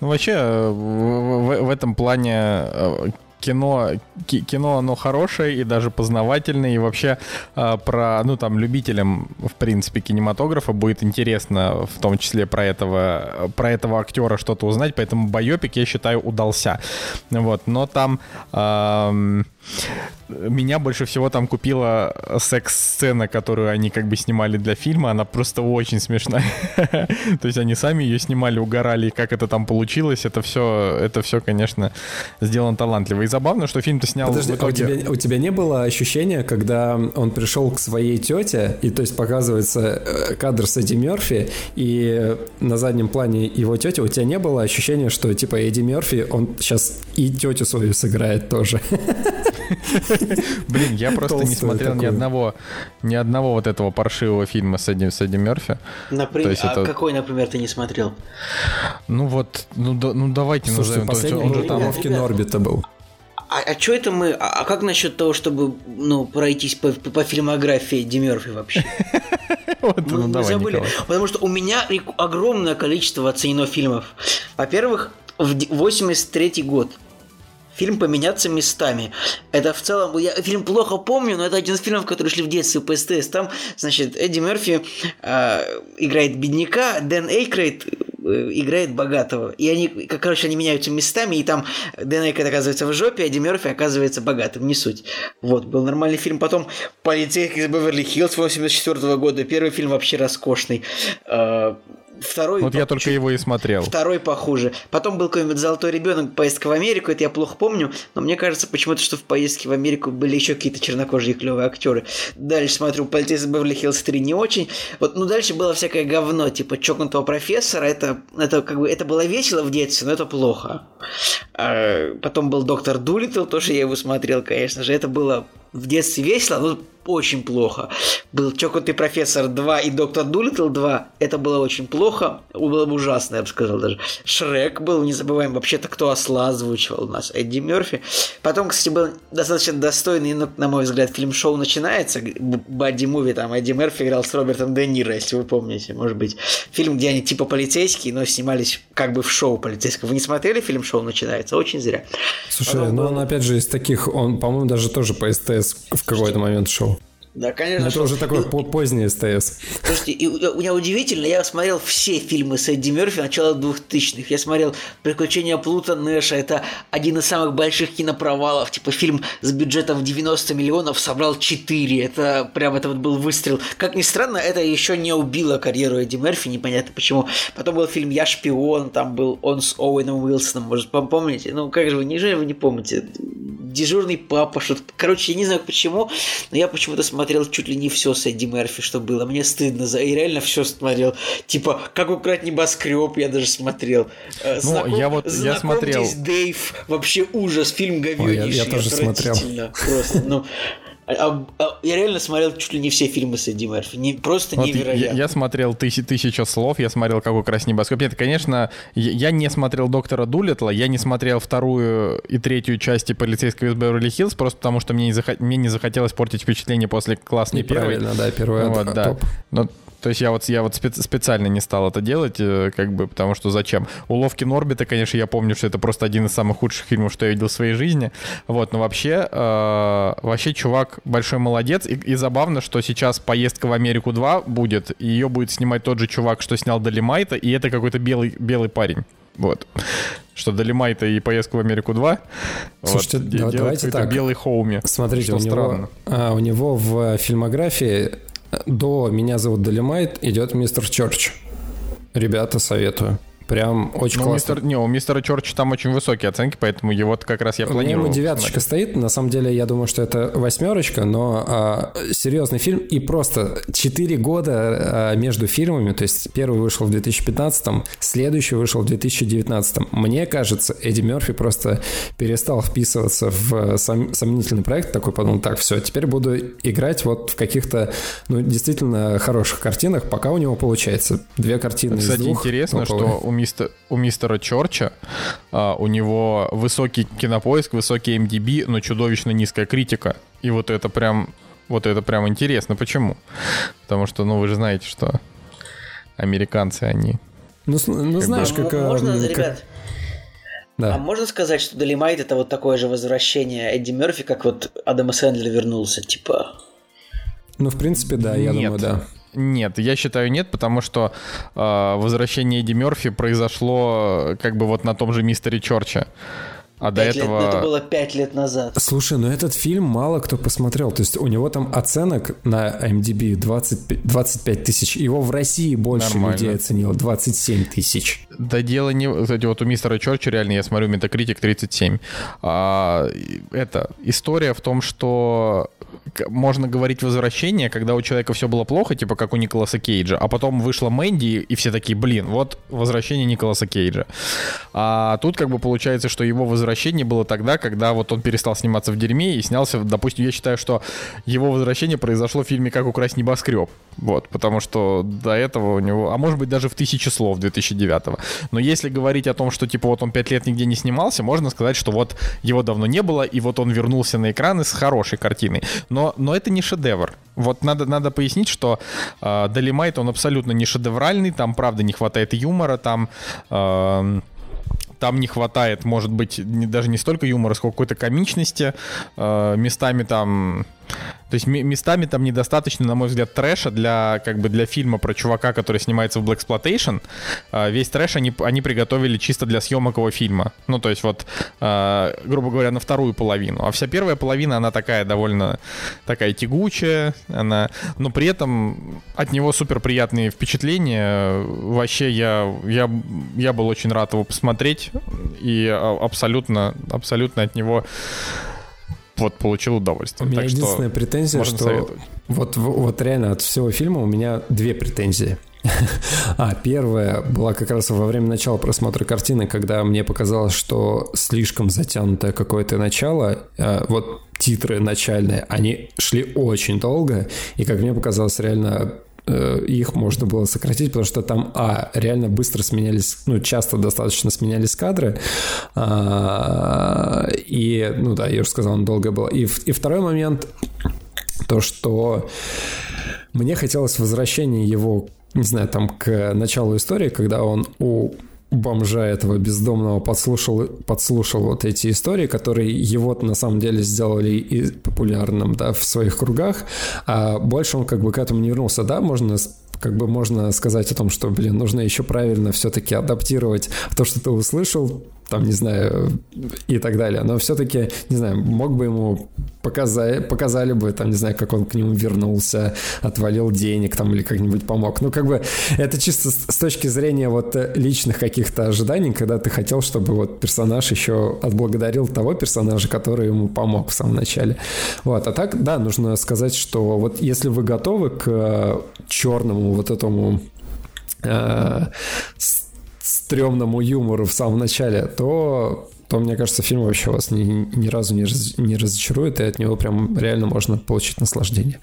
Ну, вообще, в, в, в этом плане э, кино, кино, оно хорошее и даже познавательное, и вообще э, про, ну, там, любителям, в принципе, кинематографа будет интересно, в том числе про этого, про этого актера что-то узнать, поэтому байопик, я считаю, удался. Вот, но там... Э, меня больше всего там купила секс-сцена, которую они как бы снимали для фильма. Она просто очень смешная. То есть они сами ее снимали, угорали, и как это там получилось, это все, это все, конечно, сделано талантливо. И забавно, что фильм-то снял Подожди, итоге... а у тебя, у тебя не было ощущения, когда он пришел к своей тете, и то есть показывается э, кадр с Эдди Мерфи, и на заднем плане его тетя, у тебя не было ощущения, что типа Эдди Мерфи, он сейчас и тетю свою сыграет тоже? Блин, я просто не смотрел ни одного, ни одного вот этого паршивого фильма с Эдди, с Эдди Мерфи. Например, а это... какой, например, ты не смотрел? Ну вот, ну, да, ну давайте Слушайте, назовем. Последний он же там в киноорбита был. А, а что это мы? А, а как насчет того, чтобы ну, пройтись по, по фильмографии Ди Мерфи вообще? Вот, мы, ну, давай, забыли. Николай. Потому что у меня огромное количество оценено фильмов. Во-первых, в 83 год фильм «Поменяться местами». Это в целом... Я фильм плохо помню, но это один из фильмов, которые шли в детстве по СТС. Там, значит, Эдди Мерфи э, играет бедняка, Дэн Эйкройд э, играет богатого. И они, как, короче, они меняются местами, и там Дэн Эйкройд оказывается в жопе, а Эдди Мерфи оказывается богатым. Не суть. Вот, был нормальный фильм. Потом «Полицейский из Беверли-Хиллз» 84 года. Первый фильм вообще роскошный. Второй вот я только его и смотрел. Второй похуже. Потом был какой-нибудь «Золотой ребенок», поездка в Америку, это я плохо помню, но мне кажется почему-то, что в поездке в Америку были еще какие-то чернокожие клевые актеры. Дальше смотрю «Полицейский Беверли Хиллз 3» не очень. Вот, ну дальше было всякое говно, типа «Чокнутого профессора», это, это как бы, это было весело в детстве, но это плохо. А, потом был «Доктор Дулитл», тоже я его смотрел, конечно же, это было в детстве весело, но очень плохо. Был «Чокнутый профессор 2» и «Доктор Дулиттл 2». Это было очень плохо. Было бы ужасно, я бы сказал даже. «Шрек» был, не забываем, вообще-то кто осла озвучивал у нас, Эдди Мерфи. Потом, кстати, был достаточно достойный, ну, на мой взгляд, фильм «Шоу начинается». Бадди Муви, там Эдди Мерфи играл с Робертом Де Ниро, если вы помните, может быть. Фильм, где они типа полицейские, но снимались как бы в шоу полицейского. Вы не смотрели фильм «Шоу начинается»? Очень зря. Слушай, Потом ну был... он опять же из таких, он, по-моему, даже тоже по СТС в какой-то момент шоу. Да, конечно. Но это уже такой и, поздний СТС. Слушайте, и у меня удивительно, я смотрел все фильмы с Эдди Мерфи начала 2000-х. Я смотрел «Приключения Плута Нэша». Это один из самых больших кинопровалов. Типа фильм с бюджетом в 90 миллионов собрал 4. Это прям это вот был выстрел. Как ни странно, это еще не убило карьеру Эдди Мерфи, непонятно почему. Потом был фильм «Я шпион», там был он с Оуэном Уилсоном, может, помните? Ну, как же вы, неужели вы не помните? Дежурный папа, что-то. Короче, я не знаю почему, но я почему-то смотрел смотрел чуть ли не все с Эдди Мерфи, что было. Мне стыдно за... И реально все смотрел. Типа, как украть небоскреб, я даже смотрел. Э, ну, Знаком... я вот я смотрел. Дэйв. Вообще ужас. Фильм говёнейший. я, я тоже смотрел. Просто, ну... А, а, я реально смотрел чуть ли не все фильмы с Эдди Мерфи. Не, просто вот невероятно. Я, я смотрел тысячи, тысячу слов, я смотрел «Как украсть небоскреб». Нет, конечно, я, я не смотрел «Доктора Дулитла», я не смотрел вторую и третью части «Полицейского из Беверли-Хиллз», просто потому что мне не, зах... мне не захотелось портить впечатление после классной первой. Правильно, да, первая вот, да. топ. Но то есть я вот, я вот специ- специально не стал это делать, э, как бы, потому что зачем? Уловки Норбита, конечно, я помню, что это просто один из самых худших фильмов, что я видел в своей жизни. Вот, но вообще, э, вообще чувак большой молодец. И, и забавно, что сейчас поездка в Америку 2 будет, и ее будет снимать тот же чувак, что снял Долимайта, и это какой-то белый, белый парень. Вот. Что Долимайта и поездка в Америку 2. Слушайте, вот, да, давайте так. Белый хоуми. Смотрите, у него, а, у него в фильмографии до «Меня зовут Долимайт» идет «Мистер Чорч». Ребята, советую. Прям очень ну, классно. Мистер, не, у мистера Чорча там очень высокие оценки, поэтому его как раз я планирую. У него девяточка стоит. На самом деле, я думаю, что это восьмерочка, но а, серьезный фильм. И просто 4 года а, между фильмами, то есть первый вышел в 2015, следующий вышел в 2019. Мне кажется, Эдди Мерфи просто перестал вписываться в сом, сомнительный проект, такой подумал, так, все, теперь буду играть вот в каких-то, ну, действительно хороших картинах, пока у него получается. Две картины Кстати, из двух. интересно, что у мистер, у мистера Чорча, а, у него высокий кинопоиск, высокий MDB, но чудовищно низкая критика. И вот это прям, вот это прям интересно. Почему? Потому что, ну, вы же знаете, что американцы, они... Ну, ну знаешь, как... Можно, как... ребят, да. А можно сказать, что Долимайт это вот такое же возвращение Эдди Мерфи, как вот Адама Сэндлер вернулся, типа? Ну, в принципе, да, я Нет. думаю, да. Нет, я считаю нет, потому что э, возвращение Эдди Мерфи произошло как бы вот на том же Мистере Чорча. А до этого... Лет, это было пять лет назад. Слушай, ну этот фильм мало кто посмотрел. То есть у него там оценок на MDB 20, 25 тысяч. Его в России больше Нормально. людей оценило. 27 тысяч. Да дело не... Кстати, вот у мистера Чорча реально, я смотрю, Метакритик 37. А, это история в том, что можно говорить возвращение, когда у человека все было плохо, типа как у Николаса Кейджа, а потом вышла Мэнди, и все такие, блин, вот возвращение Николаса Кейджа. А тут как бы получается, что его возвращение было тогда, когда вот он перестал сниматься в дерьме и снялся, допустим, я считаю, что его возвращение произошло в фильме «Как украсть небоскреб». Вот, потому что до этого у него, а может быть даже в тысячи слов 2009 -го. Но если говорить о том, что типа вот он пять лет нигде не снимался, можно сказать, что вот его давно не было, и вот он вернулся на экраны с хорошей картиной. Но, но это не шедевр. Вот надо, надо пояснить, что э, Долимайт, он абсолютно не шедевральный, там правда не хватает юмора, там... Э, там не хватает, может быть, не, даже не столько юмора, сколько какой-то комичности. Э, местами там то есть местами там недостаточно, на мой взгляд, трэша для, как бы, для фильма про чувака, который снимается в Black Exploitation. А, весь трэш они, они приготовили чисто для съемок его фильма. Ну, то есть вот, а, грубо говоря, на вторую половину. А вся первая половина, она такая довольно такая тягучая, она... но при этом от него супер приятные впечатления. Вообще я, я, я был очень рад его посмотреть и а, абсолютно, абсолютно от него вот получил удовольствие. У меня Так единственная что претензия, что советовать. вот, вот реально от всего фильма у меня две претензии. А первая была как раз во время начала просмотра картины, когда мне показалось, что слишком затянутое какое-то начало. э, Вот титры начальные, они шли очень долго, и как мне показалось, реально их можно было сократить, потому что там, а, реально быстро сменялись, ну, часто достаточно сменялись кадры, а, и, ну да, я уже сказал, он долго был. И, и второй момент, то, что мне хотелось возвращения его, не знаю, там, к началу истории, когда он у бомжа этого бездомного подслушал, подслушал вот эти истории, которые его на самом деле сделали и популярным, да, в своих кругах, а больше он как бы к этому не вернулся, да, можно как бы можно сказать о том, что, блин, нужно еще правильно все-таки адаптировать то, что ты услышал, там, не знаю, и так далее. Но все-таки, не знаю, мог бы ему показать, показали бы, там, не знаю, как он к нему вернулся, отвалил денег там или как-нибудь помог. Ну, как бы, это чисто с точки зрения вот э, личных каких-то ожиданий, когда ты хотел, чтобы вот персонаж еще отблагодарил того персонажа, который ему помог в самом начале. Вот, а так, да, нужно сказать, что вот если вы готовы к э, черному вот этому э, стрёмному юмору в самом начале, то, то мне кажется, фильм вообще вас ни, ни разу не, раз- не разочарует, и от него прям реально можно получить наслаждение.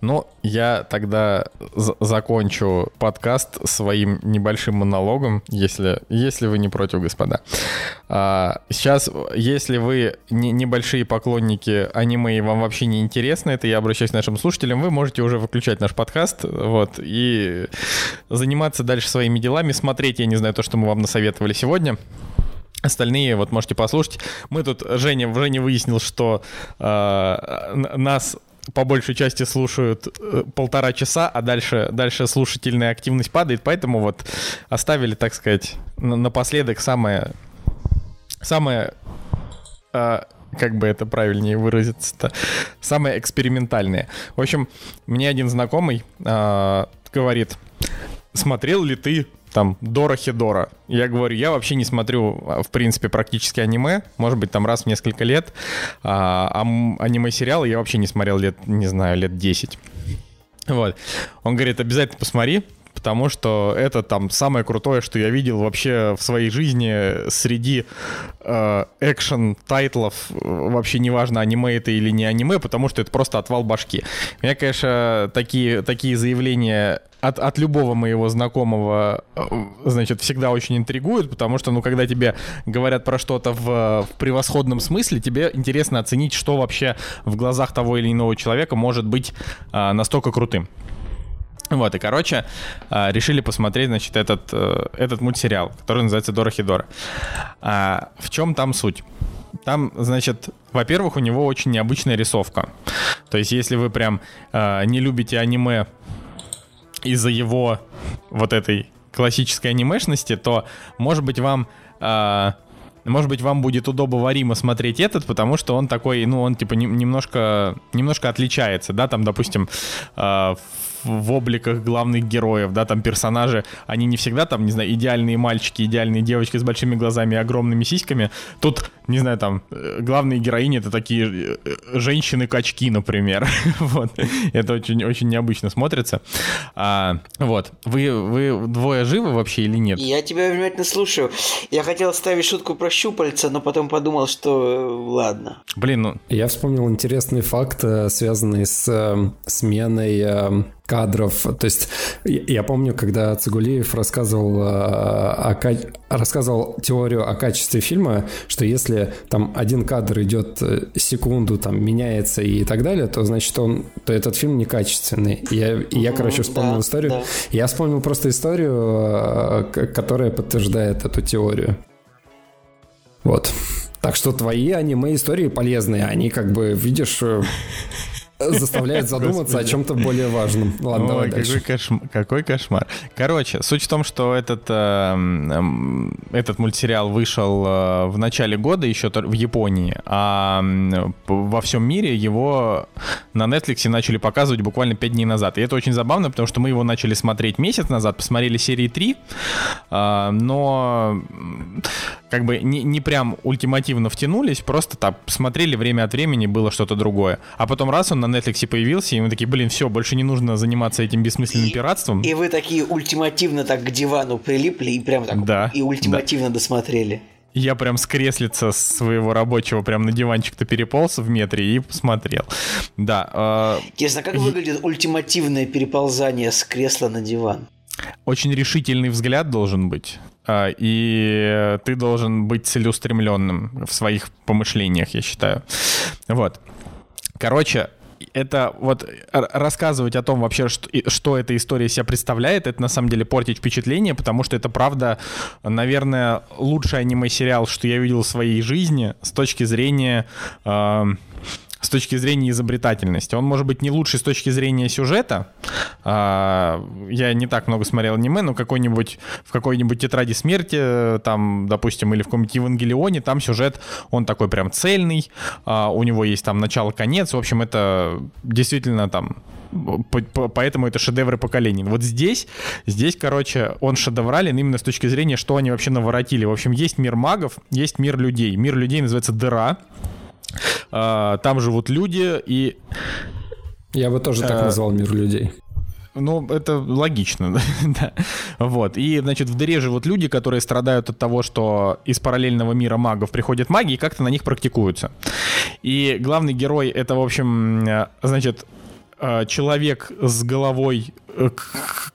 Ну, я тогда за- закончу подкаст своим небольшим монологом, если, если вы не против, господа. А, сейчас, если вы не- небольшие поклонники аниме и вам вообще не интересно это, я обращаюсь к нашим слушателям, вы можете уже выключать наш подкаст, вот, и заниматься дальше своими делами, смотреть, я не знаю, то, что мы вам насоветовали сегодня. Остальные вот можете послушать. Мы тут, Женя, Женя выяснил, что э, нас по большей части слушают э, полтора часа, а дальше, дальше слушательная активность падает, поэтому вот оставили, так сказать, на- напоследок самое, самое, э, как бы это правильнее выразиться-то, самое экспериментальное. В общем, мне один знакомый э, говорит, смотрел ли ты там «Дорохедоро»? Я говорю, я вообще не смотрю, а, в принципе, практически аниме, может быть, там раз в несколько лет, а, а аниме-сериалы я вообще не смотрел лет, не знаю, лет 10. Вот. Он говорит, обязательно посмотри, потому что это там самое крутое, что я видел вообще в своей жизни среди э, экшен-тайтлов, вообще неважно, аниме это или не аниме, потому что это просто отвал башки. Меня, конечно, такие, такие заявления от, от любого моего знакомого, э, значит, всегда очень интригуют, потому что, ну, когда тебе говорят про что-то в, в превосходном смысле, тебе интересно оценить, что вообще в глазах того или иного человека может быть э, настолько крутым. Вот, и, короче, а, решили посмотреть, значит, этот, э, этот мультсериал, который называется «Дора Хидора». А, В чем там суть? Там, значит, во-первых, у него очень необычная рисовка. То есть, если вы прям э, не любите аниме из-за его вот этой классической анимешности, то, может быть, вам... э, может быть, вам будет удобоваримо смотреть этот, потому что он такой, ну, он типа нем- немножко, немножко отличается, да, там, допустим, э, в обликах главных героев, да, там персонажи, они не всегда там, не знаю, идеальные мальчики, идеальные девочки с большими глазами и огромными сиськами. Тут, не знаю, там, э, главные героини это такие э, женщины-качки, например. вот. Это очень, очень необычно смотрится. А, вот. Вы, вы двое живы вообще или нет? Я тебя внимательно слушаю. Я хотел ставить шутку про щупальца, но потом подумал, что э, ладно. Блин, ну, Я вспомнил интересный факт, э, связанный с э, сменой э, кадров. То есть я я помню, когда Цигулиев рассказывал, э, о, ка- рассказывал теорию о качестве фильма, что если там один кадр идет э, секунду, там меняется и так далее, то значит он, то этот фильм некачественный. Я, я короче, вспомнил да, историю. да. Я вспомнил просто историю, э, которая подтверждает эту теорию. Вот. Так что твои аниме-истории полезные, они как бы, видишь, заставляют задуматься о чем-то более важном. Ладно, давай Ой, дальше. какой, кошм- какой кошмар. Короче, суть в том, что этот, э, этот мультсериал вышел э, в начале года еще в Японии, а во всем мире его на Netflix начали показывать буквально 5 дней назад. И это очень забавно, потому что мы его начали смотреть месяц назад, посмотрели серии 3, а, но как бы не, не прям ультимативно втянулись, просто так смотрели время от времени, было что-то другое. А потом раз он на Netflix появился, и мы такие, блин, все, больше не нужно заниматься этим бессмысленным И- пиратством. И вы такие ультимативно так к дивану прилипли и прям так Да, и ультимативно досмотрели. Я прям с креслица своего рабочего прям на диванчик-то переполз в метре и посмотрел. Да, э, Интересно, как выглядит ультимативное переползание с кресла на диван? очень решительный взгляд должен быть. А, И ты должен быть целеустремленным в своих помышлениях, я считаю. Вот. Короче, это вот рассказывать о том вообще, что, что эта история себя представляет, это на самом деле портить впечатление, потому что это правда, наверное, лучший аниме-сериал, что я видел в своей жизни с точки зрения эм, с точки зрения изобретательности. Он может быть не лучший с точки зрения сюжета. А, я не так много смотрел аниме, но какой-нибудь в какой-нибудь тетради смерти, э, там, допустим, или в каком-нибудь Евангелионе, там сюжет, он такой прям цельный, а, у него есть там начало-конец. В общем, это действительно там по- по- Поэтому это шедевры поколений. Вот здесь, здесь, короче, он шедеврален именно с точки зрения, что они вообще наворотили. В общем, есть мир магов, есть мир людей. Мир людей называется дыра. А, Там живут люди, и Я бы тоже так Э, назвал мир людей. ну, это логично, да. Вот. И, значит, в дыре живут люди, которые страдают от того, что из параллельного мира магов приходят маги и как-то на них практикуются. И главный герой это, в общем, э, значит, э, человек с головой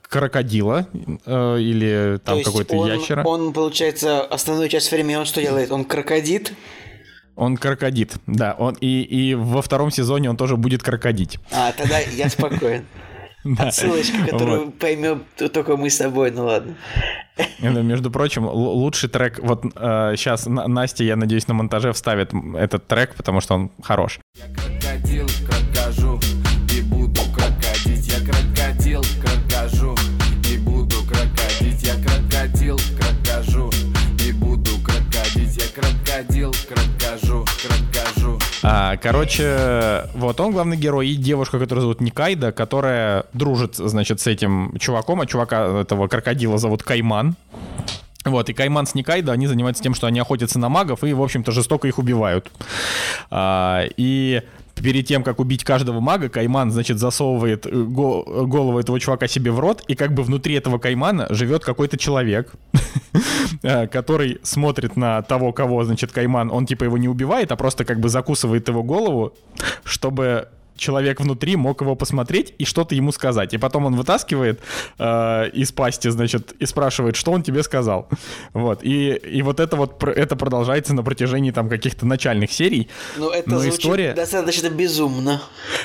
крокодила или там какой-то ящера. он, получается, основную часть времени он что делает? Он крокодит? Он крокодит, да. Он, и, и во втором сезоне он тоже будет крокодить. А, тогда я спокоен. Да. Ссылочка, которую Вот. поймем только мы с тобой, ну ладно. Это, между прочим, лучший трек. Вот сейчас Настя, я надеюсь, на монтаже вставит этот трек, потому что он хорош. Я А, короче, вот он главный герой и девушка, которую зовут Никайда, которая дружит, значит, с этим чуваком, а чувака этого крокодила зовут Кайман. Вот, и Кайман с Никайдо, они занимаются тем, что они охотятся на магов и, в общем-то, жестоко их убивают. А, и перед тем, как убить каждого мага, Кайман, значит, засовывает э, го- голову этого чувака себе в рот, и как бы внутри этого Каймана живет какой-то человек, э, который смотрит на того, кого, значит, Кайман, он типа его не убивает, а просто как бы закусывает его голову, чтобы человек внутри мог его посмотреть и что-то ему сказать. И потом он вытаскивает э, из пасти, значит, и спрашивает, что он тебе сказал. Вот. И, и вот это вот это продолжается на протяжении там каких-то начальных серий. Ну, это Но звучит история- достаточно безумно.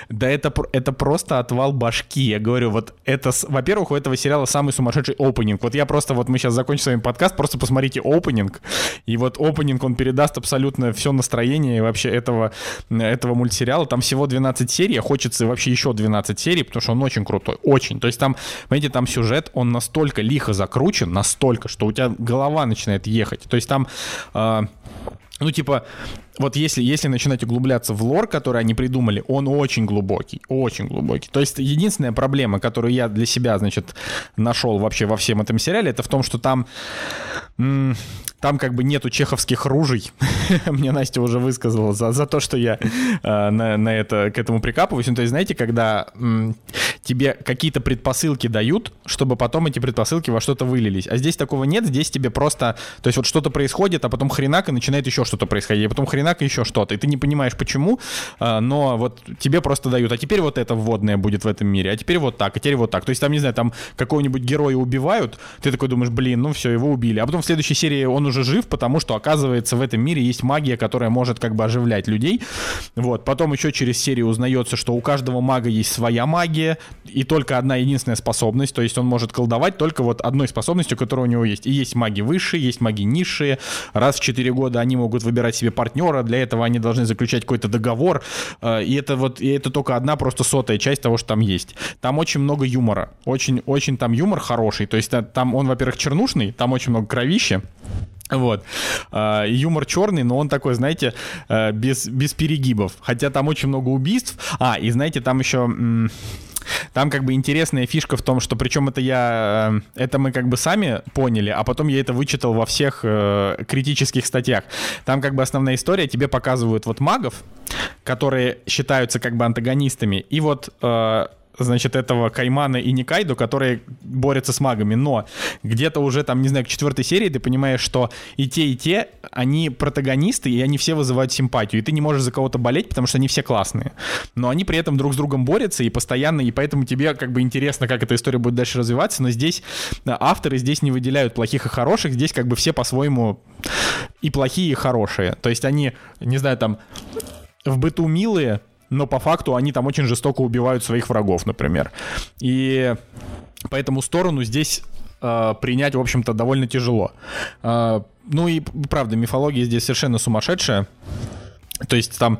Да это, это просто отвал башки. Я говорю, вот это, во-первых, у этого сериала самый сумасшедший опенинг. Вот я просто, вот мы сейчас закончим с вами подкаст, просто посмотрите опенинг. И вот опенинг, он передаст абсолютно все настроение вообще этого, этого мультсериала. Там всего 12 серий, а хочется вообще еще 12 серий, потому что он очень крутой, очень. То есть там, понимаете, там сюжет, он настолько лихо закручен, настолько, что у тебя голова начинает ехать. То есть там... а, ну, типа, вот если, если начинать углубляться в лор, который они придумали, он очень глубокий, очень глубокий. То есть единственная проблема, которую я для себя, значит, нашел вообще во всем этом сериале, это в том, что там, там как бы нету чеховских ружей. Мне Настя уже высказала за, за то, что я э, на, на это, к этому прикапываюсь. Ну, то есть, знаете, когда м, тебе какие-то предпосылки дают, чтобы потом эти предпосылки во что-то вылились. А здесь такого нет, здесь тебе просто... То есть вот что-то происходит, а потом хренак, и начинает еще что-то происходить, а потом хренак, и еще что-то. И ты не понимаешь, почему, а, но вот тебе просто дают. А теперь вот это вводное будет в этом мире, а теперь вот так, а теперь вот так. То есть там, не знаю, там какого-нибудь героя убивают, ты такой думаешь, блин, ну все, его убили. А потом в следующей серии он уже жив, потому что, оказывается, в этом мире есть магия, которая может как бы оживлять людей. Вот. Потом еще через серию узнается, что у каждого мага есть своя магия, и только одна единственная способность, то есть он может колдовать только вот одной способностью, которая у него есть. И есть маги высшие, есть маги низшие. Раз в 4 года они могут выбирать себе партнера, для этого они должны заключать какой-то договор. Э, И это вот, и это только одна просто сотая часть того, что там есть. Там очень много юмора. Очень, очень там юмор хороший. То есть э, там он, во-первых, чернушный, там очень много кровища. Вот. И юмор черный, но он такой, знаете, э, без, без перегибов. Хотя там очень много убийств. А, и знаете, там еще... там как бы интересная фишка в том, что причем это я, э, это мы как бы сами поняли, а потом я это вычитал во всех э, критических статьях. Там как бы основная история, тебе показывают вот магов, которые считаются как бы антагонистами, и вот э, значит, этого Каймана и Никайду, которые борются с магами. Но где-то уже там, не знаю, к четвертой серии ты понимаешь, что и те, и те, они протагонисты, и они все вызывают симпатию. И ты не можешь за кого-то болеть, потому что они все классные. Но они при этом друг с другом борются и постоянно, и поэтому тебе как бы интересно, как эта история будет дальше развиваться. Но здесь э, авторы здесь не выделяют плохих и хороших, здесь как бы все по-своему и плохие, и хорошие. То есть они, не знаю, там в быту милые, но по факту они там очень жестоко убивают своих врагов, например. И поэтому сторону здесь э, принять, в общем-то, довольно тяжело. Э, ну и правда, мифология здесь совершенно сумасшедшая. То есть там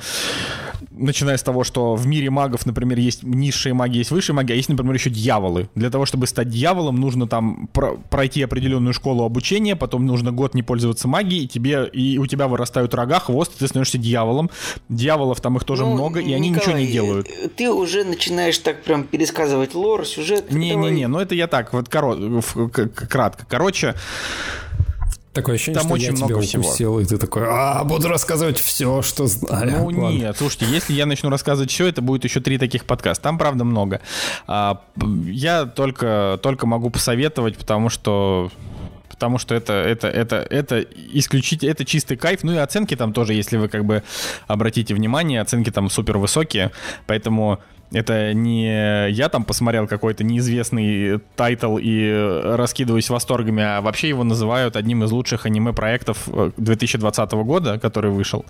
начиная с того, что в мире магов, например, есть низшие маги, есть высшие маги, а есть, например, еще дьяволы. Для того, чтобы стать дьяволом, нужно там про- пройти определенную школу обучения, потом нужно год не пользоваться магией, и тебе и у тебя вырастают рога, хвост, и ты становишься дьяволом. Дьяволов там их тоже Ну, много, и они ничего не делают. э, Ты уже начинаешь так прям пересказывать лор, сюжет. Не-не-не, ну это я так, вот коро- кратко. Короче, Такое ощущение, Там что очень я тебя много всего. укусил, и ты такой, а, буду рассказывать все, что знаю. Ну Ладно. нет, слушайте, если я начну рассказывать все, это будет еще три таких подкаста. Там правда много. А, я только, только могу посоветовать, потому что потому что это, это, это, это исключительно, это чистый кайф. Ну и оценки там тоже, если вы как бы обратите внимание, оценки там супер высокие, поэтому это не я там посмотрел какой-то неизвестный тайтл и э, раскидываюсь восторгами, а вообще его называют одним из лучших аниме-проектов э, 2020 года, который вышел.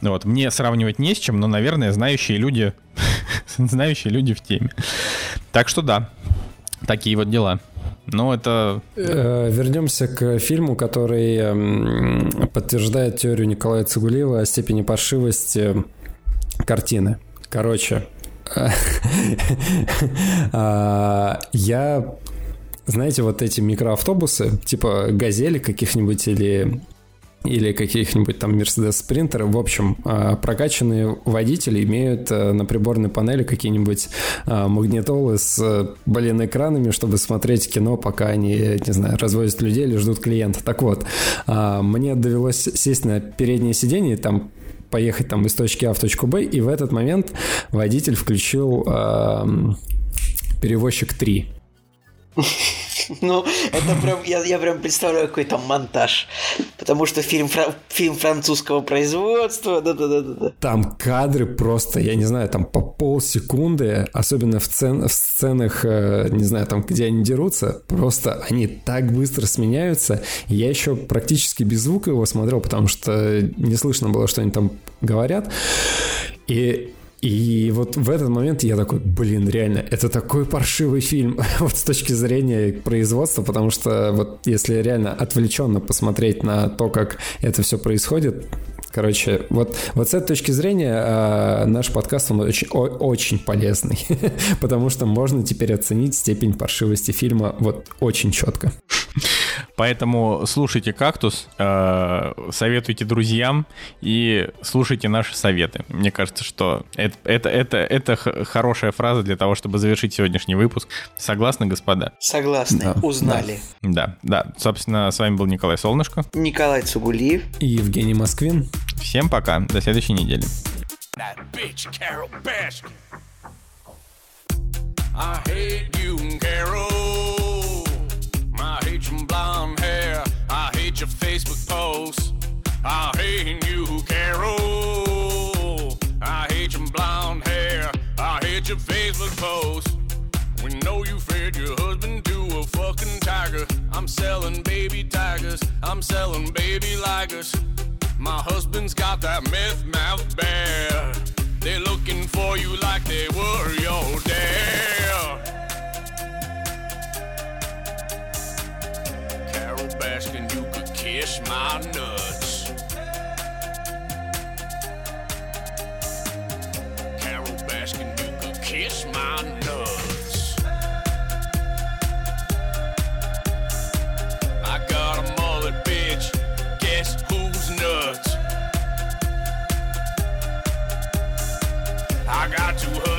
Вот. Мне сравнивать не с чем, но, наверное, знающие люди, знающие люди в теме. Так что да, такие вот дела. Ну, это... Э, Вернемся к фильму, который эм, подтверждает теорию Николая Цигулиева о степени паршивости картины. Короче, я, знаете, вот эти микроавтобусы, типа газели каких-нибудь или или каких-нибудь там Mercedes Спринтеры. В общем, а, прокачанные водители имеют а, на приборной панели какие-нибудь а, магнитолы с, блин, экранами, чтобы смотреть кино, пока они, не знаю, развозят людей или ждут клиента. Так вот, а, мне довелось сесть на переднее сиденье, там поехать там из точки А в точку Б, и в этот момент водитель включил ам, перевозчик 3. Ну, это прям, я, я прям представляю какой-то монтаж. Потому что фильм, фра- фильм французского производства, да-да-да-да. Там кадры просто, я не знаю, там по полсекунды, особенно в, цен, в сценах, э, не знаю, там, где они дерутся, просто они так быстро сменяются. Я еще практически без звука его смотрел, потому что не слышно было, что они там говорят. И и вот в этот момент я такой, блин, реально, это такой паршивый фильм, вот с точки зрения производства, потому что вот если реально отвлеченно посмотреть на то, как это все происходит, Короче, вот, вот с этой точки зрения э, наш подкаст он очень, о- очень полезный, потому что можно теперь оценить степень паршивости фильма вот очень четко. Поэтому слушайте «Кактус», э, советуйте друзьям и слушайте наши советы. Мне кажется, что это, это, это, это хорошая фраза для того, чтобы завершить сегодняшний выпуск. Согласны, господа? Согласны, Да, узнали. Да, да. Собственно, с вами был Николай Солнышко. Николай Цугулиев. И Евгений Москвин. Всем пока. До следующей недели. I hate you, Carol. I hate your blonde hair. I hate your Facebook posts. I hate you, Carol. I hate your blonde hair. I hate your Facebook posts. We know you fed your husband to a fucking tiger. I'm selling baby tigers. I'm selling baby ligers. My husband's got that meth mouth bear. They're looking for you like they were your dad. Carol Baskin, you could kiss my nuts. Carol Baskin, you could kiss my nuts. I got a mullet, bitch. Guess who? I got to.